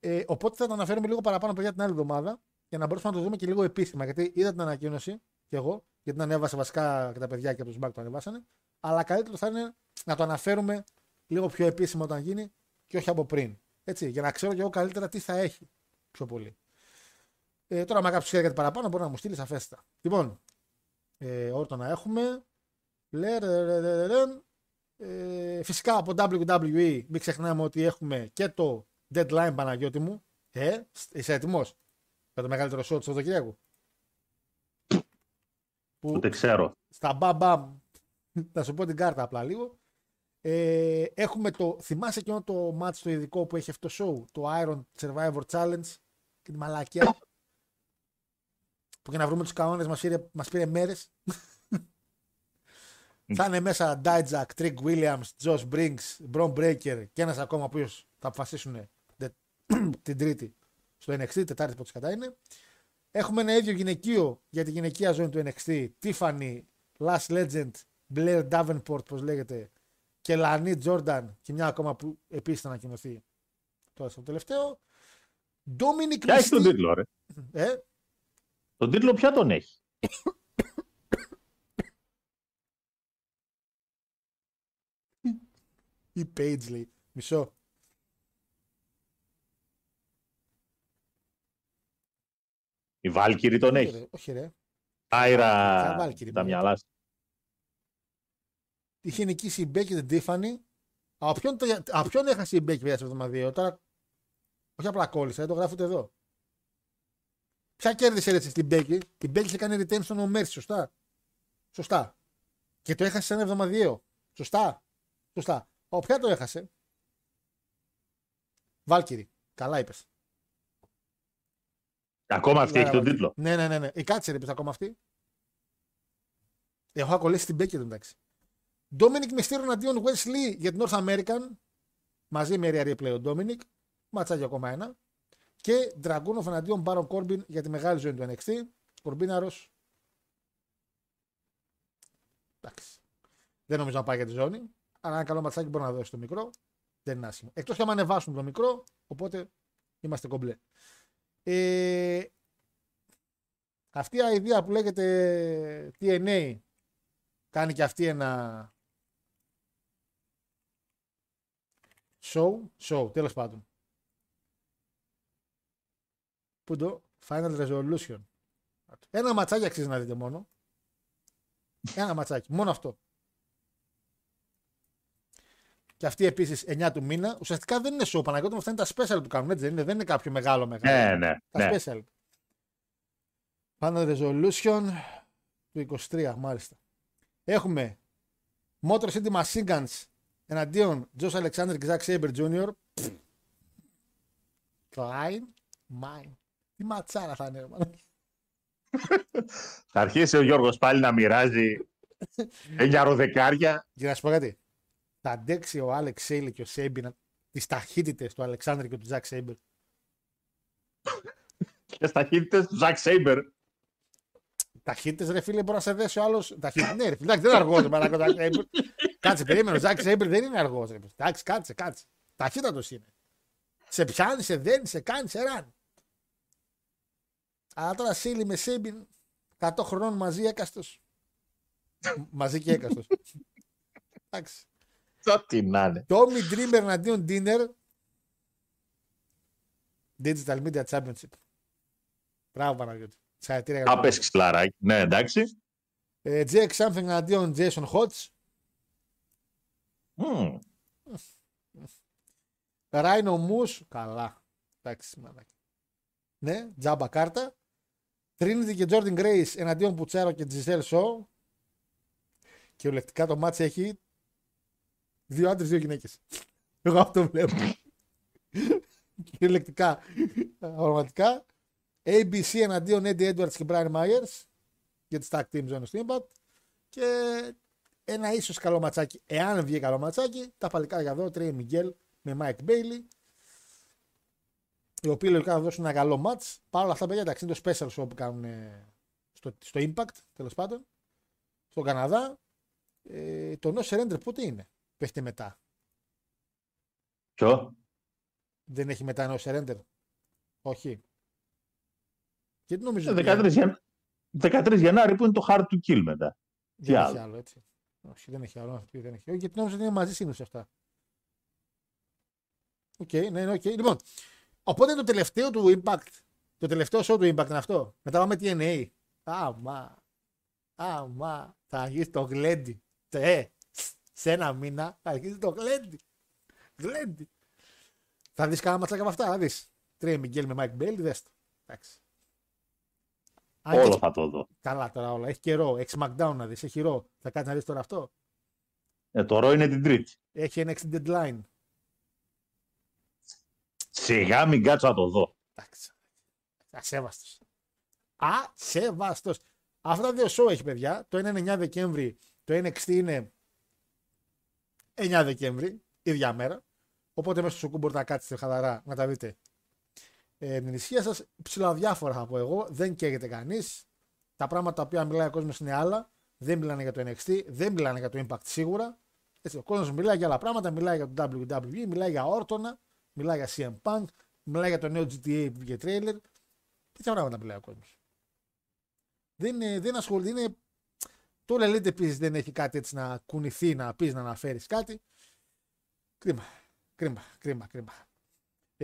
Speaker 1: Ε, οπότε θα το αναφέρουμε λίγο παραπάνω παιδιά την άλλη εβδομάδα για να μπορέσουμε να το δούμε και λίγο επίσημα. Γιατί είδα την ανακοίνωση και εγώ, γιατί την ανέβασα βασικά και τα παιδιά και από τους Smack το ανεβάσανε. Αλλά καλύτερο θα είναι να το αναφέρουμε λίγο πιο επίσημα όταν γίνει και όχι από πριν. Έτσι, για να ξέρω και εγώ καλύτερα τι θα έχει πιο πολύ. Ε, τώρα, αν κάποιος ξέρει κάτι παραπάνω, μπορεί να μου στείλει σαφέστα. Λοιπόν, ε, όρτο να έχουμε. Λε, ρε, ρε, ρε, ρε, ρε. Ε, φυσικά από WWE μην ξεχνάμε ότι έχουμε και το deadline Παναγιώτη μου. Ε, είσαι έτοιμος για το μεγαλύτερο show του Σαββατοκύριακου. Που
Speaker 6: Ούτε ξέρω.
Speaker 1: στα μπαμ μπαμ, θα σου πω την κάρτα απλά λίγο. Ε, έχουμε το, θυμάσαι εκείνο το match το ειδικό που έχει αυτό το show, το Iron Survivor Challenge και τη μαλακία; που για να βρούμε τους κανόνες μας πήρε, μας πήρε μέρες. θα είναι μέσα Dijak, Trick Williams, Josh Brinks, Bron Breaker και ένας ακόμα που θα αποφασίσουν τε- (clears throat) την Τρίτη στο NXT, Τετάρτη πότε κατά είναι. Έχουμε ένα ίδιο γυναικείο για τη γυναικεία ζώνη του NXT. Tiffany, Last Legend, Blair Davenport, πώς λέγεται, και Λανί Τζόρνταν και μια ακόμα που επίσης θα ανακοινωθεί τώρα στο τελευταίο. Dominic
Speaker 6: Ποια έχει τον
Speaker 1: Mysterio.
Speaker 6: τίτλο, ρε;
Speaker 1: Ε,
Speaker 6: Τον τίτλο ποια τον έχει; (coughs)
Speaker 1: Η Page λέει. Μισό.
Speaker 6: Η Βάλκυρη τον
Speaker 1: Όχι,
Speaker 6: έχει.
Speaker 1: ρε, Όχι ρε.
Speaker 6: Άιρα
Speaker 1: Ποια Βάλκυρη,
Speaker 6: τα
Speaker 1: μωρέ.
Speaker 6: μυαλά σου.
Speaker 1: Είχε νικήσει η Μπέκη την Τίφανη. Από ποιον, το- από ποιον έχασε η Μπέκη παιδιά σε εβδομαδίο. Τώρα. Όχι απλά κόλλησε, δεν το γράφω ούτε εδώ. Ποια κέρδισε έτσι στην Μπέκη; Η Μπέκη είχε κάνει retain στον Ομέρση, σωστά. Σωστά. Και το έχασε σε ένα εβδομαδιαίο. Σωστά. Σωστά. Ο ποια το έχασε; Βάλκυρη. Καλά είπες.
Speaker 6: Ακόμα αυτή έχει τον τίτλο.
Speaker 1: Ναι, ναι, ναι. ναι. Η Κάτσερ είπες ακόμα αυτή. Έχω ακολουθήσει την Μπέκερ εντάξει. Ντόμινικ Μυστήριο αντίον Wes Lee για την North American. Μαζί με Rhea Ripley ο Ντόμινικ. Ματσάκι ακόμα ένα. Και Dragunov εναντίον Baron Corbin για τη μεγάλη ζωή του NXT. Κορμπίναρο. Εντάξει. Δεν νομίζω να πάει για τη ζώνη. Αλλά ένα καλό ματσάκι μπορεί να δώσει το μικρό. Δεν είναι άσχημο. Εκτός και αν ανεβάσουν το μικρό. Οπότε είμαστε κομπλέ. Ε, αυτή η ιδέα που λέγεται TNA κάνει και αυτή ένα show, show τέλος πάντων. Πού το; Final Resolution. Ένα ματσάκι αξίζει να δείτε μόνο. Ένα ματσάκι, μόνο αυτό. Και αυτή επίσης 9 του μήνα. Ουσιαστικά δεν είναι show, Παναγιώτη μου, αυτά είναι τα special που κάνουν. Έτσι, δεν, είναι, δεν είναι κάποιο μεγάλο μεγάλο.
Speaker 6: Ναι, ναι.
Speaker 1: Τα
Speaker 6: ναι.
Speaker 1: special. Final Resolution του 23, μάλιστα. Έχουμε Motor City Machine Guns εναντίον Josh Alexander και Zack Saber Jr. Klein, mine. Τι ματσάρα θα είναι, ρε μάνα.
Speaker 6: Θα αρχίσει ο Γιώργος πάλι να μοιράζει (laughs) εννιαροδεκάρια.
Speaker 1: Και να σου πω κάτι. Θα αντέξει ο Alex Shelley και ο Sabin τις ταχύτητες του Alexander και του Zack Sabre.
Speaker 6: και ταχύτητες του Zack Sabre.
Speaker 1: Ταχύτητες, ρε φίλε, μπορεί να σε δέσει ο άλλος. Ταχύτητες. Ναι, ρε φίλε, εντάξει, δεν είναι αργό. ρε μαλάκα, ο Zack Sabre. Κάτσε, περίμενε. Ο Zack Sabre δεν είναι αργός. Εντάξει, κάτσε, κάτσε. Ταχύτατος είναι. Σε πιάνει, σε δένει, σε κάνει, σε ράνει. Αλλά τώρα Σίλι με Σέμπιν 100 χρονών μαζί έκαστος. μαζί και έκαστος. Εντάξει.
Speaker 6: Τι να είναι.
Speaker 1: Tommy Dreamer εναντίον Dinner. Digital Media Championship. Μπράβο Παναγιώτη. Συγχαρητήρια για
Speaker 6: Να
Speaker 1: το
Speaker 6: πες ξυλαράκι. Ναι, εντάξει.
Speaker 1: Ε, Jake Something εναντίον Jason Hodge.
Speaker 6: Μμμ.
Speaker 1: Rhino Moose. Καλά. Εντάξει, μαλάκι. Ναι, τζάμπα κάρτα. Trinity και Jordan Grace εναντίον Πουτσέρο και Giselle Shaw. Και ολεκτικά το μάτς έχει δύο άντρες, δύο γυναίκες. Εγώ αυτό βλέπω. Κυριολεκτικά. Πραγματικά. ABC εναντίον Eddie Edwards και Brian Myers για τις tag team zones του Impact. Και ένα ίσως καλό ματσάκι, εάν βγει καλό ματσάκι, τα παλικάρια εδώ, Τρέι Μιγγέλ με Mike Bailey. Οι οποίοι λογικά θα δώσουν ένα καλό match. Παρ' όλα αυτά, παιδιά, εντάξει, είναι το special show που κάνουν ε, στο, στο Impact, τέλος πάντων. Στον Καναδά. Ε, το No Surrender πότε είναι, πέφτει μετά.
Speaker 6: Ποιο;
Speaker 1: Δεν έχει μετά No Surrender; Όχι. Γιατί νομίζω
Speaker 6: Ε,
Speaker 1: ότι
Speaker 6: 13, Γεν... 13 Γενάρη που είναι το hard to kill μετά.
Speaker 1: δεν
Speaker 6: τι
Speaker 1: έχει
Speaker 6: άλλο.
Speaker 1: άλλο, έτσι. Όχι, δεν έχει άλλο. αυτή Δεν έχει. Όχι, γιατί νόμιζα ότι είναι μαζί συνήθως αυτά. Οκ, ναι, ναι, οκ. Λοιπόν, οπότε το τελευταίο του Impact, το τελευταίο show του Impact είναι αυτό. Μετά πάμε TNA. Άμα, άμα, θα αρχίσει το γλέντι. Ε, σε ένα μήνα θα αρχίσει το γλέντι. Γλέντι. Θα δεις κανένα ματσάκι από αυτά, θα δεις. Trey Miguel με Mike Bailey, δες το. Εντάξει. Αν και
Speaker 6: Όλο θα το δω.
Speaker 1: Καλά τώρα όλα. Έχει καιρό. Έχει SmackDown να δεις. Έχει ρο. Θα κάτσεις να δεις τώρα αυτό.
Speaker 6: Ε, το ρο είναι την Τρίτη.
Speaker 1: Έχει NXT deadline.
Speaker 6: Σιγά μην κάτσω να το δω.
Speaker 1: Εντάξει. Ασέβαστος. Ασέβαστος. Αυτά τα δύο show έχει παιδιά. Το ένα είναι 9 Δεκέμβρη. Το NXT είναι 9 Δεκέμβρη. ίδια μέρα. Οπότε μέσα στο σουκού μπορείτε να κάτσετε χαλαρά να τα δείτε. Ε, την ησυχία σας. Ψηλοδιάφορα θα πω εγώ. Δεν καίγεται κανείς. Τα πράγματα τα οποία μιλάει ο κόσμος είναι άλλα. Δεν μιλάνε για το NXT. Δεν μιλάνε για το Impact σίγουρα. Έτσι, ο κόσμος μιλάει για άλλα πράγματα. Μιλάει για το WWE. Μιλάει για Όρτονα. Μιλάει για CM Punk. Μιλάει για το νέο GTA που βγήκε trailer. Τέτοια πράγματα μιλάει ο κόσμος. Δεν, είναι- δεν ασχολείται. Είναι... Το Elite επίση δεν έχει κάτι έτσι να κουνηθεί, να πεις, να αναφέρεις κάτι. Κρίμα. Κρίμα, κρίμα, κρίμα.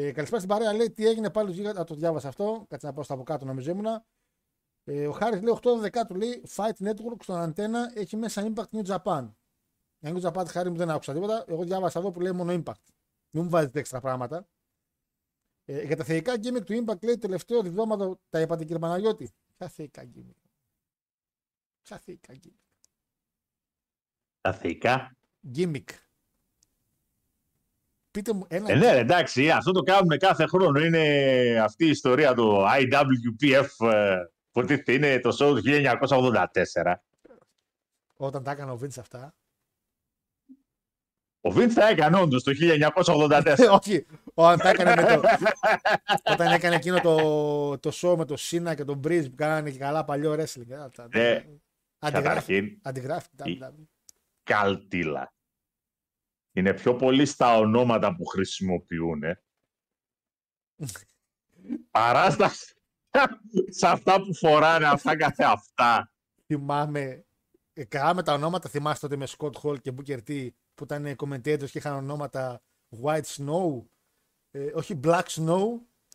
Speaker 1: Ε, καλησπέρα στην παρέα. Λέει τι έγινε πάλι του Giga. Α, το διάβασα αυτό. Κάτσε να πάω στα από κάτω νομίζω ήμουνα. Ε, ο Χάρης λέει 8 δεκάτου λέει Fight Network στον αντένα έχει μέσα Impact New Japan. Για New Japan Χάρη μου δεν άκουσα τίποτα. Εγώ διάβασα εδώ που λέει μόνο Impact. Μην μου βάζετε έξτρα πράγματα. Ε, για τα θεϊκά gimmick του Impact λέει τελευταίο διδόματο τα είπατε κύριε Παναγιώτη. Ποια θεϊκά gimmick. Ποια θεϊκά gimmick.
Speaker 6: Τα θεϊκά.
Speaker 1: Gimmick. Πείτε μου ένα.
Speaker 6: Ε, ναι, ρε, εντάξει, αυτό το κάνουμε κάθε χρόνο. Είναι αυτή η ιστορία του IWPF. ε, που υποτίθεται είναι το show του 1984.
Speaker 1: Όταν τα έκανε ο Vince αυτά.
Speaker 6: Ο Vince τα έκανε όντως το 1984. (laughs)
Speaker 1: Όχι, όταν τα έκανε με το. όταν έκανε εκείνο το, το show με το Σίνα και τον Breeze που κάνανε και καλά παλιό wrestling. ε, αυτά.
Speaker 6: Ναι.
Speaker 1: Αντιγράφει.
Speaker 6: Καταρχήν,
Speaker 1: Αντιγράφει.
Speaker 6: Η-
Speaker 1: WWE.
Speaker 6: καλτήλα. Είναι πιο πολύ στα ονόματα που χρησιμοποιούν. Παρά στα... (laughs) σε αυτά που φοράνε αυτά καθε αυτά.
Speaker 1: Θυμάμαι. ε, Καλά με τα ονόματα θυμάστε ότι με Scott Hall και Booker T που ήταν commentators και είχαν ονόματα White Snow. ε, όχι Black Snow.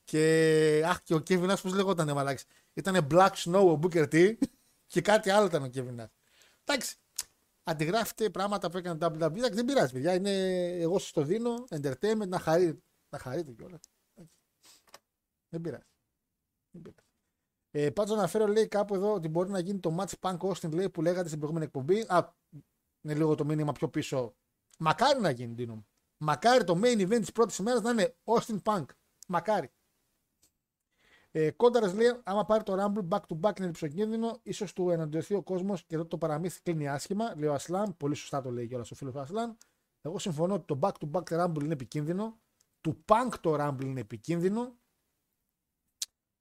Speaker 1: Και, αχ, και ο Kevin Nash πώς λεγόταν μαλάξι. Ήταν Black Snow ο Booker T (laughs) και κάτι άλλο ήταν ο Kevin Nash. Εντάξει, αντιγράφετε πράγματα που έκανε το WWE. Εντάξει, δεν πειράζει, παιδιά. Είναι, εγώ σας το δίνω. Entertainment, να, χαρεί, να χαρείτε κιόλας. Δεν πειράζει. Δεν πειράζει. Ε, Πάντω αναφέρω λέει κάπου εδώ ότι μπορεί να γίνει το match Punk Austin λέει, που λέγατε στην προηγούμενη εκπομπή. Α, είναι λίγο το μήνυμα πιο πίσω. Μακάρι να γίνει, Ντίνο μου. Μακάρι το main event της πρώτης ημέρας να είναι Austin Punk. Μακάρι. Ε, Κόνταρα λέει: Άμα πάρει το Rumble back to back είναι υψοκίνδυνο, ίσως του εναντιωθεί ο κόσμος και εδώ το παραμύθι κλείνει άσχημα. Λέει ο Ασλάν, πολύ σωστά το λέει κιόλας ο φίλος του Ασλάν. Εγώ συμφωνώ ότι το back to back Rumble είναι επικίνδυνο. Του Punk το Rumble είναι επικίνδυνο.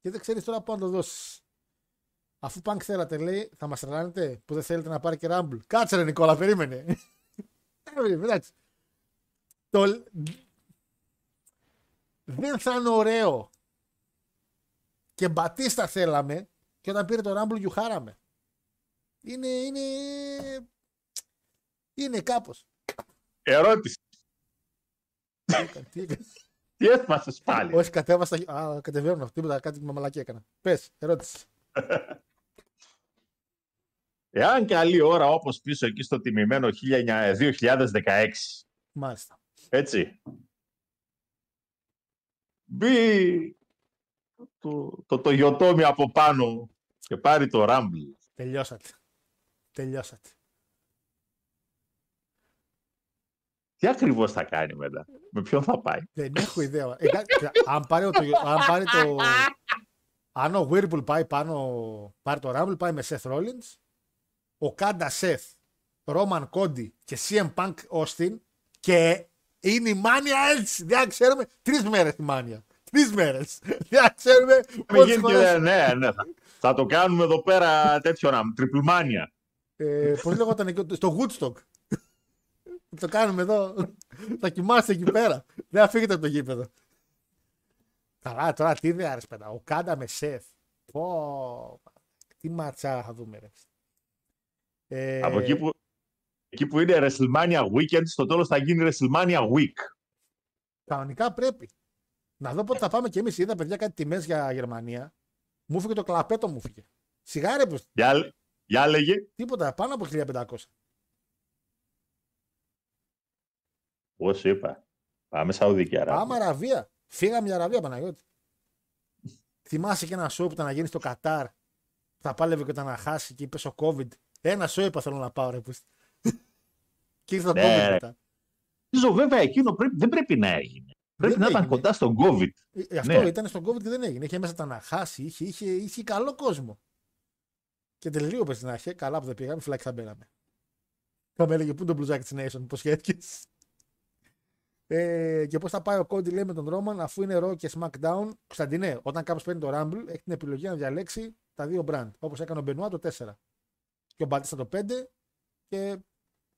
Speaker 1: Και δεν ξέρεις τώρα πού να το δώσεις. Αφού Punk θέλατε, λέει, θα μας τρελάνετε που δεν θέλετε να πάρει και Rumble. Κάτσε ρε Νικόλα, περίμενε. (laughs) Ε, εντάξει. Το... Δεν θα είναι ωραίο και Μπατίστα θέλαμε και όταν πήρε το Rumble γιουχάραμε. Είναι, είναι, είναι κάπως.
Speaker 6: Ερώτηση.
Speaker 1: Τι έκανε, τι έκανε.
Speaker 6: Τι έσπασες πάλι.
Speaker 1: Όχι, κατέβασα. Α, κατεβαίνω. Τίποτα, κάτι με μαλακή έκανα. Πες, ερώτηση. (laughs)
Speaker 6: Εάν καλή ώρα όπως πίσω εκεί στο τιμημένο 19- 2016,
Speaker 1: Μάλιστα.
Speaker 6: έτσι, μπει το, το, το γιοτόμι από πάνω και πάρει το Rumble.
Speaker 1: Τελειώσατε. Τελειώσατε.
Speaker 6: Τι ακριβώς θα κάνει μετά, με ποιον θα πάει;
Speaker 1: Δεν έχω ιδέα. Ε, κα- αν πάρει το. Αν, πάρει το αν ο Whirlpool πάει πάνω, πάρει το Rumble, πάει με Seth Rollins, ο Κάντα Seth, Roman Cody και CM Punk Austin και είναι η μάνια έτσι. Δεν ξέρουμε. Τρεις μέρες τη μάνια. Τρεις μέρες. (laughs) Δεν ξέρουμε
Speaker 6: Μην
Speaker 1: πόσες
Speaker 6: γίνει και
Speaker 1: φορέ.
Speaker 6: δεν- ναι, ναι, θα, θα το κάνουμε εδώ πέρα τέτοιο να τριπλμάνια.
Speaker 1: Ε, Πώς λέγονταν εκεί, στο Woodstock. (laughs) το κάνουμε εδώ. θα κοιμάστε εκεί πέρα. Δεν θα φύγετε από το γήπεδο. Καλά, τώρα τι ιδέα ρε παιδά. Ο Κάντα με Σεφ. Πω, τι ματσάρα θα δούμε ρε. Ε,
Speaker 6: Από εκεί που, εκεί που είναι WrestleMania Weekend, στο τέλος θα γίνει WrestleMania Week.
Speaker 1: Κανονικά πρέπει. Να δω πότε θα πάμε κι εμείς. Είδα παιδιά κάτι τιμές για Γερμανία. Μου φύγε το κλαπέτο μου φύγε. Σιγάρε που.
Speaker 6: Για, για λέγε.
Speaker 1: Τίποτα, πάνω από 1500.
Speaker 6: Πώς είπα. Πάμε Σαουδική Αραβία.
Speaker 1: Πάμε Αραβία. Φύγαμε για Αραβία, Παναγιώτη. Θυμάσαι και ένα show που ήταν να γίνεις στο Κατάρ; Θα πάλευε και όταν να χάσει και είπες ο COVID. Ένα show είπα θέλω να πάω, ρε. πούστη. (laughs) και ήρθε το
Speaker 6: Ναι,
Speaker 1: COVID
Speaker 6: ρε.
Speaker 1: μετά.
Speaker 6: Νομίζω βέβαια εκείνο πρέπει, δεν πρέπει να έγινε. Πρέπει
Speaker 1: Δεν
Speaker 6: να ήταν
Speaker 1: έγινε.
Speaker 6: κοντά στον COVID.
Speaker 1: Ε, Αυτό
Speaker 6: Ναι.
Speaker 1: ήταν στον COVID και δεν έγινε. Είχε μέσα τα να χάσει, είχε, είχε, είχε καλό κόσμο. Και τελείως πες να είχε. Καλά που δεν πήγαμε, φυλάκι θα μπαίναμε. Θα με έλεγε πού είναι το μπλουζάκι τη Nation, πώς σχέθηκες. Ε, και πώς θα πάει ο Κόντι λέει με τον Ρόμαν αφού είναι Raw και SmackDown. Κωνσταντινέ, όταν κάποιος παίρνει το Rumble, έχει την επιλογή να διαλέξει τα δύο brand. Όπως έκανε ο Μπενουά το 4. Και ο Μπατίστα το 5 και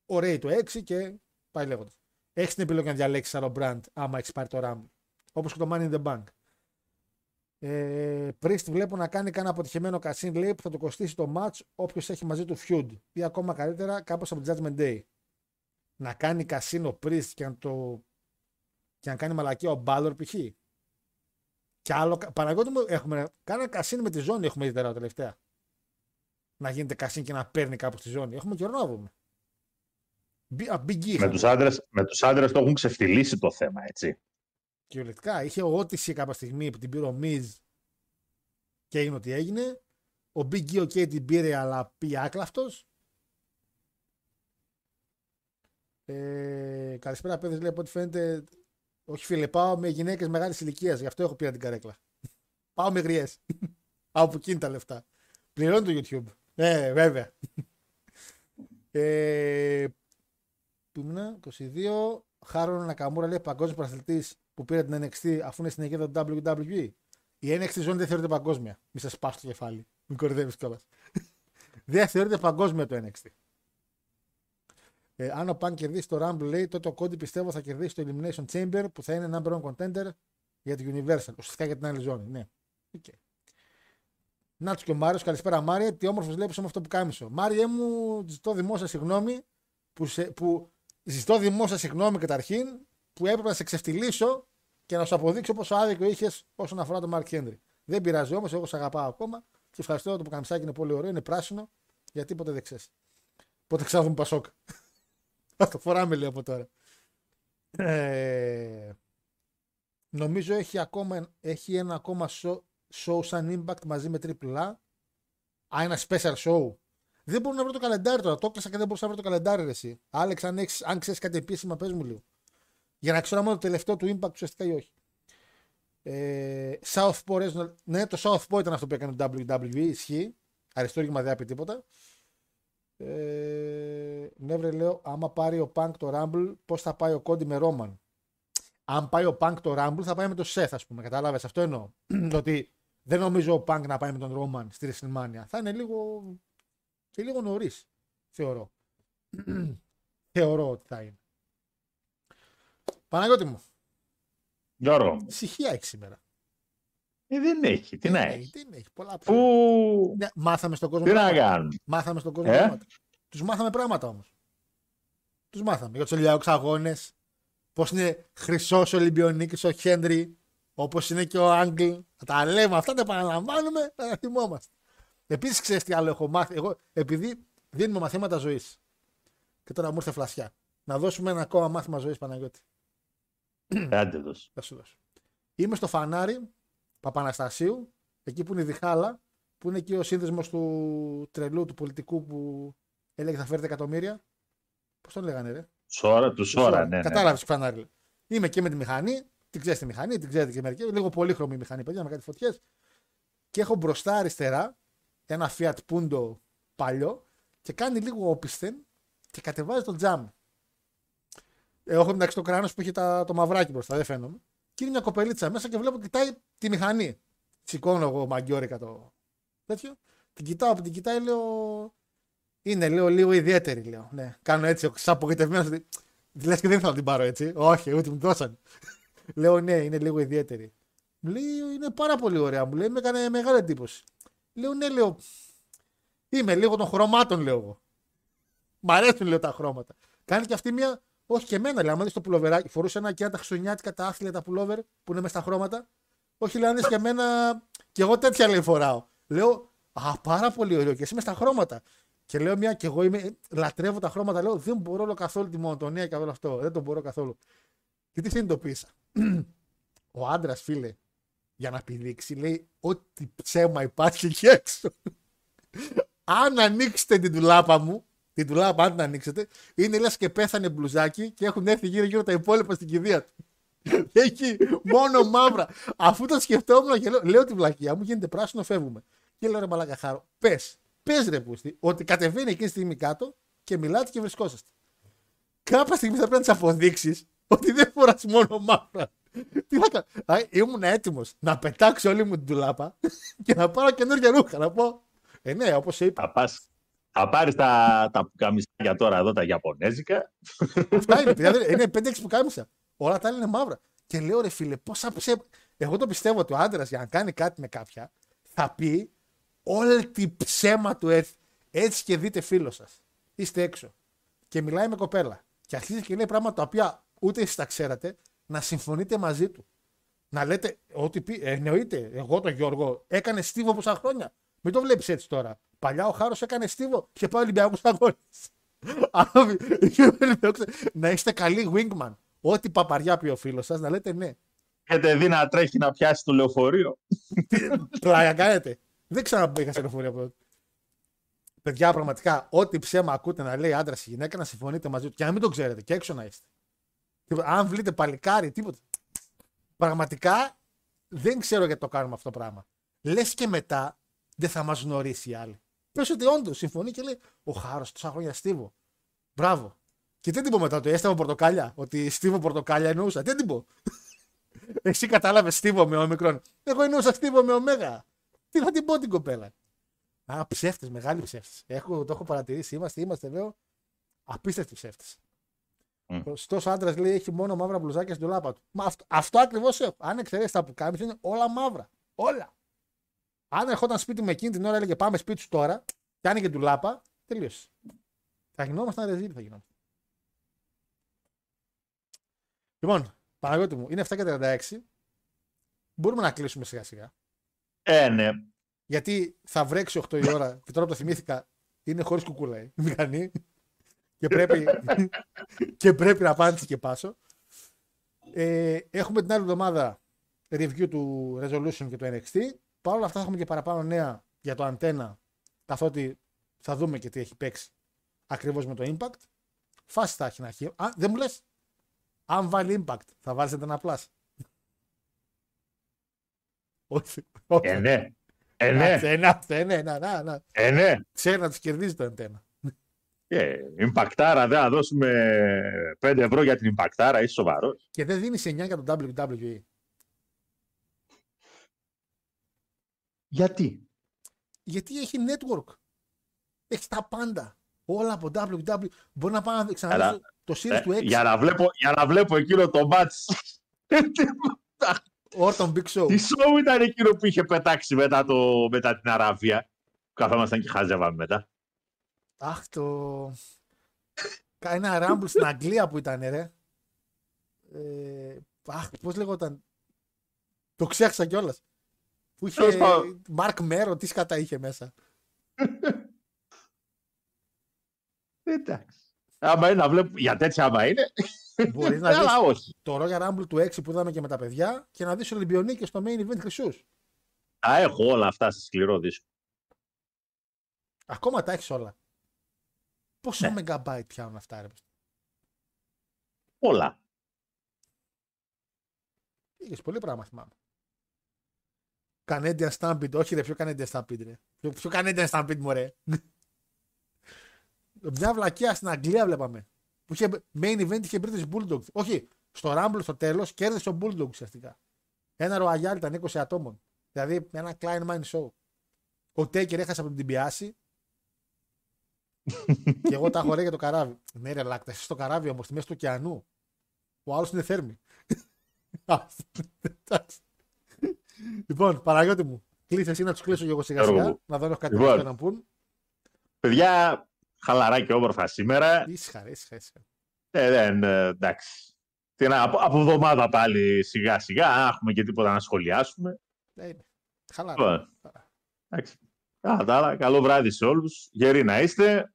Speaker 1: ο Ray το 6 και πάει λέγοντας. Έχεις την επιλογή να διαλέξεις άλλο brand άμα έχεις πάρει το Rumble. Όπως και το Money in the Bank. Ε, Πρίστ βλέπω να κάνει κανένα αποτυχημένο κασίν λέει που θα το κοστίσει το match όποιος έχει μαζί του feud. Ή ακόμα καλύτερα κάπως από το Judgment Day. Να κάνει κασίνο Πρίστ και να το. και να κάνει μαλακία ο Μπάλορ π.χ. Και άλλο. Παναγιώτη μου, έχουμε κάνει κασίν με τη ζώνη έχουμε δει τώρα τελευταία. Να γίνεται κασίν και να παίρνει κάπου στη ζώνη. Έχουμε καιρό να δούμε. Big, a big E
Speaker 6: Με τους, άντρες, με τους άντρες το έχουν ξεφτυλίσει το θέμα, έτσι.
Speaker 1: Κυριολεκτικά. Είχε ο Odyssey κάποια στιγμή που την πήρε ο Miz και έγινε ό,τι έγινε. Ο Big E okay, την πήρε αλλά πήγε άκλαυτος. Ε, καλησπέρα παιδες λέει από ό,τι φαίνεται όχι φίλε πάω με γυναίκες μεγάλης ηλικίας γι' αυτό έχω πήρα την καρέκλα. πάω με γριές. (laughs) από εκείνη τα λεφτά. Πληρώνει το YouTube. Ε, βέβαια. (laughs) ε, που ήμουν, 22. Χάρον Νακαμούρα λέει παγκόσμιος πρωταθλητής που πήρε την NXT αφού είναι στην αιγύδα του WWE. Η NXT ζώνη δεν θεωρείται παγκόσμια. Μη σας πάω στο κεφάλι. Μην κορυδεύει κιόλας. (laughs) δεν θεωρείται παγκόσμια το NXT. Ε, αν ο Punk κερδίσει το Rumble, λέει, τότε ο Cody πιστεύω θα κερδίσει το Elimination Chamber που θα είναι number one contender για την Universal. Ουσιαστικά για την άλλη ζώνη. Ναι. Okay. Να του και ο Μάριος, καλησπέρα Μάρια. Τι όμορφος βλέπεις με αυτό που κάμισο. Μάρια μου, ζητώ δημόσια συγγνώμη που, σε, που ζητώ δημόσια συγγνώμη καταρχήν που έπρεπε να σε ξεφτυλίσω και να σου αποδείξω πόσο άδικο είχες όσον αφορά τον Μάρκ Χέντρι. Δεν πειράζει όμως, εγώ σε αγαπάω ακόμα και ευχαριστώ το που καμισάκι είναι πολύ ωραίο, είναι πράσινο, γιατί ποτέ δεν ξέρεις. Πότε ξάδουμε Πασόκ. (laughs) Θα το φοράμε λίγο από τώρα. Ε, νομίζω έχει, ακόμα, έχει ένα ακόμα show, show σαν Impact μαζί με AAA. Α, ένα special show. Δεν μπορώ να βρω το καλεντάρι τώρα. Το έκλεισα και δεν μπορούσα να βρω το καλεντάρι. Ρε, εσύ. Άλεξ, αν, έχεις, αν ξέρεις κάτι επίσημα, πες μου λίγο. Για να ξέρω αν το τελευταίο του Impact ουσιαστικά ή όχι. Ε, Southpaw, ναι, το Southpaw ήταν αυτό που έκανε το WWE. Ισχύει. Αριστούργημα δεν άπει τίποτα. Ε, ναι, βρε, λέω, άμα πάρει ο Punk το Rumble, πώς θα πάει ο Cody με Roman; Αν πάει ο Punk το Rumble, θα πάει με το Seth, ας πούμε. Κατάλαβες αυτό εννοώ. (clears throat) ότι δεν νομίζω ο Punk να πάει με τον Roman στη WrestleMania. Θα είναι λίγο. Και λίγο νωρίς, θεωρώ. θεωρώ ότι θα είναι. Παναγιώτη μου,
Speaker 6: Γιώργο,
Speaker 1: ησυχία έχεις σήμερα.
Speaker 6: ε, δεν έχει. Τι να
Speaker 1: Δεν
Speaker 6: έχει.
Speaker 1: Δεν έχει. Πολλά πράγματα.
Speaker 6: Πού...
Speaker 1: Ναι, μάθαμε στον κόσμο.
Speaker 6: Τι να
Speaker 1: πράγματα.
Speaker 6: κάνουν;
Speaker 1: Μάθαμε στον κόσμο
Speaker 6: Ε;
Speaker 1: πράγματα. Τους μάθαμε πράγματα όμως. Τους μάθαμε για τους Ολυμπιακούς αγώνες. Πώς είναι χρυσός ο Ολυμπιονίκης ο Χέντρι. Όπως είναι και ο Άγγλ. Θα τα λέμε αυτά, τα επαναλαμβάνουμε, θα τα θυμόμαστε. Επίσης, ξέρεις τι άλλο έχω μάθει; Εγώ, επειδή δίνουμε μαθήματα ζωής. Και τώρα μου ήρθε φλασιά. Να δώσουμε ένα ακόμα μάθημα ζωής, Παναγιώτη.
Speaker 6: Άντε δώσ'.
Speaker 1: Θα σου δώσω. Είμαι στο φανάρι Παπαναστασίου, εκεί που είναι η Διχάλα, που είναι εκεί ο σύνδεσμος του τρελού, του πολιτικού που έλεγε θα φέρετε εκατομμύρια. Πώς τον λέγανε, ρε;
Speaker 6: Σώρα, του σώρα, ναι. ναι.
Speaker 1: Κατάλαβες το φανάρι. λέει. Είμαι και με τη μηχανή, την ξέρεις τη μηχανή, την ξέρετε και μερικοί. Λίγο πολύχρωμη μηχανή, παιδιά, με κάτι φωτιές. Και έχω μπροστά αριστερά ένα Fiat Punto παλιό και κάνει λίγο όπισθεν και κατεβάζει το τζάμ. Ε, έχω εντάξει το κράνος που έχει τα, το μαυράκι μπροστά, δεν φαίνομαι. Και είναι μια κοπελίτσα μέσα και βλέπω κοιτάει τη μηχανή. Σηκώνω εγώ μαγκιόρικα το τέτοιο. Την κοιτάω από την κοιτάει, λέω. Είναι, λέω, λίγο ιδιαίτερη, λέω. Ναι. Κάνω έτσι, σαν απογοητευμένος. Λες και δεν ήθελα να την πάρω έτσι. Όχι, ούτε μου δώσαν. (laughs) λέω, ναι, είναι λίγο ιδιαίτερη. Μου λέει, είναι πάρα πολύ ωραία. Μου λέει, με έκανε μεγάλη εντύπωση. Λέω, ναι, λέω. Είμαι λίγο των χρωμάτων, λέω εγώ. Μ' αρέσουν, λέω, τα χρώματα. Κάνει και αυτή μια. Όχι και εμένα, λέει, άμα δεις το πουλοβεράκι. Φορούσε ένα και ένα τα χριστουγεννιάτικα τα άθλια τα πουλόβερ που είναι μες στα χρώματα. Όχι, λέει, αν δεις και εμένα. Και εγώ τέτοια λέει φοράω. Λέω, Α, πάρα πολύ ωραίο και εσύ μες στα χρώματα. Και λέω μια και εγώ είμαι, λατρεύω τα χρώματα. Λέω, δεν μπορώ όλο καθόλου τη μονοτονία και όλο αυτό. Δεν το μπορώ καθόλου. Και τι συνειδητοποίησα. (clears throat) Ο άντρας, φίλε, για να πηδήξει, λέει ό,τι ψέμα υπάρχει εκεί έξω. αν ανοίξετε την τουλάπα μου, την τουλάπα, αν την ανοίξετε, είναι λες και πέθανε μπλουζάκι και έχουν έρθει γύρω-γύρω τα υπόλοιπα στην κηδεία του. (laughs) Έχει μόνο μαύρα. Αφού το σκεφτόμουν και λέω, λέω την βλακεία μου, γίνεται πράσινο, φεύγουμε. Και λέω ρε μαλάκα χάρο, πες, πες ρε πούστη, ότι κατεβαίνει εκείνη τη στιγμή κάτω και μιλάτε και βρισκόσαστε. Κάποια στιγμή θα πρέπει να τη αποδείξεις ότι δεν φοράς μόνο μαύρα. (laughs) Τι θα κάνω; Α, Ήμουν έτοιμος να πετάξω όλη μου την τουλάπα (laughs) και να πάρω καινούργια ρούχα. Να πω. Ε, ναι, όπως είπα.
Speaker 6: Θα, πας, θα πάρεις τα, τα πουκαμισάκια τώρα εδώ, τα Ιαπωνέζικα.
Speaker 1: Αυτά είναι, παιδιά. δεν- (laughs) Είναι 5-6 που κάμισα. Όλα τα άλλα είναι μαύρα. Και λέω ρε φίλε, πόσα ψέματα. Εγώ το πιστεύω ότι ο άντρας για να κάνει κάτι με κάποια θα πει όλη ψέμα του έτσι. Έτσι και δείτε φίλο σας. Είστε έξω. Και μιλάει με κοπέλα. Και αρχίζει και λέει πράγματα τα οποία ούτε εσείς τα ξέρατε, να συμφωνείτε μαζί του. Να λέτε ότι πει, εννοείται, εγώ τον Γιώργο έκανε στίβο πόσα χρόνια. Μην το βλέπεις έτσι τώρα. Παλιά ο Χάρος έκανε στίβο και πάει Ολυμπιακού αγώνε. να είστε καλοί wingman. Ό,τι παπαριά πει ο φίλος σας, να λέτε ναι.
Speaker 6: Έχετε δει να τρέχει να πιάσει το λεωφορείο.
Speaker 1: Πλάκα κάνετε. Δεν ξέρω να σε λεωφορείο από τότε. Παιδιά, πραγματικά, ό,τι ψέμα ακούτε να λέει άντρας ή γυναίκα, να συμφωνείτε μαζί του. Και να μην το ξέρετε, και έξω να είστε. Αν βλείτε παλικάρι, τίποτα. Πραγματικά δεν ξέρω γιατί το κάνουμε αυτό το πράγμα. Λες και μετά δεν θα μας γνωρίσει οι άλλοι. Πες ότι όντως συμφωνεί και λέει Ο Χάρος τόσα χρόνια στίβο. Μπράβο. Και δεν την πω μετά το έσταβο πορτοκάλια. Ότι στίβο πορτοκάλια εννοούσα. Δεν την πω. (laughs) Εσύ κατάλαβες στίβο με όμικρον. Εγώ εννοούσα στίβο με ωμέγα. Τι θα την πω την κοπέλα. Α, ψεύτες, μεγάλοι ψεύτες. Το έχω παρατηρήσει. Είμαστε, είμαστε, λέω, απίστευτοι ψεύτες. Mm. Ο άντρας λέει έχει μόνο μαύρα μπλουζάκια στην τουλάπα του. Μα αυτό, αυτό ακριβώς έχω. Αν εξαιρέσεις τα που κάνει, είναι όλα μαύρα. Όλα. Αν ερχόταν σπίτι με εκείνη την ώρα, έλεγε Πάμε σπίτι σου τώρα, και άνοιγε τουλάπα, τελείωσε. Θα γινόμασταν ρεζίλ, θα γινόμασταν. Λοιπόν, Παναγιώτη μου, είναι 7 και 36. Μπορούμε να κλείσουμε σιγά σιγά.
Speaker 6: Ε, ναι.
Speaker 1: Γιατί θα βρέξει 8 η ώρα και τώρα που το θυμήθηκα είναι χωρίς κουκούλα η μηχανή. Και πρέπει, (laughs) και πρέπει να πάνε και πάσω. Ε, έχουμε την άλλη εβδομάδα review του Resolution και του NXT. Παρ' όλα αυτά θα έχουμε και παραπάνω νέα για το αντένα καθότι θα δούμε και τι έχει παίξει ακριβώς με το Impact. Φάση θα έχει να έχει. Α, δεν μου λες; Αν βάλει Impact, θα βάλει ένα plus. (laughs)
Speaker 6: Όχι. Ε, ναι. Ε, ναι.
Speaker 1: Ε, ναι, ε, ναι, ναι, ναι.
Speaker 6: Ε, ναι.
Speaker 1: Ξέρει να του κερδίζει το αντένα.
Speaker 6: Ε, Ιμπακτάρα, δεν θα δώσουμε 5 ευρώ για την Ιμπακτάρα, είσαι σοβαρός.
Speaker 1: Και δεν δίνεις 9 για τον WWE.
Speaker 6: Γιατί;
Speaker 1: Γιατί έχει network. Έχεις τα πάντα. Όλα από WWE. Μπορεί να πάω να ξαναδεί το series του 6.
Speaker 6: Για να βλέπω, για να βλέπω εκείνο το match. (laughs)
Speaker 1: Orton Big Show.
Speaker 6: Τι show ήταν εκείνο που είχε πετάξει μετά, το, μετά την Αραβία. Καθόμασταν και χάζευαμε μετά.
Speaker 1: Αχ, το. Ένα ράμπλ στην Αγγλία που ήταν, ρε. Ε, αχ, πώς λέγονταν; Το ξέχασα κιόλας. Που είχε Μαρκ Μέρο, τι σκατά είχε μέσα.
Speaker 6: Εντάξει. Άμα είναι να βλέπω, για τέτοια άμα είναι.
Speaker 1: Μπορείς να (laughs) δεις το Royal Rumble του 6 που είδαμε και με τα παιδιά και να δεις Ολυμπιονίκες στο main event χρυσού.
Speaker 6: Τα έχω όλα αυτά σε σκληρό δίσκο.
Speaker 1: Ακόμα τα έχεις όλα. Πόσο ναι. megabyte πιάνουν αυτά, ρε.
Speaker 6: Πολλά.
Speaker 1: Είχε πολύ πράγμα, θυμάμαι. Canadian Stampede, όχι ρε, πιο Canadian Stampede ρε. Πιο, πιο Canadian Stampede μου ρε. Μια βλακιά στην Αγγλία βλέπαμε. Που είχε main event είχε British Bulldog. Όχι, στο Rumble στο τέλος κέρδισε ο Bulldog ουσιαστικά. Ένα ροαγιάλ ήταν 20 ατόμων. Δηλαδή ένα Klein Mine Show. Ο Τέικερ έχασε από την πιάση. Και εγώ τα έχω για το καράβι. Ναι, ρε, λάκτα, εσύ στο καράβι όμως, στη μέση του ωκεανού. Ο άλλος είναι θέρμη. (laughs) λοιπόν, Παναγιώτη μου, κλείσε εσύ να τους κλείσω και εγώ σιγά σιγά. Να δω κάτι λοιπόν, να πούν.
Speaker 6: Παιδιά, χαλαρά και όμορφα σήμερα.
Speaker 1: Ήσυχα, ήσυχα, ήσυχα.
Speaker 6: Ε, δεν, ε, εντάξει. Τι να, από, από εβδομάδα πάλι σιγά σιγά, αν έχουμε και τίποτα να σχολιάσουμε.
Speaker 1: Ναι, χαλαρά. Λοιπόν,
Speaker 6: εντάξει. Κατά καλό βράδυ σε όλους. Γεροί να είστε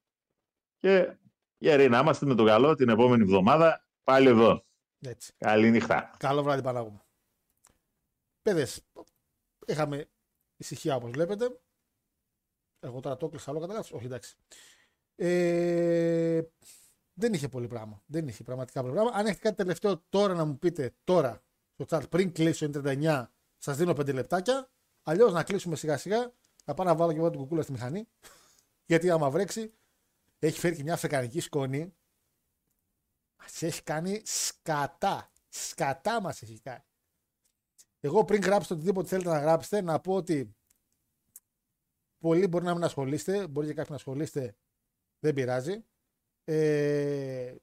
Speaker 6: και γεροί να είμαστε με το καλό την επόμενη εβδομάδα πάλι εδώ.
Speaker 1: Έτσι.
Speaker 6: Καλή νύχτα.
Speaker 1: Καλό βράδυ Πανάγωμα. Παιδες, είχαμε ησυχία όπως βλέπετε. Εγώ τώρα το έκλεισα άλλο καταλάβεις. Όχι εντάξει. Ε, δεν είχε πολύ πράγμα. Δεν είχε πραγματικά πολύ πράγμα. Αν έχετε κάτι τελευταίο τώρα να μου πείτε τώρα στο chat πριν κλείσω 39, σας δίνω 5 λεπτάκια. Αλλιώς να κλείσουμε σιγά σιγά. Θα πάω να βάλω και εγώ την κουκούλα στη μηχανή. (laughs) Γιατί άμα βρέξει, έχει φέρει και μια αφρικανική σκόνη. Μας έχει κάνει σκατά. Σκατά μας έχει κάνει. Εγώ πριν γράψετε οτιδήποτε θέλετε να γράψετε, να πω ότι πολλοί μπορεί να μην ασχολείστε, μπορεί και κάποιοι να ασχολείστε, δεν πειράζει. Ε,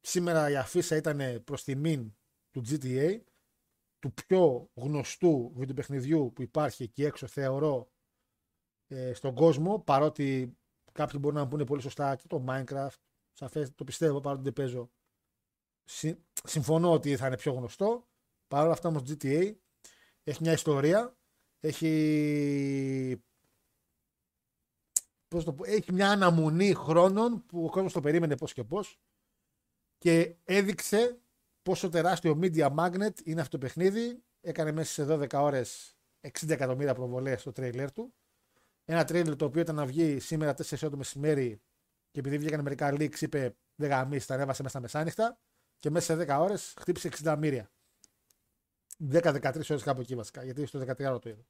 Speaker 1: σήμερα η αφίσα ήταν προς τιμήν του GTA. του πιο γνωστού βιντεοπαιχνιδιού που υπάρχει εκεί έξω θεωρώ ε, στον κόσμο παρότι κάποιοι μπορούν να μου πούνε πολύ σωστά και το Minecraft σαφές, το πιστεύω παρότι δεν παίζω Συ- συμφωνώ ότι θα είναι πιο γνωστό παρ' όλα αυτά όμως GTA έχει μια ιστορία έχει πώς το πω, έχει μια αναμονή χρόνων που ο κόσμος το περίμενε πώς και πώς και έδειξε πόσο τεράστιο media magnet είναι αυτό το παιχνίδι. Έκανε μέσα σε 12 ώρες 60 εκατομμύρια προβολές στο τρέιλερ του. Ένα τρέιλερ το οποίο ήταν να βγει σήμερα 4 ώρα το μεσημέρι και επειδή βγήκαν μερικά leaks είπε δεν γαμίσει, τα ανέβασε μέσα στα μεσάνυχτα και μέσα σε 10 ώρες χτύπησε 60 μύρια. 10-13 ώρες κάπου εκεί βασικά, γιατί στο 13 ώρα το είδα.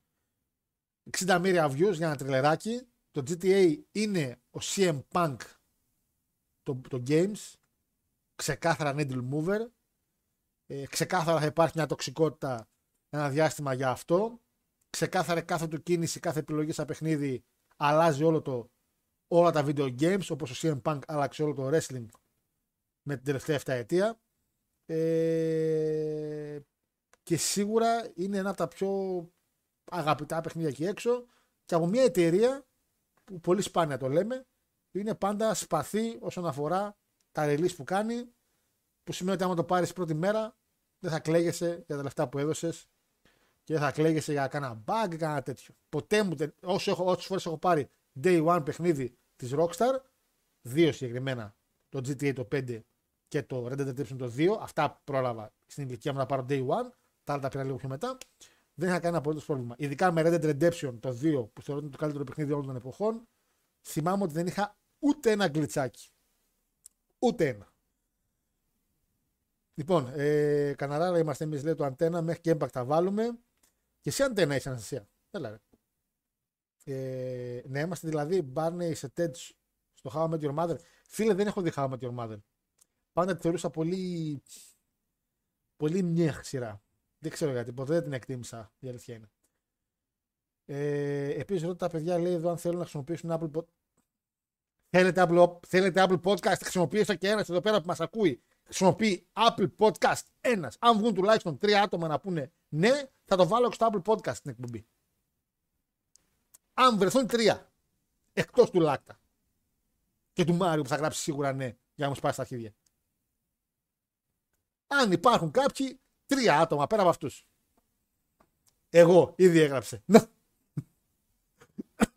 Speaker 1: 60 μύρια views για ένα τριλεράκι. Το GTA είναι ο CM Punk το, το Games. Ξεκάθαρα needle mover. Ε, ξεκάθαρα θα υπάρχει μια τοξικότητα ένα διάστημα για αυτό. Ξεκάθαρα κάθε του κίνηση, κάθε επιλογή στα παιχνίδι αλλάζει όλο το, όλα τα video games όπως ο CM Punk άλλαξε όλο το wrestling με την τελευταία 7 ετία. Ε, και σίγουρα είναι ένα από τα πιο αγαπητά παιχνίδια εκεί έξω και από μια εταιρεία που πολύ σπάνια το λέμε είναι πάντα σπαθή όσον αφορά τα release που κάνει που σημαίνει ότι άμα το πάρεις πρώτη μέρα δεν θα κλαίγεσαι για τα λεφτά που έδωσες και δεν θα κλαίγεσαι για κάνα bug ή κάνα τέτοιο. Ποτέ μου, δεν- όσο έχω, όσες φορές έχω πάρει day one παιχνίδι της Rockstar, δύο συγκεκριμένα, το GTA το 5 και το Red Dead Redemption το 2, αυτά πρόλαβα στην ηλικία μου να πάρω day one, τα άλλα τα πήρα λίγο πιο μετά, δεν είχα κανένα απολύτως πρόβλημα. Ειδικά με Red Dead Redemption το 2, που θεωρώ ότι είναι το καλύτερο παιχνίδι όλων των εποχών, θυμάμαι ότι δεν είχα ούτε ένα γκλιτσάκι. Ούτε ένα. Λοιπόν, ε, Καναράρα είμαστε εμείς, λέει το αντένα, μέχρι και impact θα βάλουμε. Και εσύ αντένα είσαι Αναστασία. Έλα ρε. Ε, ναι, είμαστε δηλαδή Barney σε TED στο How I Met Your Mother. Φίλε, δεν έχω δει How I Met Your Mother. Πάντα τη θεωρούσα πολύ. πολύ μιέχ σειρά. Δεν ξέρω γιατί, ποτέ δεν την εκτίμησα. Η αλήθεια είναι. Ε, Επίσης, ρωτά τα παιδιά, λέει εδώ αν θέλουν να χρησιμοποιήσουν Apple Pod... Θέλετε Apple, θέλετε Apple Podcast, χρησιμοποιήστε και ένας εδώ πέρα που μας ακούει. Χρησιμοποιεί Apple Podcast ένας. Αν βγουν τουλάχιστον τρία άτομα να πούνε ναι, θα το βάλω στο Apple Podcast στην εκπομπή. Αν βρεθούν τρία εκτός του Λάκτα και του Μάριου που θα γράψει σίγουρα ναι για να μου σπάσει τα αρχίδια. Αν υπάρχουν κάποιοι, τρία άτομα πέρα από αυτούς. Εγώ ήδη έγραψε. Να.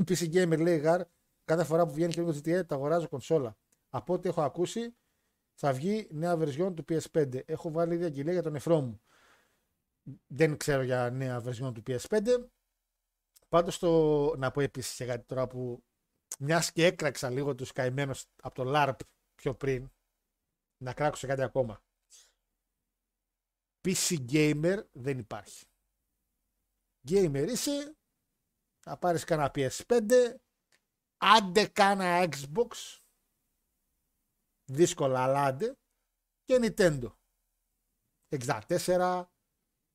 Speaker 1: PC Gamer λέει γαρ, κάθε φορά που βγαίνει και το GTA το αγοράζω κονσόλα. Από ό,τι έχω ακούσει, θα βγει νέα version του PS5. Έχω βάλει ήδη αγγελία για το νεφρό μου. Δεν ξέρω για νέα version του PS5. Πάντως το να πω επίσης και κάτι τώρα που μιας και έκραξα λίγο τους καημένους από το LARP πιο πριν, να κράξω σε κάτι ακόμα. PC Gamer δεν υπάρχει. Gamer είσαι, θα πάρεις κάνα PS5, άντε κάνα Xbox, δύσκολα αλλά άντε, και Nintendo. 64,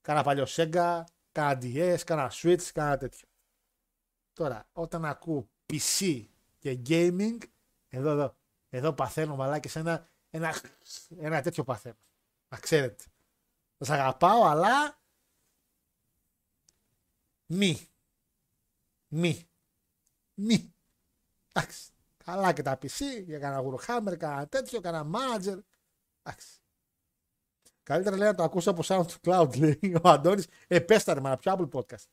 Speaker 1: κάνα παλιό Sega, κάνα DS, κάνα Switch, κάνα τέτοιο. Τώρα, όταν ακούω PC και gaming, εδώ, εδώ, εδώ παθαίνω μαλάκι σε ένα, ένα, ένα τέτοιο παθαίνω. Να ξέρετε. Σας αγαπάω, αλλά μη. Μη. Μη. Εντάξει. Καλά και τα PC, για κανένα Warhammer, κανένα τέτοιο, κανένα Manager. Εντάξει. Καλύτερα λέει να το ακούσω από SoundCloud, λέει ο Αντώνης. Ε, πέστα ρε, μα ποιο Apple Podcast.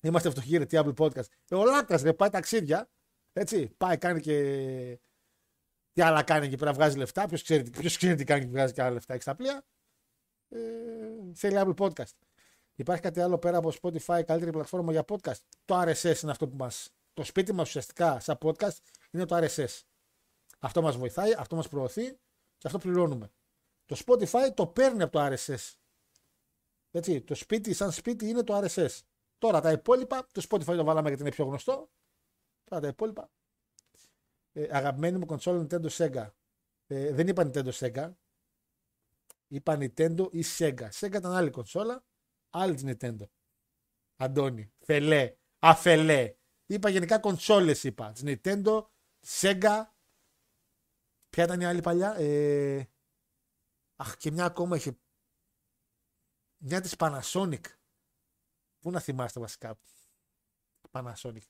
Speaker 1: Είμαστε φτωχοί ρε, τι Apple Podcast. Ε, ο Λάκτας ρε, πάει ταξίδια. Έτσι, πάει, κάνει και... Τι άλλα κάνει εκεί πέρα, βγάζει λεφτά. Ποιος ξέρει, ποιος ξέρει τι κάνει και βγάζει και άλλα λεφτά, έχει τα πλοία. Ε, θέλει Apple Podcast. Υπάρχει κάτι άλλο πέρα από Spotify, καλύτερη πλατφόρμα για podcast; Το RSS είναι αυτό που μας... Το σπίτι μας ουσιαστικά σαν podcast είναι το RSS. Αυτό μας βοηθάει, αυτό μας προωθεί και αυτό πληρώνουμε. Το Spotify το παίρνει από το RSS. Έτσι, το σπίτι σαν σπίτι είναι το RSS. Τώρα τα υπόλοιπα, το Spotify το βάλαμε γιατί είναι πιο γνωστό. Τώρα τα υπόλοιπα. Ε, αγαπημένη μου κονσόλα Nintendo Sega. Ε, δεν είπα Nintendo Sega. Είπα Nintendo ή Sega. Sega ήταν άλλη κονσόλα, άλλη της Nintendo. Αντώνη. Φελέ. Αφελέ. Είπα γενικά κονσόλες είπα. Της Nintendo, Sega. Ποια ήταν η άλλη παλιά; Ε... Αχ, και μια ακόμα είχε. μια της Panasonic. Πού να θυμάστε βασικά; Panasonic.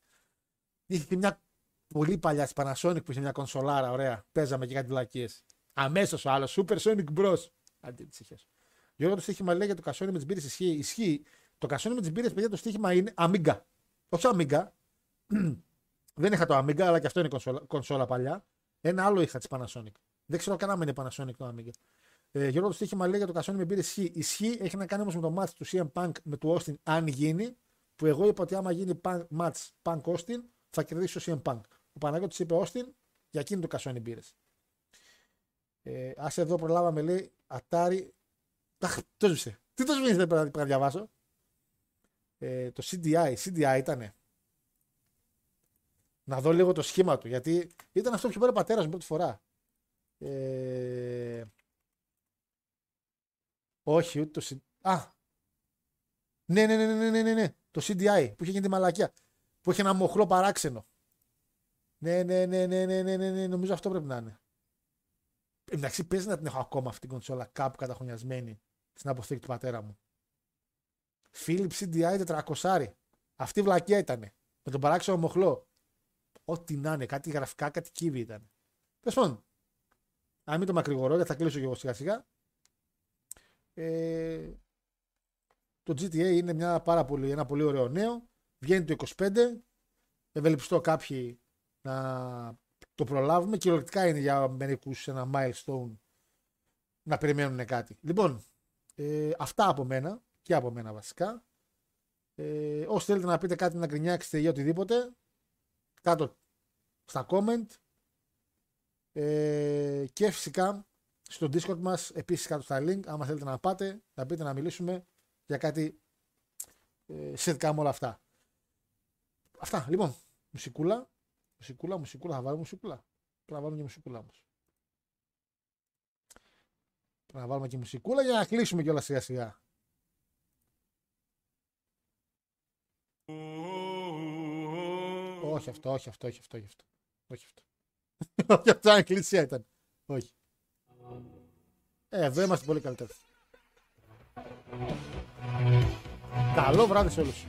Speaker 1: Είχε και μια πολύ παλιά της Panasonic που είχε μια κονσολάρα, ωραία. Παίζαμε και κάτι βλακίες. Αμέσως ο άλλος, Super Sonic Bros. Αντί τις είχες. Γιώργο το στοίχημα λέει για το κασόνι με τις μπύρες ισχύει. Ισχύει. Το κασόνι με τις μπύρες, παιδιά, το στοίχημα είναι Amiga. Όχι Amiga. (clears throat) Δεν είχα το Amiga, αλλά και αυτό είναι κονσόλα, κονσόλα παλιά. Ένα άλλο είχα της Panasonic. Δεν ξέρω καν αν είναι Panasonic το Amiga. Ε, Γιώργο, το στοίχημα λέει για το κασόνι με μπύρε ισχύει. Ισχύει, έχει να κάνει όμως με το match του CM Punk με του Austin, αν γίνει. Που εγώ είπα ότι άμα γίνει punk, match Punk Austin, θα κερδίσει ο CM Punk. Ο Παναγιώτης είπε Austin για εκείνη το κασόνι μπύρε. Ε, Α εδώ προλάβαμε, λέει Atari. Αχ, το σβήσε. Τι το σβήνει, δεν πρέπει να διαβάσω. Ε, το CDI, CDI ήτανε. Να δω λίγο το σχήμα του, γιατί ήταν αυτό που πήρε ο πατέρας μου πρώτη φορά. Ε, όχι, ούτε το CDI. Α. Ναι, ναι, ναι, ναι, ναι, ναι, ναι. Το CDI που είχε γίνει τη μαλακία. Που είχε ένα μοχλό παράξενο. Ναι, ναι, ναι, ναι, ναι, ναι, ναι, ναι. Νομίζω αυτό πρέπει να είναι. Εντάξει, παίζει να την έχω ακόμα αυτή την κονσόλα κάπου καταχωνιασμένη στην αποθήκη του πατέρα μου. Philips CDI 400. Αυτή η βλακία ήταν. Με τον παράξενο μοχλό. Ό,τι να είναι, κάτι γραφικά, κάτι κύβη ήταν. Τέλο πάντων, αν μην το μακρηγορώ, γιατί θα κλείσω και εγώ σιγά σιγά. Ε, το GTA είναι μια πάρα πολύ, ένα πολύ ωραίο νέο. Βγαίνει το 25. Ευελπιστώ κάποιοι να το προλάβουμε. Κυριολεκτικά είναι για μερικούς ένα milestone να περιμένουν κάτι. Λοιπόν, ε, αυτά από μένα και από μένα βασικά. Ε, όσοι θέλετε να πείτε κάτι να γκρινιάξετε ή οτιδήποτε, κάτω στα comment. Ε, και φυσικά στο Discord μας, επίσης κάτω στα link, άμα θέλετε να πάτε, να πείτε να μιλήσουμε για κάτι ε, σχετικά με όλα αυτά. Αυτά, λοιπόν, μουσικούλα, μουσικούλα, μουσικούλα, θα βάλουμε μουσικούλα. Πρέπει να βάλουμε και μουσικούλα όμως. Πρέπει να βάλουμε και μουσικούλα για να κλείσουμε κιόλας σιγά σιγά. Όχι αυτό, όχι αυτό, όχι αυτό, όχι αυτό. Όχι αυτό. (laughs) όχι αυτό, εκκλησία ήταν. Όχι. Ε, εδώ είμαστε πολύ καλύτεροι. Καλό βράδυ σε όλους.